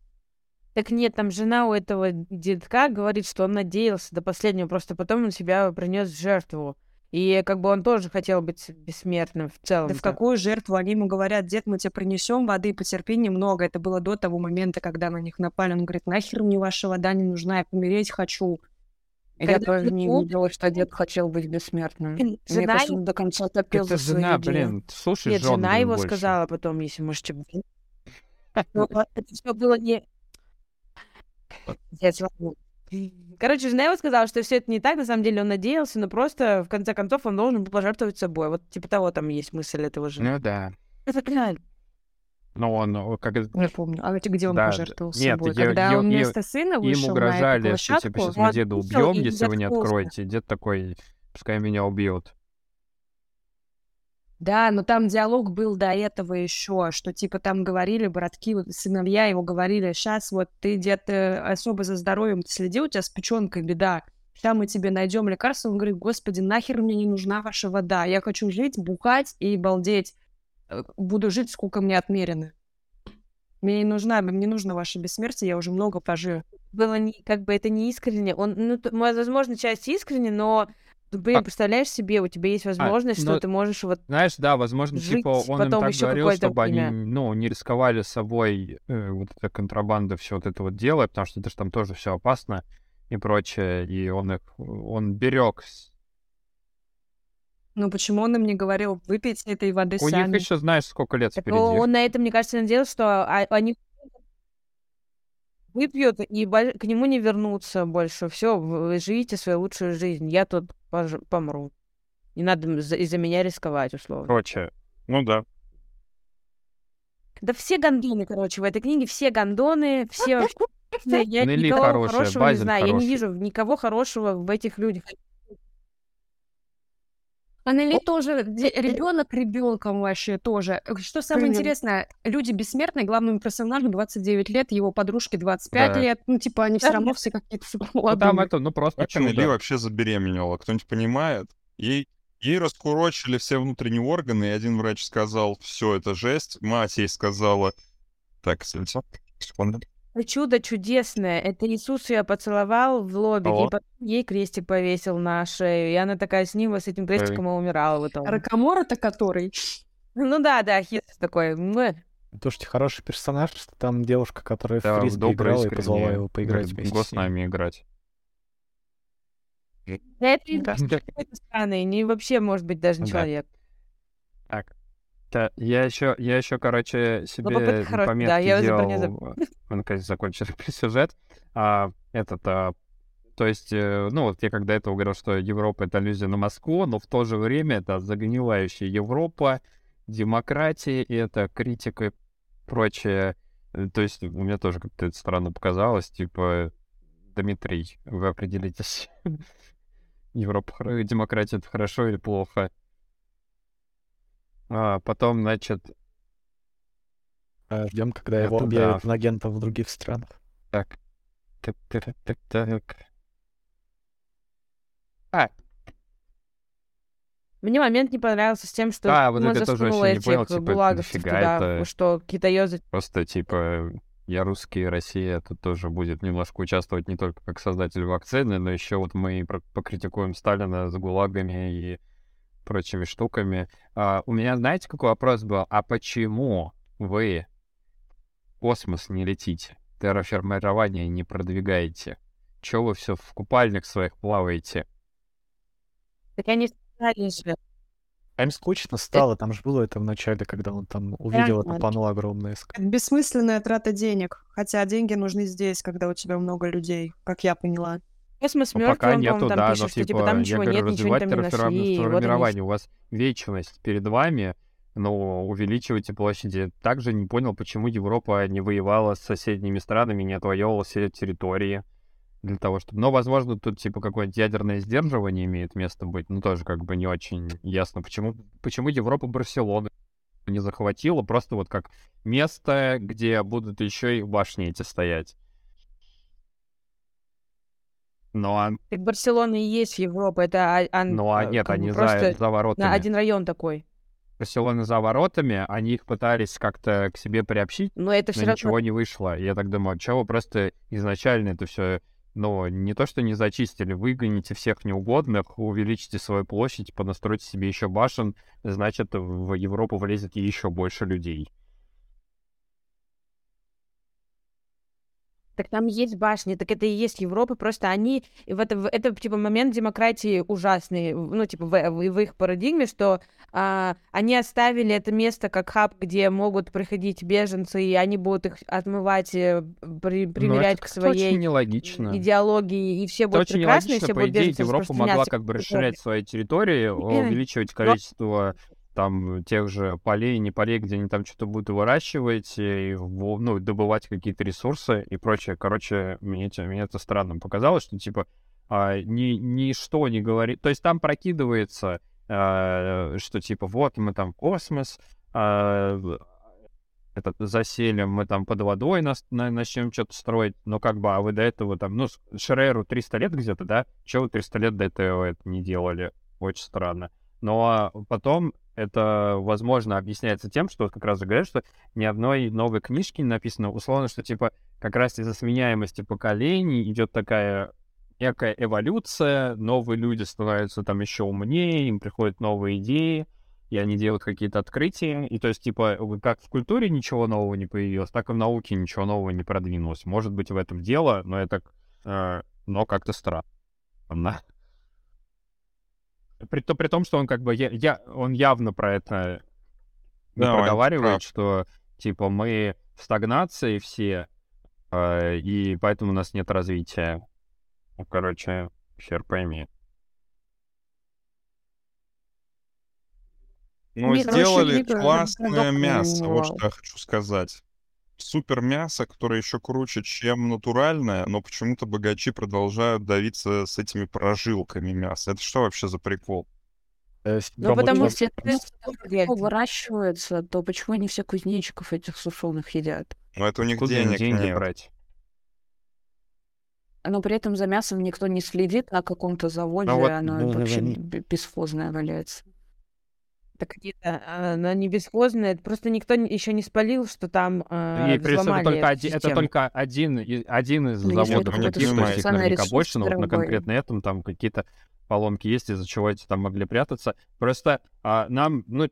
Так нет, там жена у этого детка говорит, что он надеялся до последнего, просто потом он себя принес в жертву. И как бы он тоже хотел быть бессмертным в целом. Да в какую жертву? Они ему говорят, дед, мы тебе принесем воды, потерпи немного. Это было до того момента, когда на них напали. Он говорит, нахер мне ваша вода не нужна, я помереть хочу. Я Когда тоже он не видела, что дед хотел быть бессмертным. Мне Жена кажется, ему- он до конца топил Это за свою жена, идею. блин, слушай Нет, жена его больше. сказала потом, если можете... Ну, а это все было не... Нет, ладно. Короче, жена его сказала, что все это не так, на самом деле он надеялся, но просто в конце концов он должен был пожертвовать собой. Вот типа того там есть мысль этого же. Ну да. Но он, как это- Я помню. А где он Да, пожертвовал нет, собой? е- Когда е- он вместо сына им вышел на эту угрожали, что площадку, типа сейчас мы деда вышел убьем, если вы не откроете. Дед такой, пускай меня убьют. Да, но там диалог был до этого еще, что типа там говорили, братки, вот сыновья его говорили, сейчас вот ты, дед, э, особо за здоровьем следи, у тебя с печенкой беда, сейчас мы тебе найдем лекарство. Он говорит, господи, нахер мне не нужна ваша вода, я хочу жить, бухать и балдеть, Э, буду жить, сколько мне отмерено. Мне не нужна, мне не нужно ваше бессмертие, я уже много пожил. было не, как бы это не искренне. Он, ну, возможно, часть искренне, но, блин, А- представляешь себе, у тебя есть возможность, но- что ты можешь вот Знаешь, да, возможно, Жить типа он им потом так ещё говорил, чтобы они, время. ну, не рисковали собой э, вот эта контрабанда, все вот это вот дело, потому что это же там тоже все опасно и прочее, и он их, он берег. Ну почему он им не говорил, выпейте этой воды У сами? них еще знаешь, сколько лет Так впереди. он на этом, мне кажется, надеялся, что а- они выпьют и к нему не вернутся больше. Все, живите свою лучшую жизнь. Я тут пож- помру. Не надо из-за меня рисковать, условно. Короче, ну да. Да все гондоны, короче, в этой книге все гондоны, все вообще... Я Нелли никого хорошая, хорошего не знаю. Я не вижу никого хорошего в этих людях. Аннели тоже ребенок ребенком вообще тоже. Э, Что самое интересное, люди бессмертные, главному персонажу 29 лет, его подружке 25 Да. лет. Ну, типа, они все Да. равно все какие-то супер Ну, там это, ну, просто Как чудо. вообще забеременела? Кто-нибудь понимает? Ей, ей раскурочили все внутренние органы, и один врач сказал, все, это жесть. Мать ей сказала... Так, секунду. Это чудо чудесное. Это Иисус ее поцеловал в лобик, Алло. и потом ей крестик повесил на шею. И она такая с ним, с этим крестиком и умирала в итоге. Ракомора-то который? Ну да, да, хитрый такой. Слушайте, хороший персонаж, что там девушка, которая Да, в фрисби играла и позвала его поиграть вместе Го с нами играть. Да это и Да. какой-то странный, не вообще, может быть, даже не Да. человек. Так. Да, я еще, я еще, короче, себе попытка хорошая, пометки да, я делал. э, Мы наконец закончили сюжет. А, этот, а, то есть, э, ну вот я когда это говорил, что Европа это аллюзия на Москву, но в то же время это загнивающая Европа, демократия, и это критика и прочее. Э, То есть у меня тоже как-то это странно показалось, типа, Дмитрий, вы определитесь. Европа, хоро- демократия это хорошо или плохо? А, потом, значит, Ждем, когда Это его объявят на агента в других странах. так, так, так, так, так. А, Мне момент не понравился с тем, что Да, вот это тоже не этих понял, типа, это нафига туда, это? что китаёзы просто, типа, я русский, Россия тут тоже будет немножко участвовать не только как создатель вакцины, но еще вот мы покритикуем Сталина с гулагами и прочими штуками. А, у меня, знаете, какой вопрос был? А почему вы в космос не летите? Терраформирование не продвигаете? Чего вы все в купальник своих плаваете? Так они сказали же. А им скучно стало, там же было это в начале, когда он там увидел это панно огромное. бессмысленная трата денег. Хотя деньги нужны здесь, когда у тебя много людей, как я поняла. Космос Ну, мертвый, пока он, нету, там да, пишет, но что типа, типа там ничего говорю, нет, ничего они там не нашли, и вот. У вас вечность перед вами, но увеличивайте площади. Также не понял, почему Европа не воевала с соседними странами, не отвоевывала все территории для того, чтобы... Но, возможно, тут типа какое-нибудь ядерное сдерживание имеет место быть, но тоже как бы не очень ясно, почему, почему Европа Барселоны не захватила, просто вот как место, где будут еще и башни эти стоять. Но, а- Так Барселона и есть Европа, это а- ну а а, нет, они за, за воротами. на один район такой. Барселона за воротами, они их пытались как-то к себе приобщить, Но это все но равно ничего не вышло. Я так думаю, чего просто изначально это все, ну, не то, что не зачистили, выгоните всех неугодных, увеличите свою площадь, понастройте себе еще башен, значит, в Европу влезет еще больше людей. Так там есть башни, так это и есть Европа, просто они, в это, в- это типа момент демократии ужасный, ну, типа, в, в- в их парадигме, что а, они оставили это место как хаб, где могут приходить беженцы, и они будут их отмывать, э, при- Но примерять это к очень своей нелогично. идеологии, и все Это будут очень прекрасны, и нелогично. все По будут идее, Европа могла как бы расширять свои территории, увеличивать количество там тех же полей, не полей, где они там что-то будут выращивать, и, ну, добывать какие-то ресурсы и прочее. Короче, мне, мне это странно показалось, что, типа, а, ни, ничто не говорит... То есть там прокидывается, а, что, типа, вот мы там космос, а, этот, заселим, мы там под водой нас, на, начнем что-то строить, но как бы, а вы до этого там, ну, Шреру 300 лет где-то, да? Чего вы 300 лет до этого это не делали? Очень странно. Но потом это, возможно, объясняется тем, что как раз говорят, что ни одной новой книжки не написано, условно, что, типа, как раз из-за сменяемости поколений идет такая некая эволюция, новые люди становятся там еще умнее, им приходят новые идеи, и они делают какие-то открытия. И то есть, типа, как в культуре ничего нового не появилось, так и в науке ничего нового не продвинулось. Может быть, в этом дело, но это... Э, но как-то странно. При, то, при том, что он как бы... Я, я, он явно про это не да, проговаривает, что, типа, мы в стагнации все, э, и поэтому у нас нет развития. Ну, короче, хер пойми. Ну, сделали классное мясо, вот что я хочу сказать. Супер мясо, которое еще круче, чем натуральное, но почему-то богачи продолжают давиться с этими прожилками мяса. Это что вообще за прикол? Э, ну, потому что если выращивается, то почему они все кузнечиков этих сушеных едят? Ну, это у них Куда денег деньги нет. брать? Но при этом за мясом никто не следит на каком-то заводе, ну, вот, оно вообще бесхозное валяется. Так это, она не бесхозная, просто никто еще не спалил, что там э, И это только, один, это только один, один из ну, заводов, таких, то их наверняка больше, но вот на конкретно этом там какие-то поломки есть, из-за чего эти там могли прятаться. Просто а, нам, ну,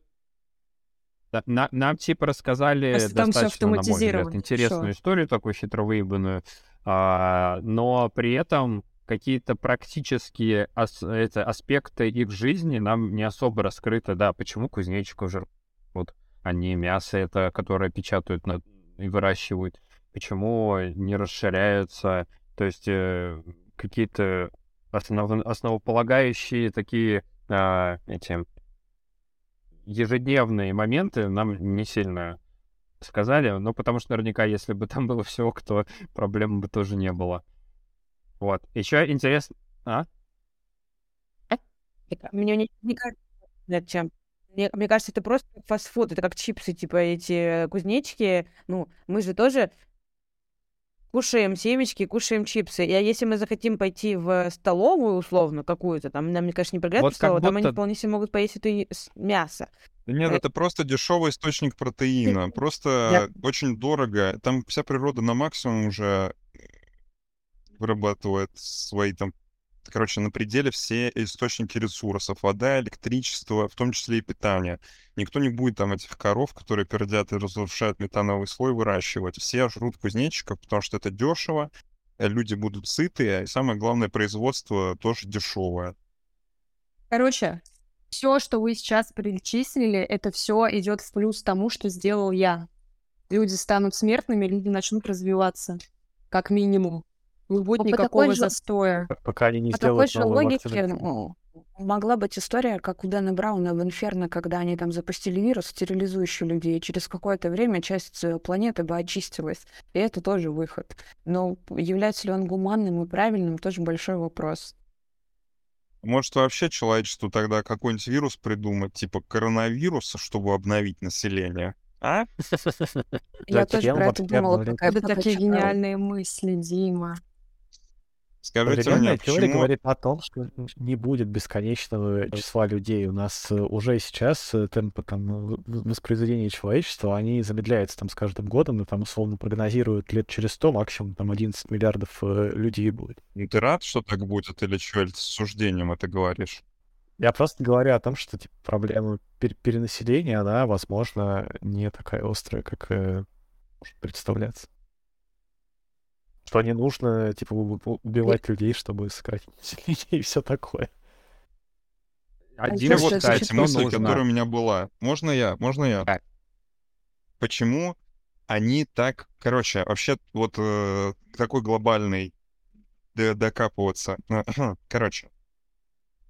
на, нам типа рассказали достаточно, на мой взгляд, интересную Шо? историю, такую хитро выебанную, а, но при этом какие-то практические ас это, аспекты их жизни нам не особо раскрыты. Да, почему кузнечиков жрут, вот, не мясо это, которое печатают на... и выращивают? Почему не расширяются? То есть э, какие-то основ... основополагающие такие э, эти ежедневные моменты нам не сильно сказали, ну, потому что наверняка, если бы там было все, то проблем бы тоже не было. Вот. Еще интересно... А? Мне не, не кажется, чем. Мне, мне кажется, это просто фастфуд, это как чипсы, типа эти кузнечики. Ну, мы же тоже кушаем семечки, кушаем чипсы. И а если мы захотим пойти в столовую условно какую-то, там нам, мне кажется, не программа вот столовую, будто... там они вполне себе могут поесть это мясо. Да нет, э, это просто дешевый источник протеина. Просто очень дорого. Там вся природа на максимум уже вырабатывает свои там, короче, на пределе все источники ресурсов. Вода, электричество, в том числе и питание. Никто не будет там этих коров, которые пердят и разрушают метановый слой, выращивать. Все жрут кузнечиков, потому что это дешево, э, люди будут сытые, и самое главное, производство тоже дешевое. Короче, все, что вы сейчас перечислили, это все идет в плюс тому, что сделал я. Люди станут смертными, люди начнут развиваться, как минимум. Не будет ну, никакого же... застоя. Пока они не по сделают такой же логике ну, могла быть история, как у Дэна Брауна в Инферно, когда они там запустили вирус, стерилизующий людей, и через какое-то время часть э, планеты бы очистилась. И это тоже выход. Но является ли он гуманным и правильным, тоже большой вопрос. Может, вообще человечеству тогда какой-нибудь вирус придумать, типа коронавируса, чтобы обновить население? А? Я тоже про это думала. Это такие гениальные мысли, Дима. Скажите мне, теория почему... говорит о том, что не будет бесконечного числа людей. У нас э, уже сейчас э, темпы там воспроизведения человечества, они замедляются там с каждым годом, и там условно прогнозируют лет через 100 максимум там 11 миллиардов э, людей будет. Ну, ты рад, что так будет, или что, или с суждением это говоришь? Я просто говорю о том, что типа, проблема пер- перенаселения, она, возможно, не такая острая, как э, может представляться. Что не нужно, типа, убивать людей, чтобы сократить население и все такое. Один вот, кстати, мысль, нужно. которая у меня была. Можно я? Можно я? Да. Почему они так... Короче, вообще, вот э, такой глобальный докапываться. Короче,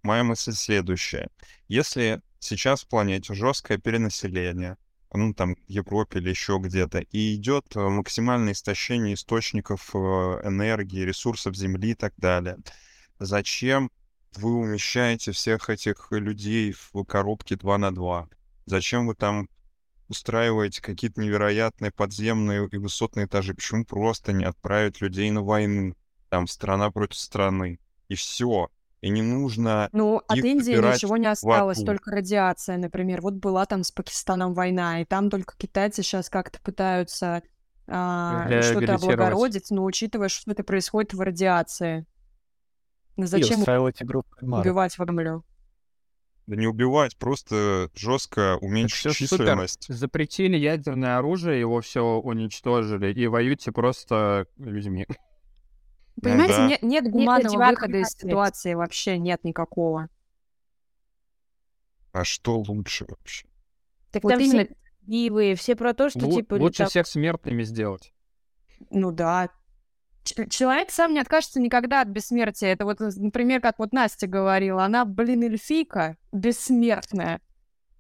моя мысль следующая. Если сейчас в планете жесткое перенаселение, ну, там, Европе или еще где-то, и идет э, максимальное истощение источников э, энергии, ресурсов Земли и так далее, зачем вы умещаете всех этих людей в коробке 2 на 2? Зачем вы там устраиваете какие-то невероятные подземные и высотные этажи? Почему просто не отправить людей на войну? Там страна против страны. И все. И не нужно Ну, от Индии ничего не осталось, только радиация, например. Вот была там с Пакистаном война, и там только китайцы сейчас как-то пытаются а, что-то Реабилитировать. облагородить, но учитывая, что это происходит в радиации. Ну, Зачем игру в убивать Вагмлю? Да не убивать, просто жестко уменьшить супер. численность. Запретили ядерное оружие, его все уничтожили, и воюйте просто людьми. Понимаете, да. нет, нет гуманного противохода выхода из ситуации вообще, нет никакого. А что лучше вообще? Так Вот там именно- все ивые, все про то, что Лу- типа... Лучше там- всех смертными сделать. Ну да. Ч- Человек сам не откажется никогда от бессмертия. Это вот, например, как вот Настя говорила, она, блин, эльфийка, бессмертная.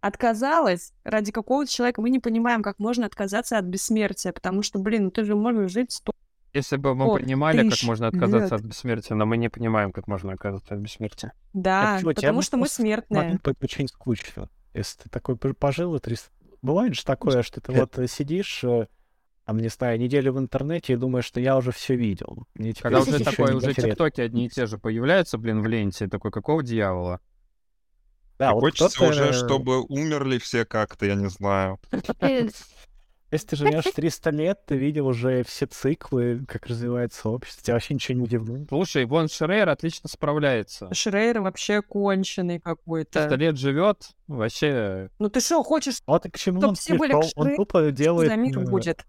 Отказалась ради какого-то человека. Мы не понимаем, как можно отказаться от бессмертия, потому что, блин, ну ты же можешь жить сто... Если бы мы О, понимали, как тысяч можно отказаться лет. от бессмертия, но мы не понимаем, как можно отказаться от бессмертия. Да, почему? Тебе потому что мы смертные. Очень скучно. Если ты такой пож- пожил и 300... Бывает же такое, что ты вот э, сидишь, э, там, не знаю, неделю в интернете и думаешь, что я уже все видел. Мне Когда уже такое, уже тиктоки одни и те же появляются, блин, в ленте, такой, какого дьявола? Да, И вот Хочется уже, чтобы умерли все как-то, я не знаю. Если ты живешь 300 лет, ты видел уже все циклы, как развивается общество, тебя вообще ничего не удивляет. Слушай, вон Шрейер отлично справляется. Шрейер вообще конченый 300 какой-то. лет живет, вообще... Ну ты что, хочешь, Вот и к чему он все были пришел. Он тупо делает за мир э, будет?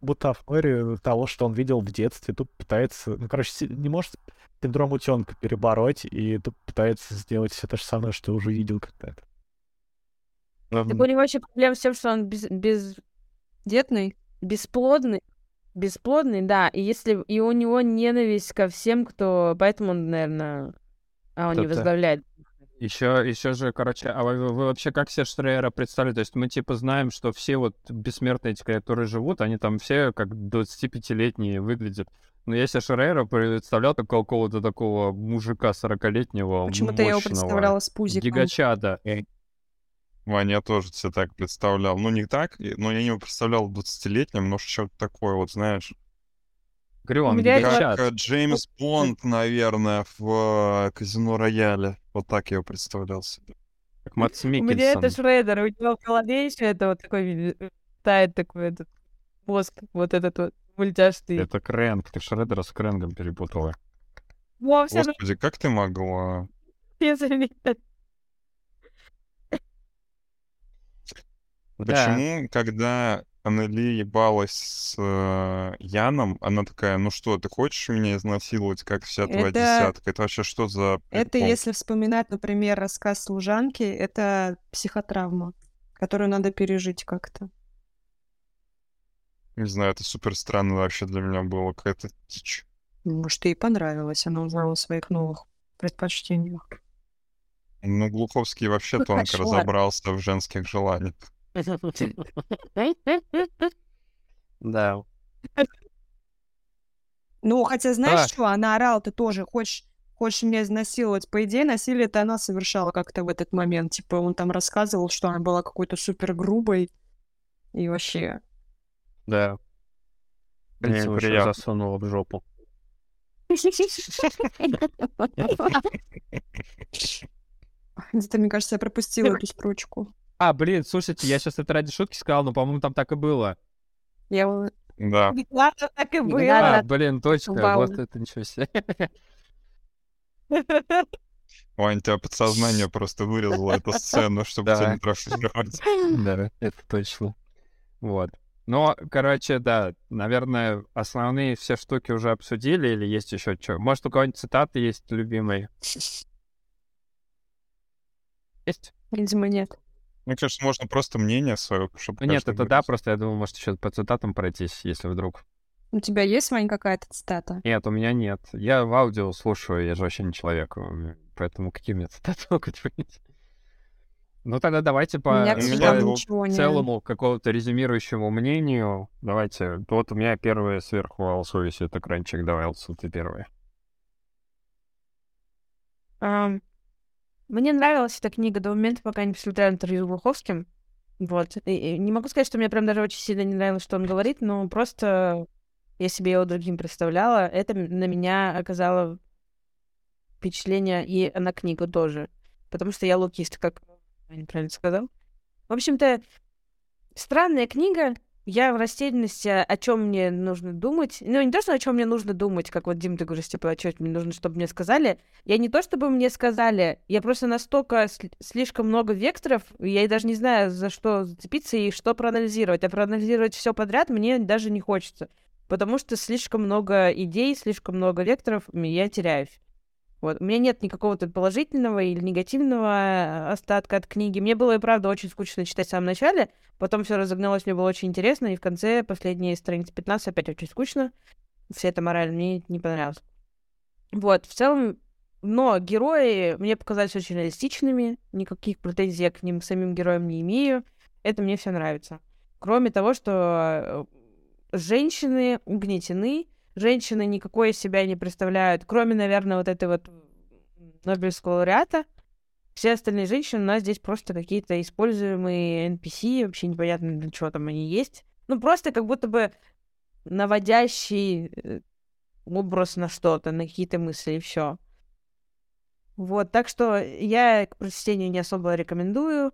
бутафорию того, что он видел в детстве. Тут пытается, ну, короче, не может синдром утенка перебороть, и тут пытается сделать все то же самое, что уже видел когда-то. Так у него вообще проблема с тем, что он без, без- Детный? бесплодный. Бесплодный, да. И если и у него ненависть ко всем, кто... Поэтому он, наверное... А, он не Кто-то- возглавляет. Еще, еще же, короче, а вы, вы вообще как себе Шрейера представляете? То есть мы типа знаем, что все вот бессмертные эти, которые живут, они там все как 25-летние выглядят. Но я себе Шрейера представлял как какого-то такого мужика 40-летнего, Почему-то я его представляла с пузиком. гигачада. Ваня, я тоже себе так представлял. Ну, не так, но я его представлял 20-летним, но что-то такое, вот, знаешь. Говорю, он. Как э, Джеймс Бонд, наверное, в э, Казино Рояле. Вот так я его представлял себе. Как Матс У меня это Миккельсон. Шрейдер, у него в голове еще это вот такой э, тает такой этот мозг, вот этот вот мультяшный. Это Крэнк. Ты Шредера с Крэнгом перепутала. Во, все Господи, как ты могла? Да. Почему, когда Аннели ебалась с э, Яном, она такая, ну что, ты хочешь меня изнасиловать, как вся твоя Это- десятка? Это вообще что за Это прикол? если вспоминать, например, рассказ служанки, это психотравма, которую надо пережить как-то. Не знаю, это супер странно вообще для меня было, какая-то дичь. Может, ей понравилось, она узнала о своих новых предпочтениях. Ну, Глуховский вообще Какой тонко кошмар. разобрался в женских желаниях. Да. Ну, хотя знаешь что, она орала-то тоже, хочешь, хочешь меня изнасиловать. По идее, насилие это она совершала как-то в этот момент. Типа, он там рассказывал, что она была какой-то супер грубой. И вообще... Да. Пальцем еще засунула в жопу. Где-то, мне кажется, я пропустила эту строчку. А, блин, слушайте, я сейчас это ради шутки сказал, но, по-моему, там так и было. Я... вот- Да. Ладно, так и А, было. блин, точно, Вау. вот это ничего себе. Вань, тебя подсознание просто вырезало эту сцену, чтобы Да. тебя не травмировать. Да, это точно. Вот. Но, короче, да, наверное, основные все штуки уже обсудили или есть еще что? Может, у кого-нибудь цитаты есть любимые? Есть? Видимо, нет. Мне кажется, можно просто мнение свое, чтобы Ну нет, это да, выразил. просто я думаю, может, еще по цитатам пройтись, если вдруг. У тебя есть, Вань, какая-то цитата? Нет, у меня нет. Я в аудио слушаю, я же вообще не человек. поэтому какие меня цитаты могут быть? Ну тогда давайте по, меня, целому какого-то резюмирующему мнению. Давайте, вот у меня первое сверху Алсу висит экранчик. Давай, Алсу, ты первая. Ам, Мне нравилась эта книга до момента, пока не посмотрела интервью с Глуховским. Вот. И- и не могу сказать, что мне прям даже очень сильно не нравилось, что он говорит, но просто я себе его другим представляла. Это на меня оказало впечатление и на книгу тоже. Потому что я лукист, как я неправильно сказал. В общем-то, странная книга. Я в растерянности, о чем мне нужно думать. Ну, не то, что о чем мне нужно думать, как вот Дим, ты говоришь, типа, о чем мне нужно, чтобы мне сказали. Я не то, чтобы мне сказали, я просто настолько сли- слишком много векторов, я и даже не знаю, за что зацепиться и что проанализировать. А проанализировать все подряд мне даже не хочется. Потому что слишком много идей, слишком много векторов, я теряюсь. Вот. У меня нет никакого тут положительного или негативного э, остатка от книги. Мне было и правда очень скучно читать в самом начале, потом все разогналось, мне было очень интересно, и в конце, последние страницы 15, опять очень скучно. Вся эта мораль мне не понравилась. Вот, в целом, но герои мне показались очень реалистичными, никаких претензий я к ним самим героям не имею. Это мне все нравится. Кроме того, что э, женщины угнетены, женщины никакой из себя не представляют, кроме, наверное, вот этой вот Нобелевского лауреата. Все остальные женщины у нас здесь просто какие-то используемые NPC, вообще непонятно для чего там они есть. Ну, просто как будто бы наводящий э, образ на что-то, на какие-то мысли, и все. Вот, так что я к прочтению не особо рекомендую.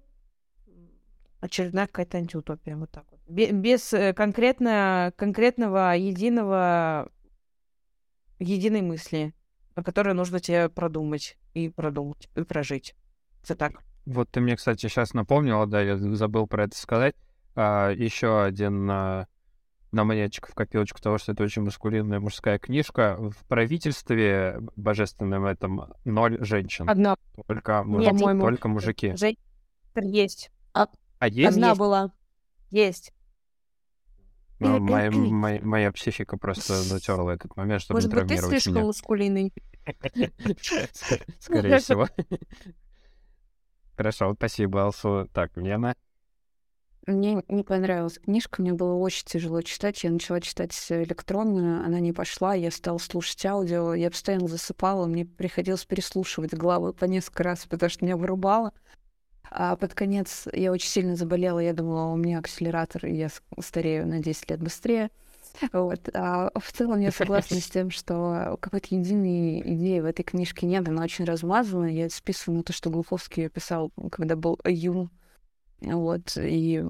Очередная какая-то антиутопия, вот так вот. Бе- Без э, конкретно, конкретного, единого, единой мысли, о которой нужно тебе продумать и продумать, и прожить. Это так. Вот ты мне, кстати, сейчас напомнила, да, я забыл про это сказать. еще один а, на монеточку в копилочку того, что это очень маскулинная мужская книжка. В правительстве божественном этом ноль женщин. Одна, Только, муж- Нет, только мужики. Женщин есть. А есть? одна есть. была. Есть. Ну, моя, моя- моя психика просто затерла этот момент, чтобы Может не быть, ты слишком меня. мускулинный. Ск- Скорее всего. Хорошо, спасибо, Алсу. Так, Лена. Мне не понравилась книжка, мне было очень тяжело читать. Я начала читать электронную, она не пошла, я стала слушать аудио, я постоянно засыпала, мне приходилось переслушивать главы по несколько раз, потому что меня вырубало. А под конец я очень сильно заболела, я думала, у меня акселератор, и я старею на 10 лет быстрее. Вот. А в целом я согласна с тем, что какой-то единой идеи в этой книжке нет, она очень размазана. Я списываю на то, что Глуховский её писал, когда был юн. Вот, и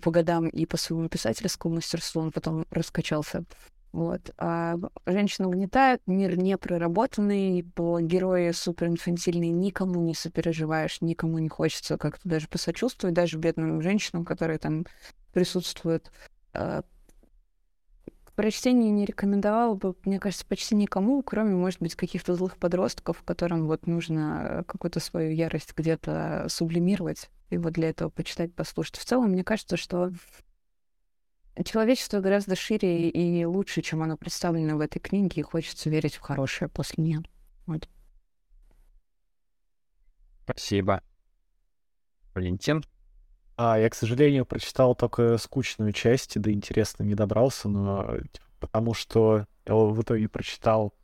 по годам и по своему писательскому мастерству он потом раскачался. Вот. А женщина угнетает, мир не проработанный, герои суперинфантильные, никому не сопереживаешь, никому не хочется как-то даже посочувствовать, даже бедным женщинам, которые там присутствуют. А, К прочтению не рекомендовала бы, мне кажется, почти никому, кроме, может быть, каких-то злых подростков, которым вот нужно какую-то свою ярость где-то сублимировать, и вот для этого почитать, послушать. В целом, мне кажется, что человечество гораздо шире и лучше, чем оно представлено в этой книге, и хочется верить в хорошее после нее. Вот. Спасибо. Валентин. А, я, к сожалению, прочитал только скучную часть, до интересно не добрался, но потому что я в итоге прочитал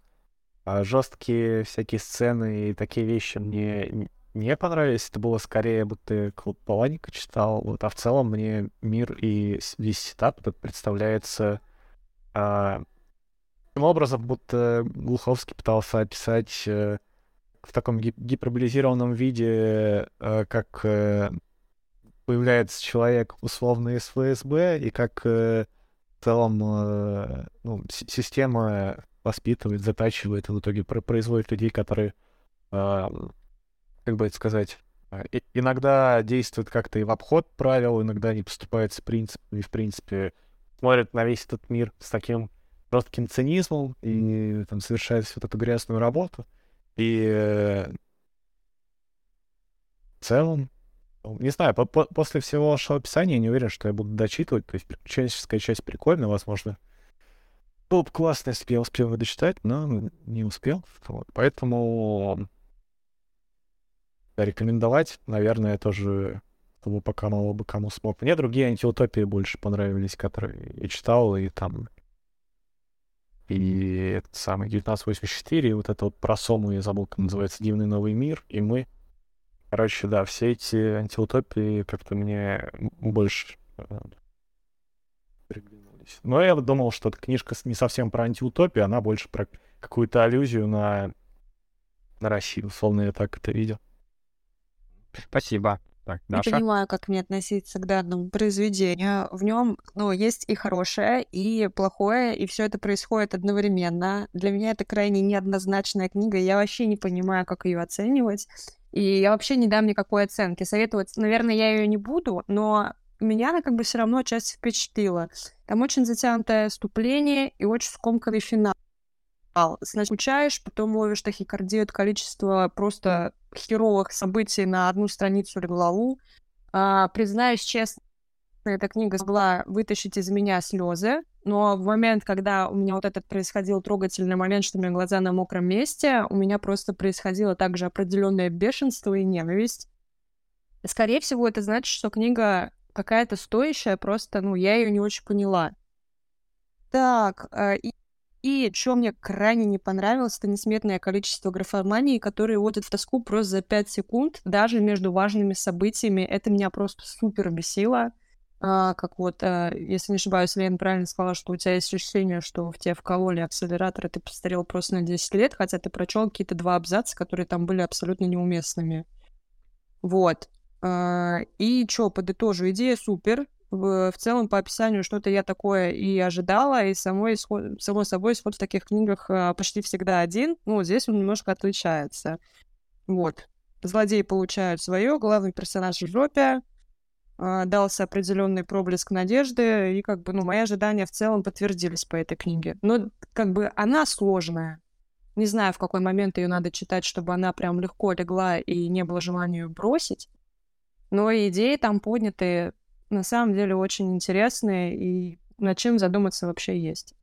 а, жесткие всякие сцены и такие вещи мне н- не понравились. Это было скорее, будто Клод Паланика читал. Вот, а в целом мне мир и весь сетап представляется а, таким образом, будто Глуховский пытался описать э, в таком гип- гиперболизированном виде, э, как э, появляется человек условно из ФСБ, и как э, в целом э, ну, система воспитывает, затачивает, и в итоге про- производит людей, которые, э, как бы это сказать, и- иногда действуют как-то и в обход правил, иногда не поступают с принципами, в принципе, смотрят на весь этот мир с таким жестким цинизмом и там совершают всю вот эту грязную работу. И э, в целом, ну, не знаю, по- по- после всего вашего описания я не уверен, что я буду дочитывать. То есть приключенческая часть прикольная, возможно. Было бы классно, если бы я успел ее дочитать, но не успел. Вот. Поэтому рекомендовать, наверное, тоже, чтобы по кому бы кому смог. Мне другие антиутопии больше понравились, которые я читал, и там и этот самый 1984, и вот это вот про Сому я забыл, как называется, «Дивный новый мир», и мы. Короче, да, все эти антиутопии как-то мне больше э, приглянулись. Но я думал, что эта книжка не совсем про антиутопию, она больше про какую-то аллюзию на, на Россию. Условно, я так это видел. Спасибо. Так, Не Даша? понимаю, как мне относиться к данному произведению. В нем, ну, есть и хорошее, и плохое, и все это происходит одновременно. Для меня это крайне неоднозначная книга. Я вообще не понимаю, как ее оценивать. И я вообще не дам никакой оценки. Советовать, наверное, я ее не буду, но меня она как бы все равно часть впечатлила. Там очень затянутое вступление и очень скомканный финал. Сначала скучаешь, потом ловишь тахикардию от количества просто херовых событий на одну страницу или главу. А, признаюсь честно, эта книга смогла вытащить из меня слезы, но в момент, когда у меня вот этот происходил трогательный момент, что у меня глаза на мокром месте, у меня просто происходило также определенное бешенство и ненависть. Скорее всего, это значит, что книга какая-то стоящая, просто, ну, я ее не очень поняла. Так, э, и, и что мне крайне не понравилось, это несметное количество графомании, которые водят в тоску просто за 5 секунд, даже между важными событиями. Это меня просто супер бесило. А, как вот, а, если не ошибаюсь, Лена правильно сказала, что у тебя есть ощущение, что в тебя вкололи акселератор, и ты постарел просто на 10 лет, хотя ты прочел какие-то два абзаца, которые там были абсолютно неуместными. Вот. А, и что, подытожу, идея супер. В, целом, по описанию, что-то я такое и ожидала, и самой исход, само собой исход в таких книгах а, почти всегда один. Ну, здесь он немножко отличается. Вот. Злодеи получают свое, главный персонаж в жопе, а, дался определенный проблеск надежды, и как бы, ну, мои ожидания в целом подтвердились по этой книге. Но как бы она сложная. Не знаю, в какой момент ее надо читать, чтобы она прям легко легла и не было желания ее бросить. Но идеи там подняты на самом деле очень интересные, и над чем задуматься вообще есть.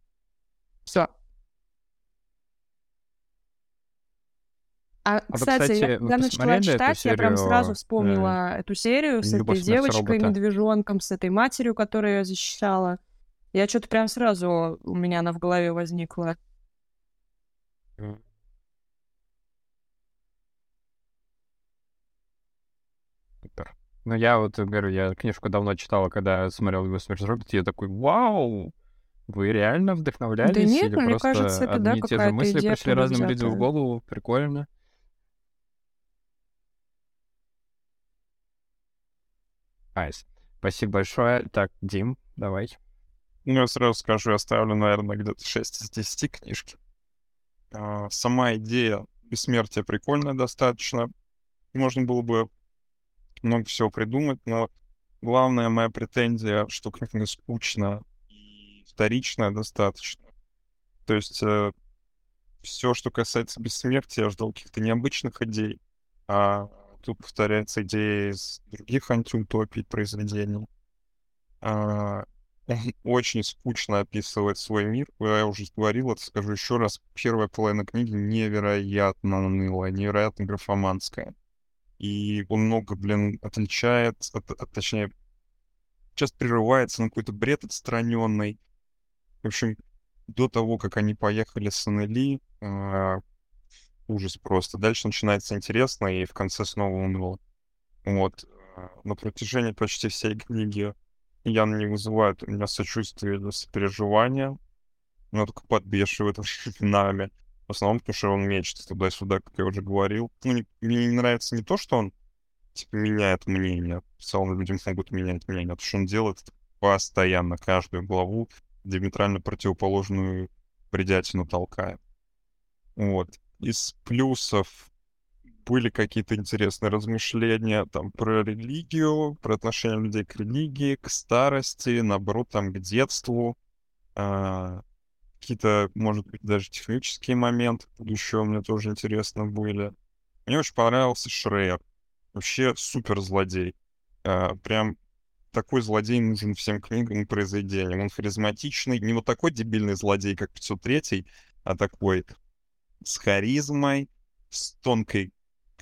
Все. А, А вы, кстати, кстати, я, когда начала читать, я прям серию, сразу э, вспомнила эту серию с «Любовь, этой смерть, девочкой, робота»? медвежонком, с этой матерью, которая ее защищала. Я что-то прям сразу у меня она в голове возникла. Ну, я вот говорю, я книжку давно читал, когда смотрел «Любовь, смерть, робот», и я такой, вау, вы реально вдохновлялись? нет, Или мне просто кажется, это, да, одни и те же мысли идея пришли разным людям в голову? Прикольно. Айс. Спасибо большое. Так, Дим, давай. Ну, я сразу скажу, я ставлю, наверное, где-то 6 из 10 книжки. А, Сама идея бессмертия прикольная достаточно. Можно было бы много всего придумать, но главная моя претензия, что книга скучна и вторичная достаточно. То есть все, что касается бессмертия, я ждал каких-то необычных идей, а тут повторяются идеи из других антиутопий произведений. А, очень скучно описывает свой мир. Я уже говорил это, скажу еще раз. Первая половина книги невероятно унылая, невероятно графоманская. И он много, блин, отличает, от- от- точнее, часто прерывается на какой-то бред отстраненный. В общем, до того, как они поехали с Аннели, а, ужас просто. Дальше начинается интересно, и в конце снова уныло. Вот. А, На протяжении почти всей книги явно не вызывает у меня сочувствия или сопереживания. Меня только подбешивает временами. В основном, потому что он мечется туда-сюда, как я уже говорил. Ну, не- мне не нравится не то, что он типа меняет мнение. В целом люди могут менять мнение, а то, что он делает постоянно, каждую главу диаметрально противоположную бредятину толкает. Вот. Из плюсов были какие-то интересные размышления там про религию, про отношение людей к религии, к старости, наоборот, там, к детству. А, какие-то, может быть, даже технические моменты еще мне тоже интересно были. Мне очень понравился Шрек. Вообще супер злодей. А, прям такой злодей нужен всем книгам и произведениям. Он харизматичный, не вот такой дебильный злодей, как 503, а такой с харизмой, с тонкой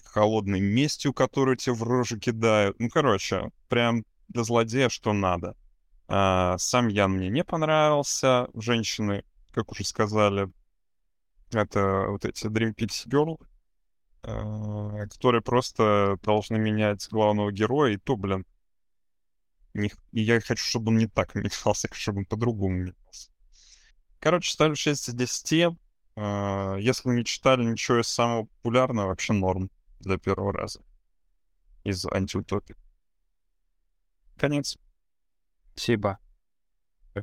холодной местью, которую тебе в рожу кидают. Ну, короче, прям для злодея что надо. А, сам Ян мне не понравился. Женщины, как уже сказали, это вот эти Dream Pixie Girl, а, которые просто должны менять главного героя, и то, блин, не, и я хочу, чтобы он не так менялся, чтобы он по-другому менялся. Короче, ставлю 6 из 10. Uh, если не читали ничего из самого популярного, вообще норм для первого раза. Из антиутопии. Конец. Спасибо.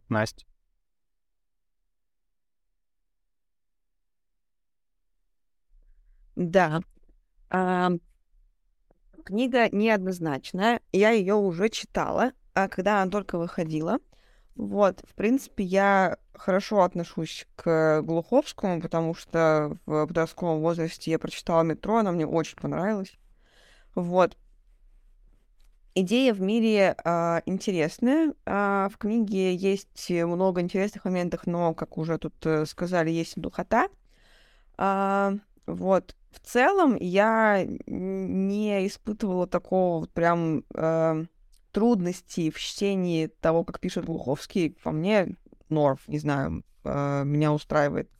Настя. Да. А, книга неоднозначная. Я ее уже читала, а когда она только выходила. Вот, в принципе, я хорошо отношусь к Глуховскому, потому что в подростковом возрасте я прочитала «Метро», она мне очень понравилась. Вот. Идея в мире а, интересная. А, в книге есть много интересных моментов, но, как уже тут э, сказали, есть духота. А, вот. В целом я не испытывала такого вот прям э, трудностей в чтении того, как пишет Глуховский. По мне, норм, не знаю, э, меня устраивает.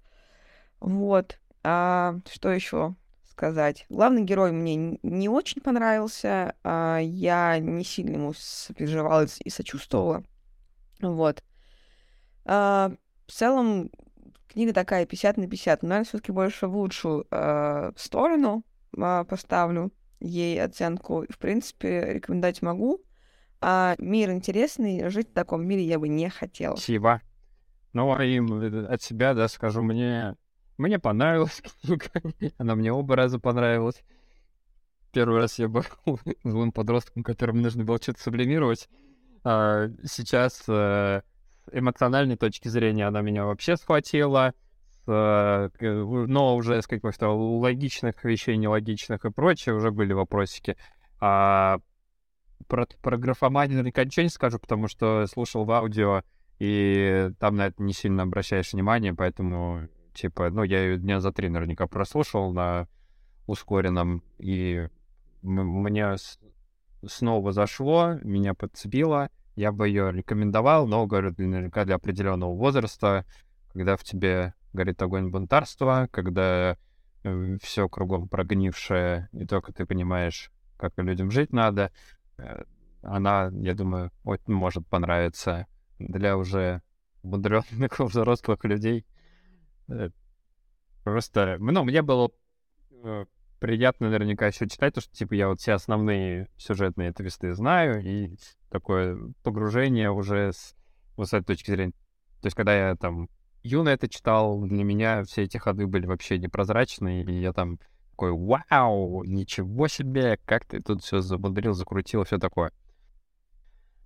Вот. А, что еще сказать? Главный герой мне не очень понравился. А, я не сильно ему сопереживала и сочувствовала. Вот. А, в целом, книга такая 50 на 50. Но, наверное, все-таки больше в лучшую э, сторону э, поставлю ей оценку. В принципе, рекомендовать могу. А мир интересный, жить в таком мире я бы не хотела. Спасибо. Ну, а им от себя, да, скажу, мне, мне понравилась книга. Она мне оба раза понравилась. Первый раз я был злым подростком, которому нужно было что-то сублимировать. А сейчас э, эмоциональной точки зрения она меня вообще схватила, с, но уже с каких-то логичных вещей, нелогичных и прочее уже были вопросики. А про, про графоманию ничего не скажу, потому что слушал в аудио, и там на это не сильно обращаешь внимание, поэтому, типа, ну, я ее дня за три наверняка прослушал на ускоренном, и мне снова зашло, меня подцепило, я бы ее рекомендовал, но, говорю, наверняка для определенного возраста, когда в тебе горит огонь бунтарства, когда э, все кругом прогнившее, и только ты понимаешь, как людям жить надо, э, она, я думаю, очень может понравиться для уже мудренных взрослых людей. Э, просто, ну, мне было приятно наверняка еще читать, то, что, типа, я вот все основные сюжетные твисты знаю, и такое погружение уже с, этой точки зрения. То есть, когда я там юно это читал, для меня все эти ходы были вообще непрозрачные, и я там такой, вау, ничего себе, как ты тут все замудрил, закрутил, все такое.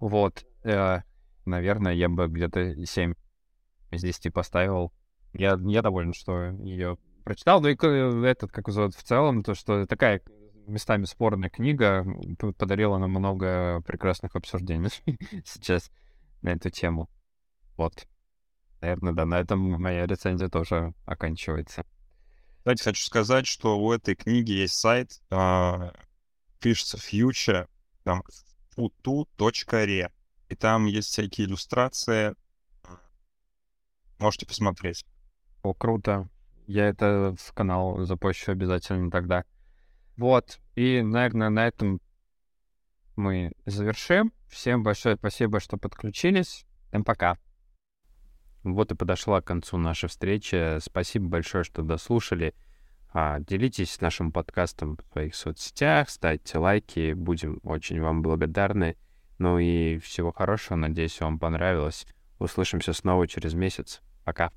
Вот, э, наверное, я бы где-то 7 из 10 поставил. Я, я доволен, что ее прочитал. Ну и этот, как зовут, в целом, то, что такая местами спорная книга подарила нам много прекрасных обсуждений сейчас на эту тему. Вот. Наверное, да, на этом моя рецензия тоже оканчивается. Кстати, хочу сказать, что у этой книги есть сайт, э, пишется future, там futu.re, и там есть всякие иллюстрации, можете посмотреть. О, круто. Я это в канал запущу обязательно тогда. Вот, и, наверное, на этом мы завершим. Всем большое спасибо, что подключились. Всем пока. Вот и подошла к концу наша встреча. Спасибо большое, что дослушали. А, делитесь нашим подкастом в своих соцсетях, ставьте лайки, будем очень вам благодарны. Ну и всего хорошего, надеюсь, вам понравилось. Услышимся снова через месяц. Пока.